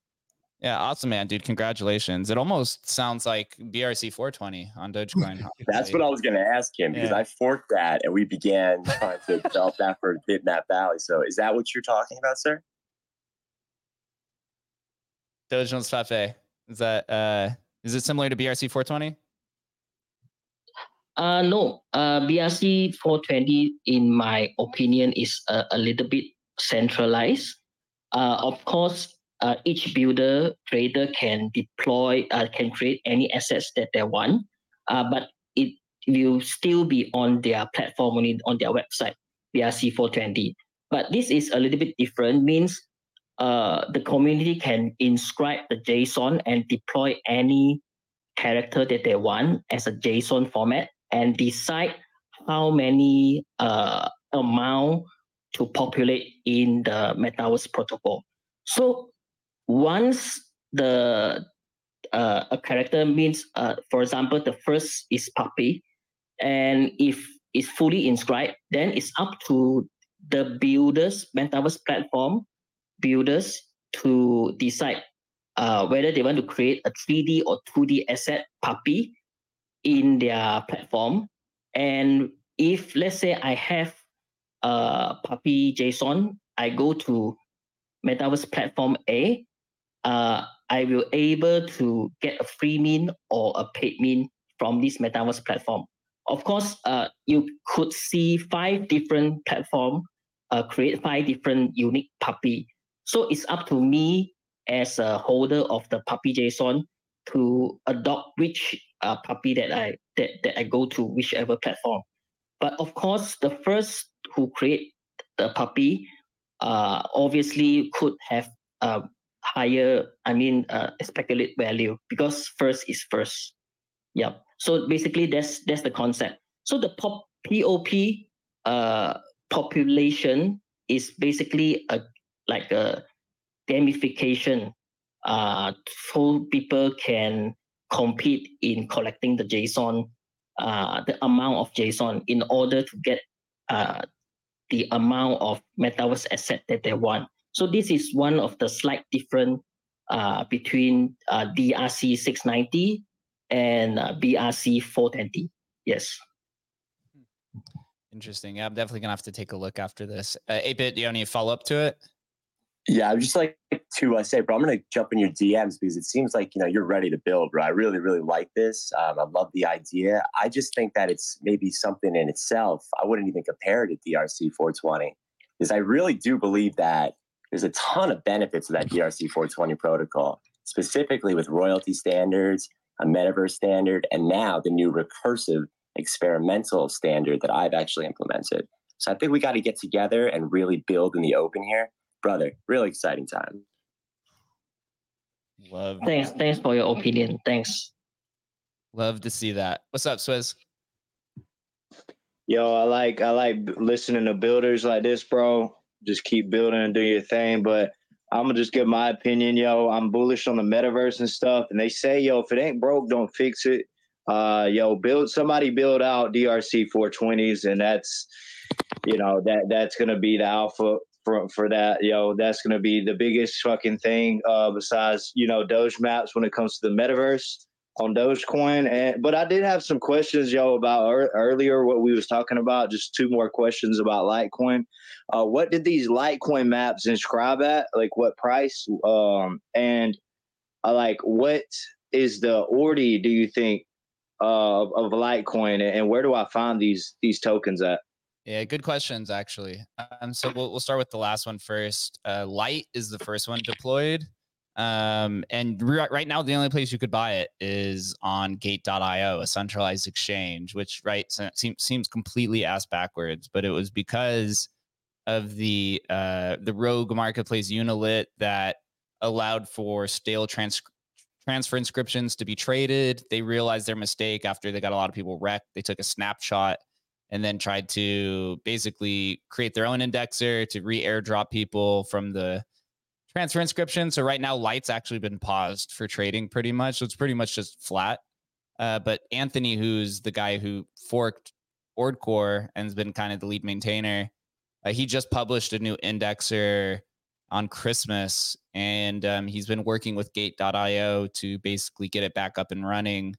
Yeah, awesome, man, dude. Congratulations. It almost sounds like BRC 420 on Dogecoin. That's what I was going to ask him because yeah. I forked that and we began trying to develop that for Bitmap Valley. So is that what you're talking about, sir? Dogecoin's Pepe. Is that uh is it similar to BRC 420? Uh, no, uh, BRC 420, in my opinion, is a, a little bit centralized. Uh, of course, uh, each builder trader can deploy, uh, can create any assets that they want, uh, but it will still be on their platform, on, on their website, BRC 420. But this is a little bit different, means uh, the community can inscribe the JSON and deploy any character that they want as a JSON format and decide how many uh, amount to populate in the Metaverse protocol. So once the uh, a character means, uh, for example, the first is puppy, and if it's fully inscribed, then it's up to the builders, Metaverse platform builders to decide uh, whether they want to create a 3D or 2D asset puppy in their platform. And if let's say I have a puppy JSON, I go to Metaverse platform A, uh, I will able to get a free min or a paid min from this Metaverse platform. Of course, uh, you could see five different platform uh, create five different unique puppy. So it's up to me as a holder of the puppy JSON to adopt which uh, puppy that I that, that I go to whichever platform. But of course, the first who create the puppy uh, obviously could have a higher, I mean, uh, speculate value because first is first. Yep. So basically, that's that's the concept. So the pop POP uh, population is basically a like a gamification uh, so people can compete in collecting the JSON, uh, the amount of JSON in order to get uh, the amount of metaverse asset that they want. So this is one of the slight difference uh, between uh, DRC 690 and uh, BRC 420. Yes. Interesting. Yeah, I'm definitely gonna have to take a look after this. Uh, 8-bit, do you have any follow up to it? Yeah, I would just like to uh, say, bro, I'm going to jump in your DMs because it seems like you know you're ready to build, bro. I really, really like this. Um, I love the idea. I just think that it's maybe something in itself. I wouldn't even compare it to DRC 420 because I really do believe that there's a ton of benefits to that DRC 420 protocol, specifically with royalty standards, a metaverse standard, and now the new recursive experimental standard that I've actually implemented. So I think we got to get together and really build in the open here brother. Really exciting time. Love. Thanks. Thanks for your opinion. Thanks. Love to see that. What's up, Swizz? Yo, I like I like listening to builders like this, bro. Just keep building and do your thing. But I'm gonna just give my opinion, yo. I'm bullish on the metaverse and stuff. And they say, yo, if it ain't broke, don't fix it. Uh, yo, build somebody build out DRC 420s, and that's you know that that's gonna be the alpha for for that. Yo, that's gonna be the biggest fucking thing uh, besides you know Doge maps when it comes to the metaverse on Dogecoin. And but I did have some questions, yo, about er- earlier what we was talking about. Just two more questions about Litecoin. Uh, what did these Litecoin maps inscribe at? Like what price? Um, and uh, like what is the order? Do you think uh, of Litecoin, and where do I find these these tokens at? Yeah, good questions actually. Um, so we'll we'll start with the last one first. Uh, Light is the first one deployed, um, and re- right now the only place you could buy it is on Gate.io, a centralized exchange, which right seems seems completely ass backwards. But it was because of the uh, the rogue marketplace Unilit that allowed for stale trans- transfer inscriptions to be traded. They realized their mistake after they got a lot of people wrecked. They took a snapshot and then tried to basically create their own indexer to re airdrop people from the transfer inscription. So right now, Light's actually been paused for trading pretty much. So it's pretty much just flat. Uh, but Anthony, who's the guy who forked OrdCore and has been kind of the lead maintainer, uh, he just published a new indexer on Christmas, and um, he's been working with Gate.io to basically get it back up and running.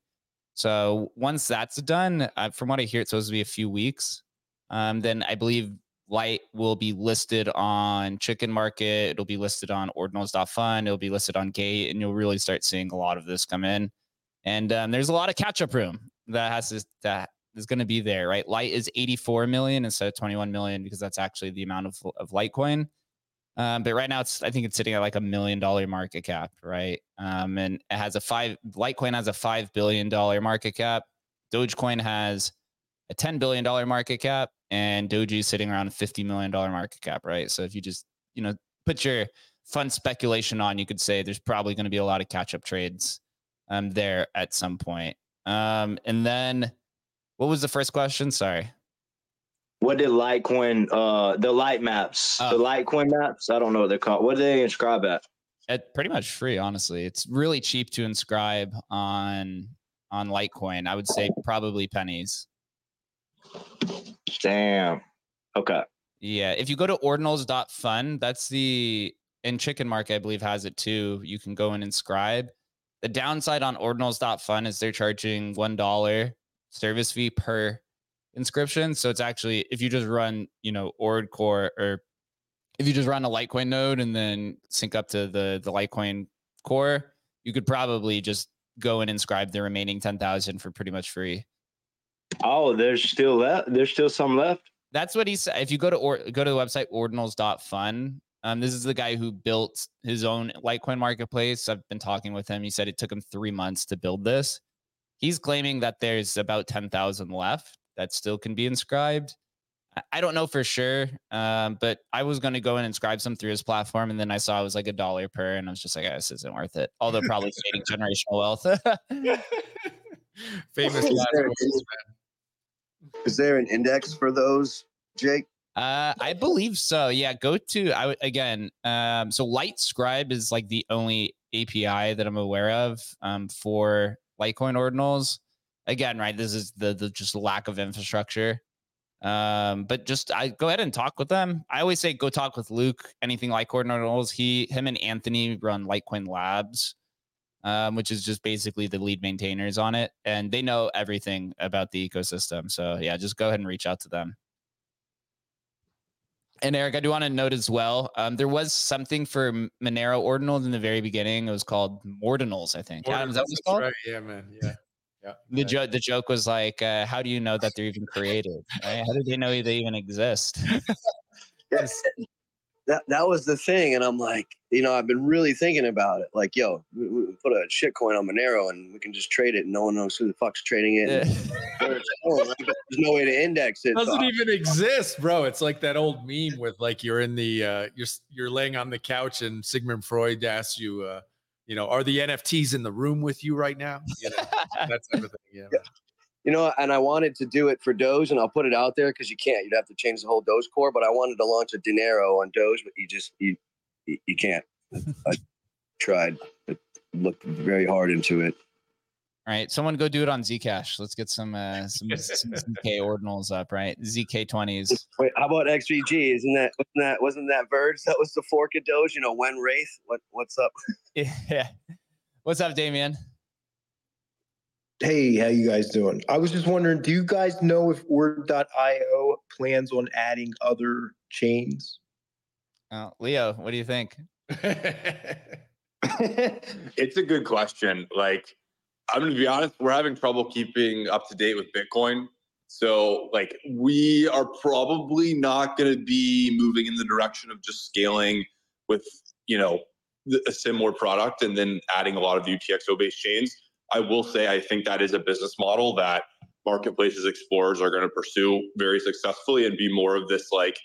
So once that's done, uh, from what I hear, it's supposed to be a few weeks. Um, then I believe Light will be listed on Chicken Market. It'll be listed on Ordinals.fun. It'll be listed on Gate, and you'll really start seeing a lot of this come in. And um, there's a lot of catch up room that has to, that is going to be there, right? Light is 84 million instead of 21 million because that's actually the amount of, of Litecoin. Um, but right now, it's I think it's sitting at like a million dollar market cap, right? Um, and it has a five Litecoin has a five billion dollar market cap. Dogecoin has a ten billion dollar market cap, and Doji is sitting around a fifty million dollar market cap, right? So if you just you know put your fun speculation on, you could say there's probably going to be a lot of catch up trades um, there at some point. Um, and then what was the first question? Sorry. What did Litecoin, uh, the light maps, Oh. the Litecoin maps? I don't know what they're called. What do they inscribe at? It pretty much free, honestly. It's really cheap to inscribe on on Litecoin. I would say probably pennies. Damn. Okay. Yeah. If you go to ordinals.fun, that's the and Chicken Market, I believe, has it too. You can go and inscribe. The downside on ordinals.fun is they're charging one dollar service fee per inscription. So it's actually if you just run, you know, ORD core or if you just run a Litecoin node and then sync up to the the Litecoin core, you could probably just go and inscribe the remaining ten thousand for pretty much free. Oh, there's still left. There's still some left. That's what he said. If you go to or go to the website ordinals.fun, um, this is the guy who built his own Litecoin marketplace. I've been talking with him. He said it took him three months to build this. He's claiming that there's about 10,000 left that still can be inscribed. I- don't know for sure, um, but I was going to go and inscribe some through his platform, and then I saw it was like a dollar per, and I was just like, "Ah, this isn't worth it. Although probably creating generational wealth. Famous Is last there- Is there an index for those, Jake? Uh, I believe so. Yeah, go to I would again. Um, so LiteScribe is like the only API that I'm aware of um, for Litecoin ordinals. Again, right? This is the the just lack of infrastructure. Um, but just I go ahead and talk with them. I always say go talk with Luke. Anything like ordinals. He, him, and Anthony run Litecoin Labs, um, which is just basically the lead maintainers on it, and they know everything about the ecosystem. So yeah, just go ahead and reach out to them. And Eric, I do want to note as well, um, there was something for Monero ordinals in the very beginning. It was called Mordinals, I think. Adam, is that what it's called? right. Yeah, man. Yeah. Yeah. The joke, the joke was like, uh, "How do you know that they're even created? Right? How do they know they even exist?" Yes. That that was the thing, and I'm like, you know, I've been really thinking about it. Like, yo, we, we put a shit coin on Monero, and we can just trade it, and no one knows who the fuck's trading it. and where it's going, right? But There's no way to index it. so doesn't I- even exist, bro. It's like that old meme with like you're in the uh you're you're laying on the couch and Sigmund Freud asks you uh you know, are the NFTs in the room with you right now? You know, that's everything. Yeah. you know, and I wanted to do it for Doge, and I'll put it out there because you can't. You'd have to change the whole Doge core. But I wanted to launch a dinero on Doge, but you just you you, you can't. I tried. I looked very hard into it. All right, someone go do it on Zcash. Let's get some uh, some, some ZK ordinals up, right? ZK twenties. Wait, how about XVG? Isn't that wasn't that wasn't that Verge? That was the fork of Doge. You know, when Wraith. What what's up? Yeah. What's up, Damien? Hey, how you guys doing? I was just wondering, do you guys know if Ord.io plans on adding other chains? Uh, Leo, what do you think? it's a good question. Like, I'm gonna be honest, we're having trouble keeping up to date with Bitcoin. So, like, we are probably not gonna be moving in the direction of just scaling with, you know, a similar product and then adding a lot of UTXO based chains. I will say, I think that is a business model that marketplaces explorers are going to pursue very successfully and be more of this like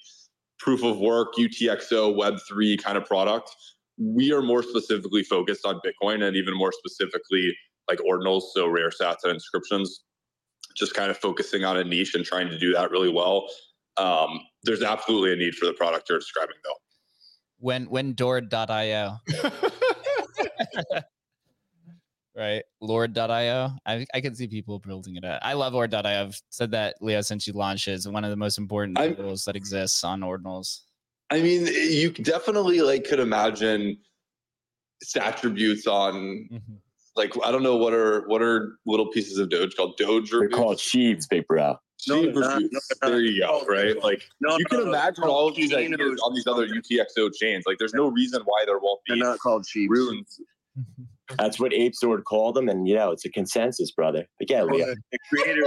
proof of work, UTXO, Web3 kind of product. We are more specifically focused on Bitcoin and even more specifically like ordinals, so rare sats and inscriptions, just kind of focusing on a niche and trying to do that really well. Um, there's absolutely a need for the product you're describing, though. When when Dord.io. right lord.io I, I can see people building it i love ord.io i've said that leo since you launched it. it's one of the most important tools that exists on ordinals I mean, you definitely like could imagine attributes on like I don't know what are what are little pieces of Doge called Doge. They're called sheaves, big bro. Sheaves there you go, right? Like No, you can no, imagine they're all of these ideas on these other UTXO chains. Like there's no reason why there won't be. They're not called sheep. Runes. That's what Apezord called them, and you know it's a consensus, brother. But yeah, oh, Leo, The, the creator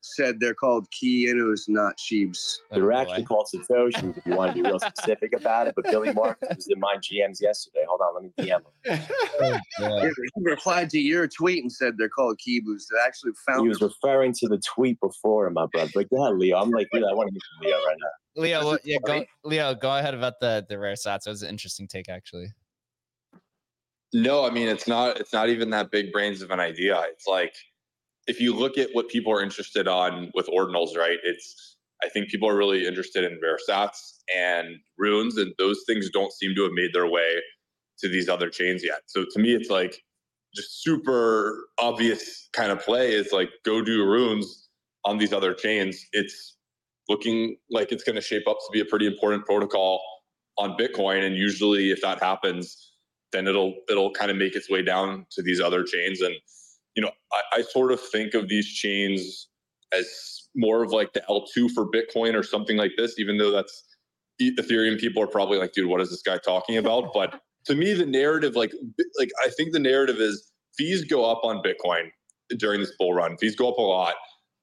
said they're called key Inus, not sheeps. Oh, they're actually called Satoshi if you want to be real specific about it. But Billy Martin was in my GMs yesterday. Hold on, let me DM him. Oh, yeah, he replied to your tweet and said they're called Kibus. They actually found He was referring to the tweet before, my brother. But go ahead, Leo. I'm like, really, I want to hear from Leo right now. leo what, yeah go leo go ahead about the the rare sats that was an interesting take actually No, I mean it's not it's not even that big brains of an idea. It's like if you look at what people are interested on with ordinals, right? It's I think people are really interested in rare sats and runes, and those things don't seem to have made their way to these other chains yet. So to me, it's like just super obvious kind of play is like go do runes on these other chains. It's looking like it's going to shape up to be a pretty important protocol on Bitcoin, and usually if that happens, then it'll it'll kind of make its way down to these other chains. And you know, I, I sort of think of these chains as more of like the L2 for Bitcoin or something like this, even though that's Ethereum people are probably like, dude, what is this guy talking about? But to me, the narrative, like, like I think the narrative is fees go up on Bitcoin during this bull run. Fees go up a lot,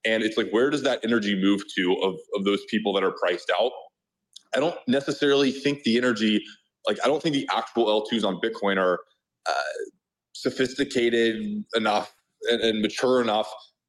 and it's like, where does that energy move to of of those people that are priced out? I don't necessarily think the energy, like, I don't think the actual L2s on Bitcoin are uh, sophisticated enough and, and mature enough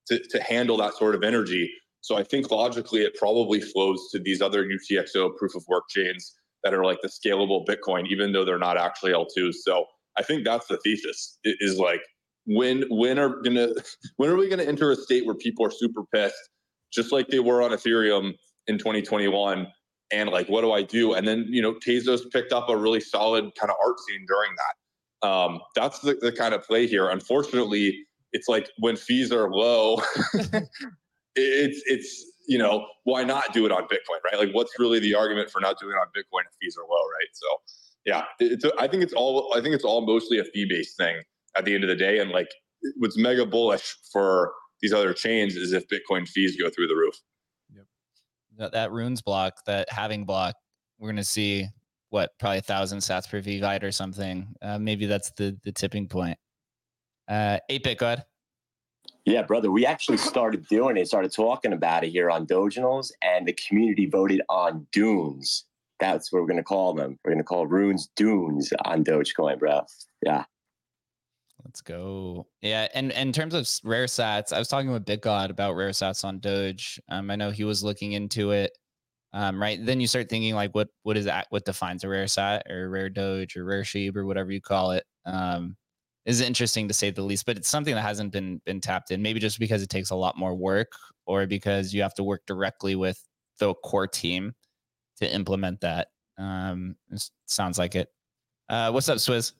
to, to handle that sort of energy. So I think logically it probably flows to these other UTXO proof of work chains that are like the scalable Bitcoin, even though they're not actually L2s. So I think that's the thesis is like when when are gonna when are we gonna enter a state where people are super pissed, just like they were on Ethereum in 2021? And like, what do I do? And then you know, Tezos picked up a really solid kind of art scene during that. Um, that's the, the kind of play here. Unfortunately, it's like when fees are low, it's it's you know why not do it on Bitcoin, right? Like, what's really the argument for not doing it on Bitcoin if fees are low, right? So, yeah, it's I think it's all I think it's all mostly a fee based thing at the end of the day, and like what's mega bullish for these other chains is if Bitcoin fees go through the roof. That, that runes block, that halving block, we're gonna see what probably a thousand sats per vByte or something. Uh, maybe that's the the tipping point. Uh, eight bit, go ahead. Yeah, brother. We actually started doing it, started talking about it here on Doginals, and the community voted on Dunes. That's what we're gonna call them. We're gonna call runes Dunes on Dogecoin, bro. Yeah. Let's go. Yeah, and, and in terms of rare sats, I was talking with BitGod about rare sats on Doge. Um, I know he was looking into it. Um, right. Then you start thinking like, what what is that? What defines a rare sat or rare Doge or rare sheep or whatever you call it? Um, is interesting to say the least, but it's something that hasn't been been tapped in. Maybe just because it takes a lot more work, or because you have to work directly with the core team to implement that. Um, sounds like it. Uh, what's up, Swizz?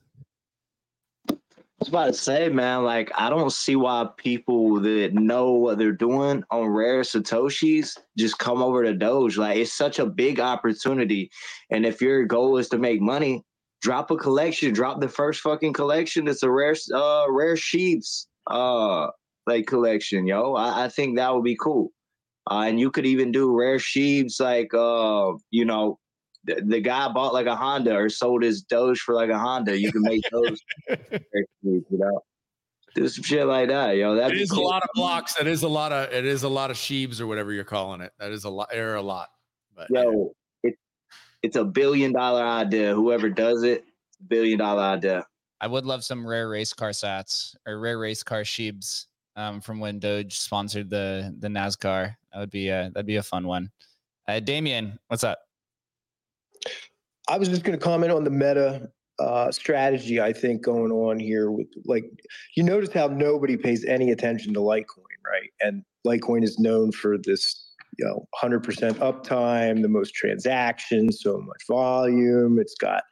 Was about to say, man, like I don't see why people that know what they're doing on rare satoshis just come over to Doge. Like it's such a big opportunity, and if your goal is to make money, drop a collection, drop the first fucking collection. It's a rare, uh, rare sheets, uh, like collection, yo. I, I think that would be cool, uh, and you could even do rare sheets, like, uh, you know. The, the guy bought like a Honda or sold his Doge for like a Honda. You can make those you know, do some shit like that, yo. That It is a lot of blocks. It is a lot of it is a lot of sheaves or whatever you're calling it. That is a lot. There are a lot. But Yo, it, it's a billion dollar idea. Whoever does it, billion dollar idea. I would love some rare race car sats or rare race car sheebs um, from when Doge sponsored the the NASCAR. That would be a that'd be a fun one. Uh, Damien, what's up? I was just going to comment on the meta uh, strategy I think going on here with like you notice how nobody pays any attention to Litecoin, right? And Litecoin is known for this you know 100% uptime, the most transactions, so much volume. It's got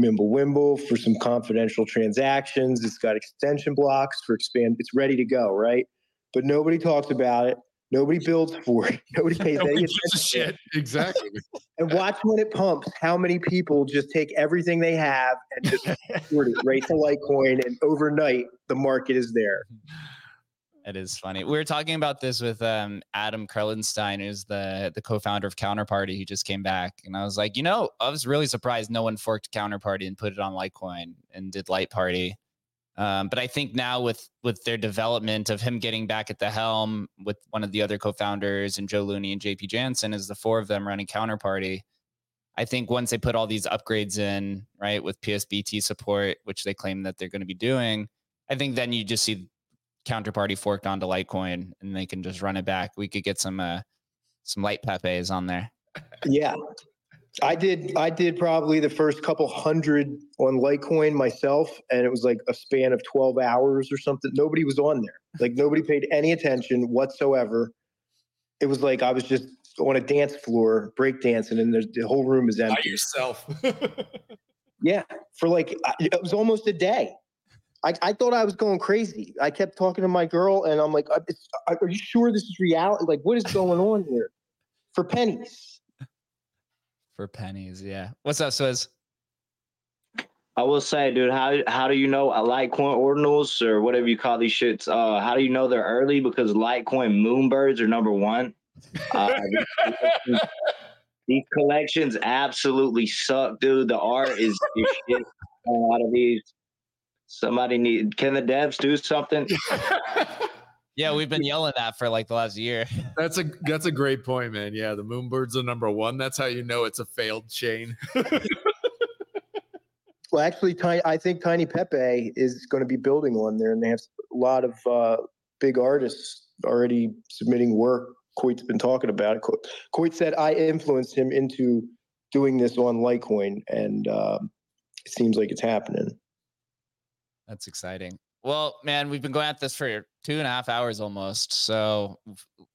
Mimblewimble for some confidential transactions. It's got extension blocks for expand. It's ready to go, right? But nobody talks about it. Nobody builds for it. Nobody pays Nobody any attention. shit. Exactly. And watch when it pumps, how many people just take everything they have and just put it right to Litecoin, and overnight the market is there. It is funny. We were talking about this with um, Adam Krellenstein, who's the the co-founder of Counterparty. He just came back, and I was like, you know, I was really surprised no one forked Counterparty and put it on Litecoin and did Light Party. Um, but I think now with with their development of him getting back at the helm with one of the other co-founders and Joe Looney and JP Jansen as the four of them running Counterparty, I think once they put all these upgrades in, right, with PSBT support, which they claim that they're going to be doing, I think then you just see Counterparty forked onto Litecoin and they can just run it back. We could get some uh, some light pepes on there. Yeah. I did I did probably the first couple hundred on Litecoin myself, and it was like a span of 12 hours or something. Nobody was on there. Like nobody paid any attention whatsoever. It was like I was just on a dance floor, break dancing, and the whole room is empty. By yourself. Yeah, for like it was almost a day. I, I thought I was going crazy. I kept talking to my girl, and I'm like, "Uh, "Are you sure this is reality? Like, what is going on here?" For pennies. For pennies, yeah. What's up, Swizz? I will say, dude, how how do you know a Litecoin ordinals or whatever you call these shits? Uh, how do you know they're early? Because Litecoin Moonbirds are number one. Uh, these collections absolutely suck, dude. The art is, shit lot of these. Somebody need can the devs do something? Yeah, we've been yelling that for like the last year. That's a that's a great point, man. Yeah, the Moonbirds are number one. That's how you know it's a failed chain. Well, actually, Tiny, I think Tiny Pepe is going to be building on there, and they have a lot of uh, big artists already submitting work. Coit's been talking about it. Co- Coit said I influenced him into doing this on Litecoin, and um, it seems like it's happening. That's exciting. Well, man, we've been going at this for two and a half hours almost. So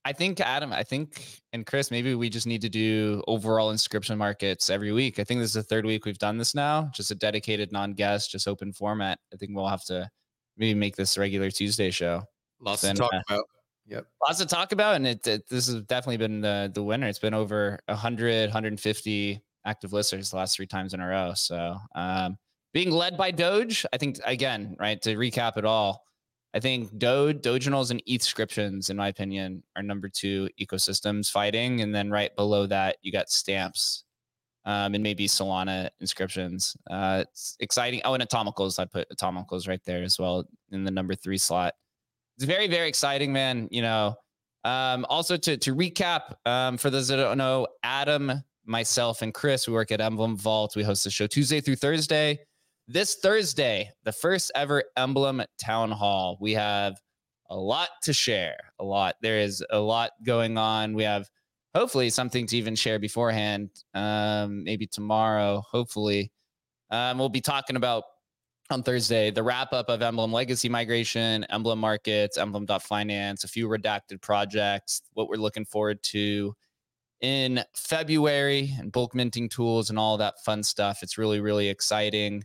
I think Adam, I think, and Chris, maybe we just need to do overall inscription markets every week. I think this is the third week we've done this now, just a dedicated non-guest, just open format. I think we'll have to maybe make this a regular Tuesday show. Lots Then, to talk uh, about. Yep. Lots to talk about, and it, it this has definitely been the the winner. It's been over 100, 150 active listeners the last three times in a row. So um, being led by Doge, I think again, right to recap it all, I think Doge, Doginals, and ETHscriptions, in my opinion, are number two ecosystems fighting, and then right below that you got stamps. Um, and maybe Solana inscriptions. Uh, it's exciting. Oh, and Atomicals. I put Atomicals right there as well in the number three slot it's very very exciting man you know um also to to recap um for those that don't know adam myself and chris we work at emblem vault we host the show tuesday through thursday this thursday the first ever emblem town hall we have a lot to share a lot there is a lot going on we have hopefully something to even share beforehand um maybe tomorrow hopefully um we'll be talking about on Thursday, the wrap up of Emblem Legacy Migration, Emblem Markets, Emblem.finance, a few redacted projects, what we're looking forward to in February, and bulk minting tools and all that fun stuff. It's really, really exciting.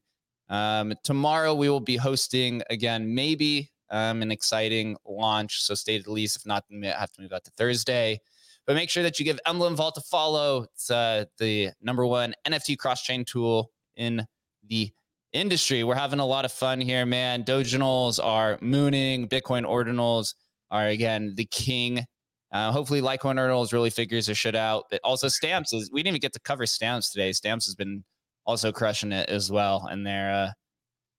Um, tomorrow, we will be hosting again, maybe um, an exciting launch. So stay at least. If not, we have to move out to Thursday. But make sure that you give Emblem Vault a follow. It's uh, the number one NFT cross chain tool in the industry. We're having a lot of fun here, man. Doginals are mooning, Bitcoin ordinals are again the king. Uh, hopefully, Litecoin ordinals really figures their shit out. But also, Stamps is we didn't even get to cover Stamps today. Stamps has been also crushing it as well, and they're uh,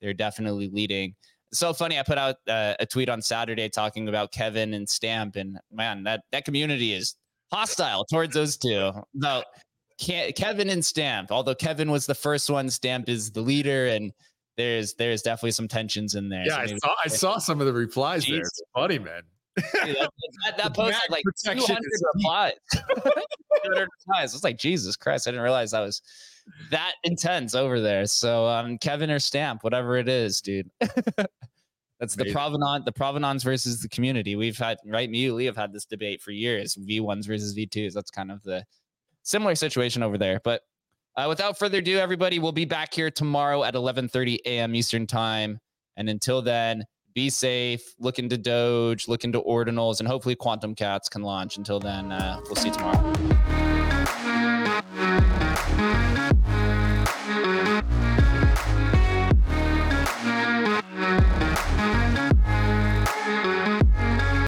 they're definitely leading. It's so funny. I put out uh, a tweet on Saturday talking about Kevin and Stamp, and man, that that community is hostile towards those two. About Ke- Kevin and Stamp. Although Kevin was the first one, Stamp is the leader, and there's there's definitely some tensions in there. Yeah, So I saw I saw some of the replies there. It's funny, man. Dude, that, that, that post had like 200 replies. 200 ties. It's like Jesus Christ. I didn't realize that was that intense over there. So um, Kevin or Stamp, whatever it is, dude. That's the provenance, the provenance versus the community. We've had right, me, Lee have had this debate for years. V1s versus V2s. That's kind of the similar situation over there. But uh, without further ado, everybody, we'll be back here tomorrow at 11:30 a.m. Eastern time. And until then, be safe. Look into Doge, look into ordinals, and hopefully Quantum Cats can launch. Until then, uh, we'll see you tomorrow.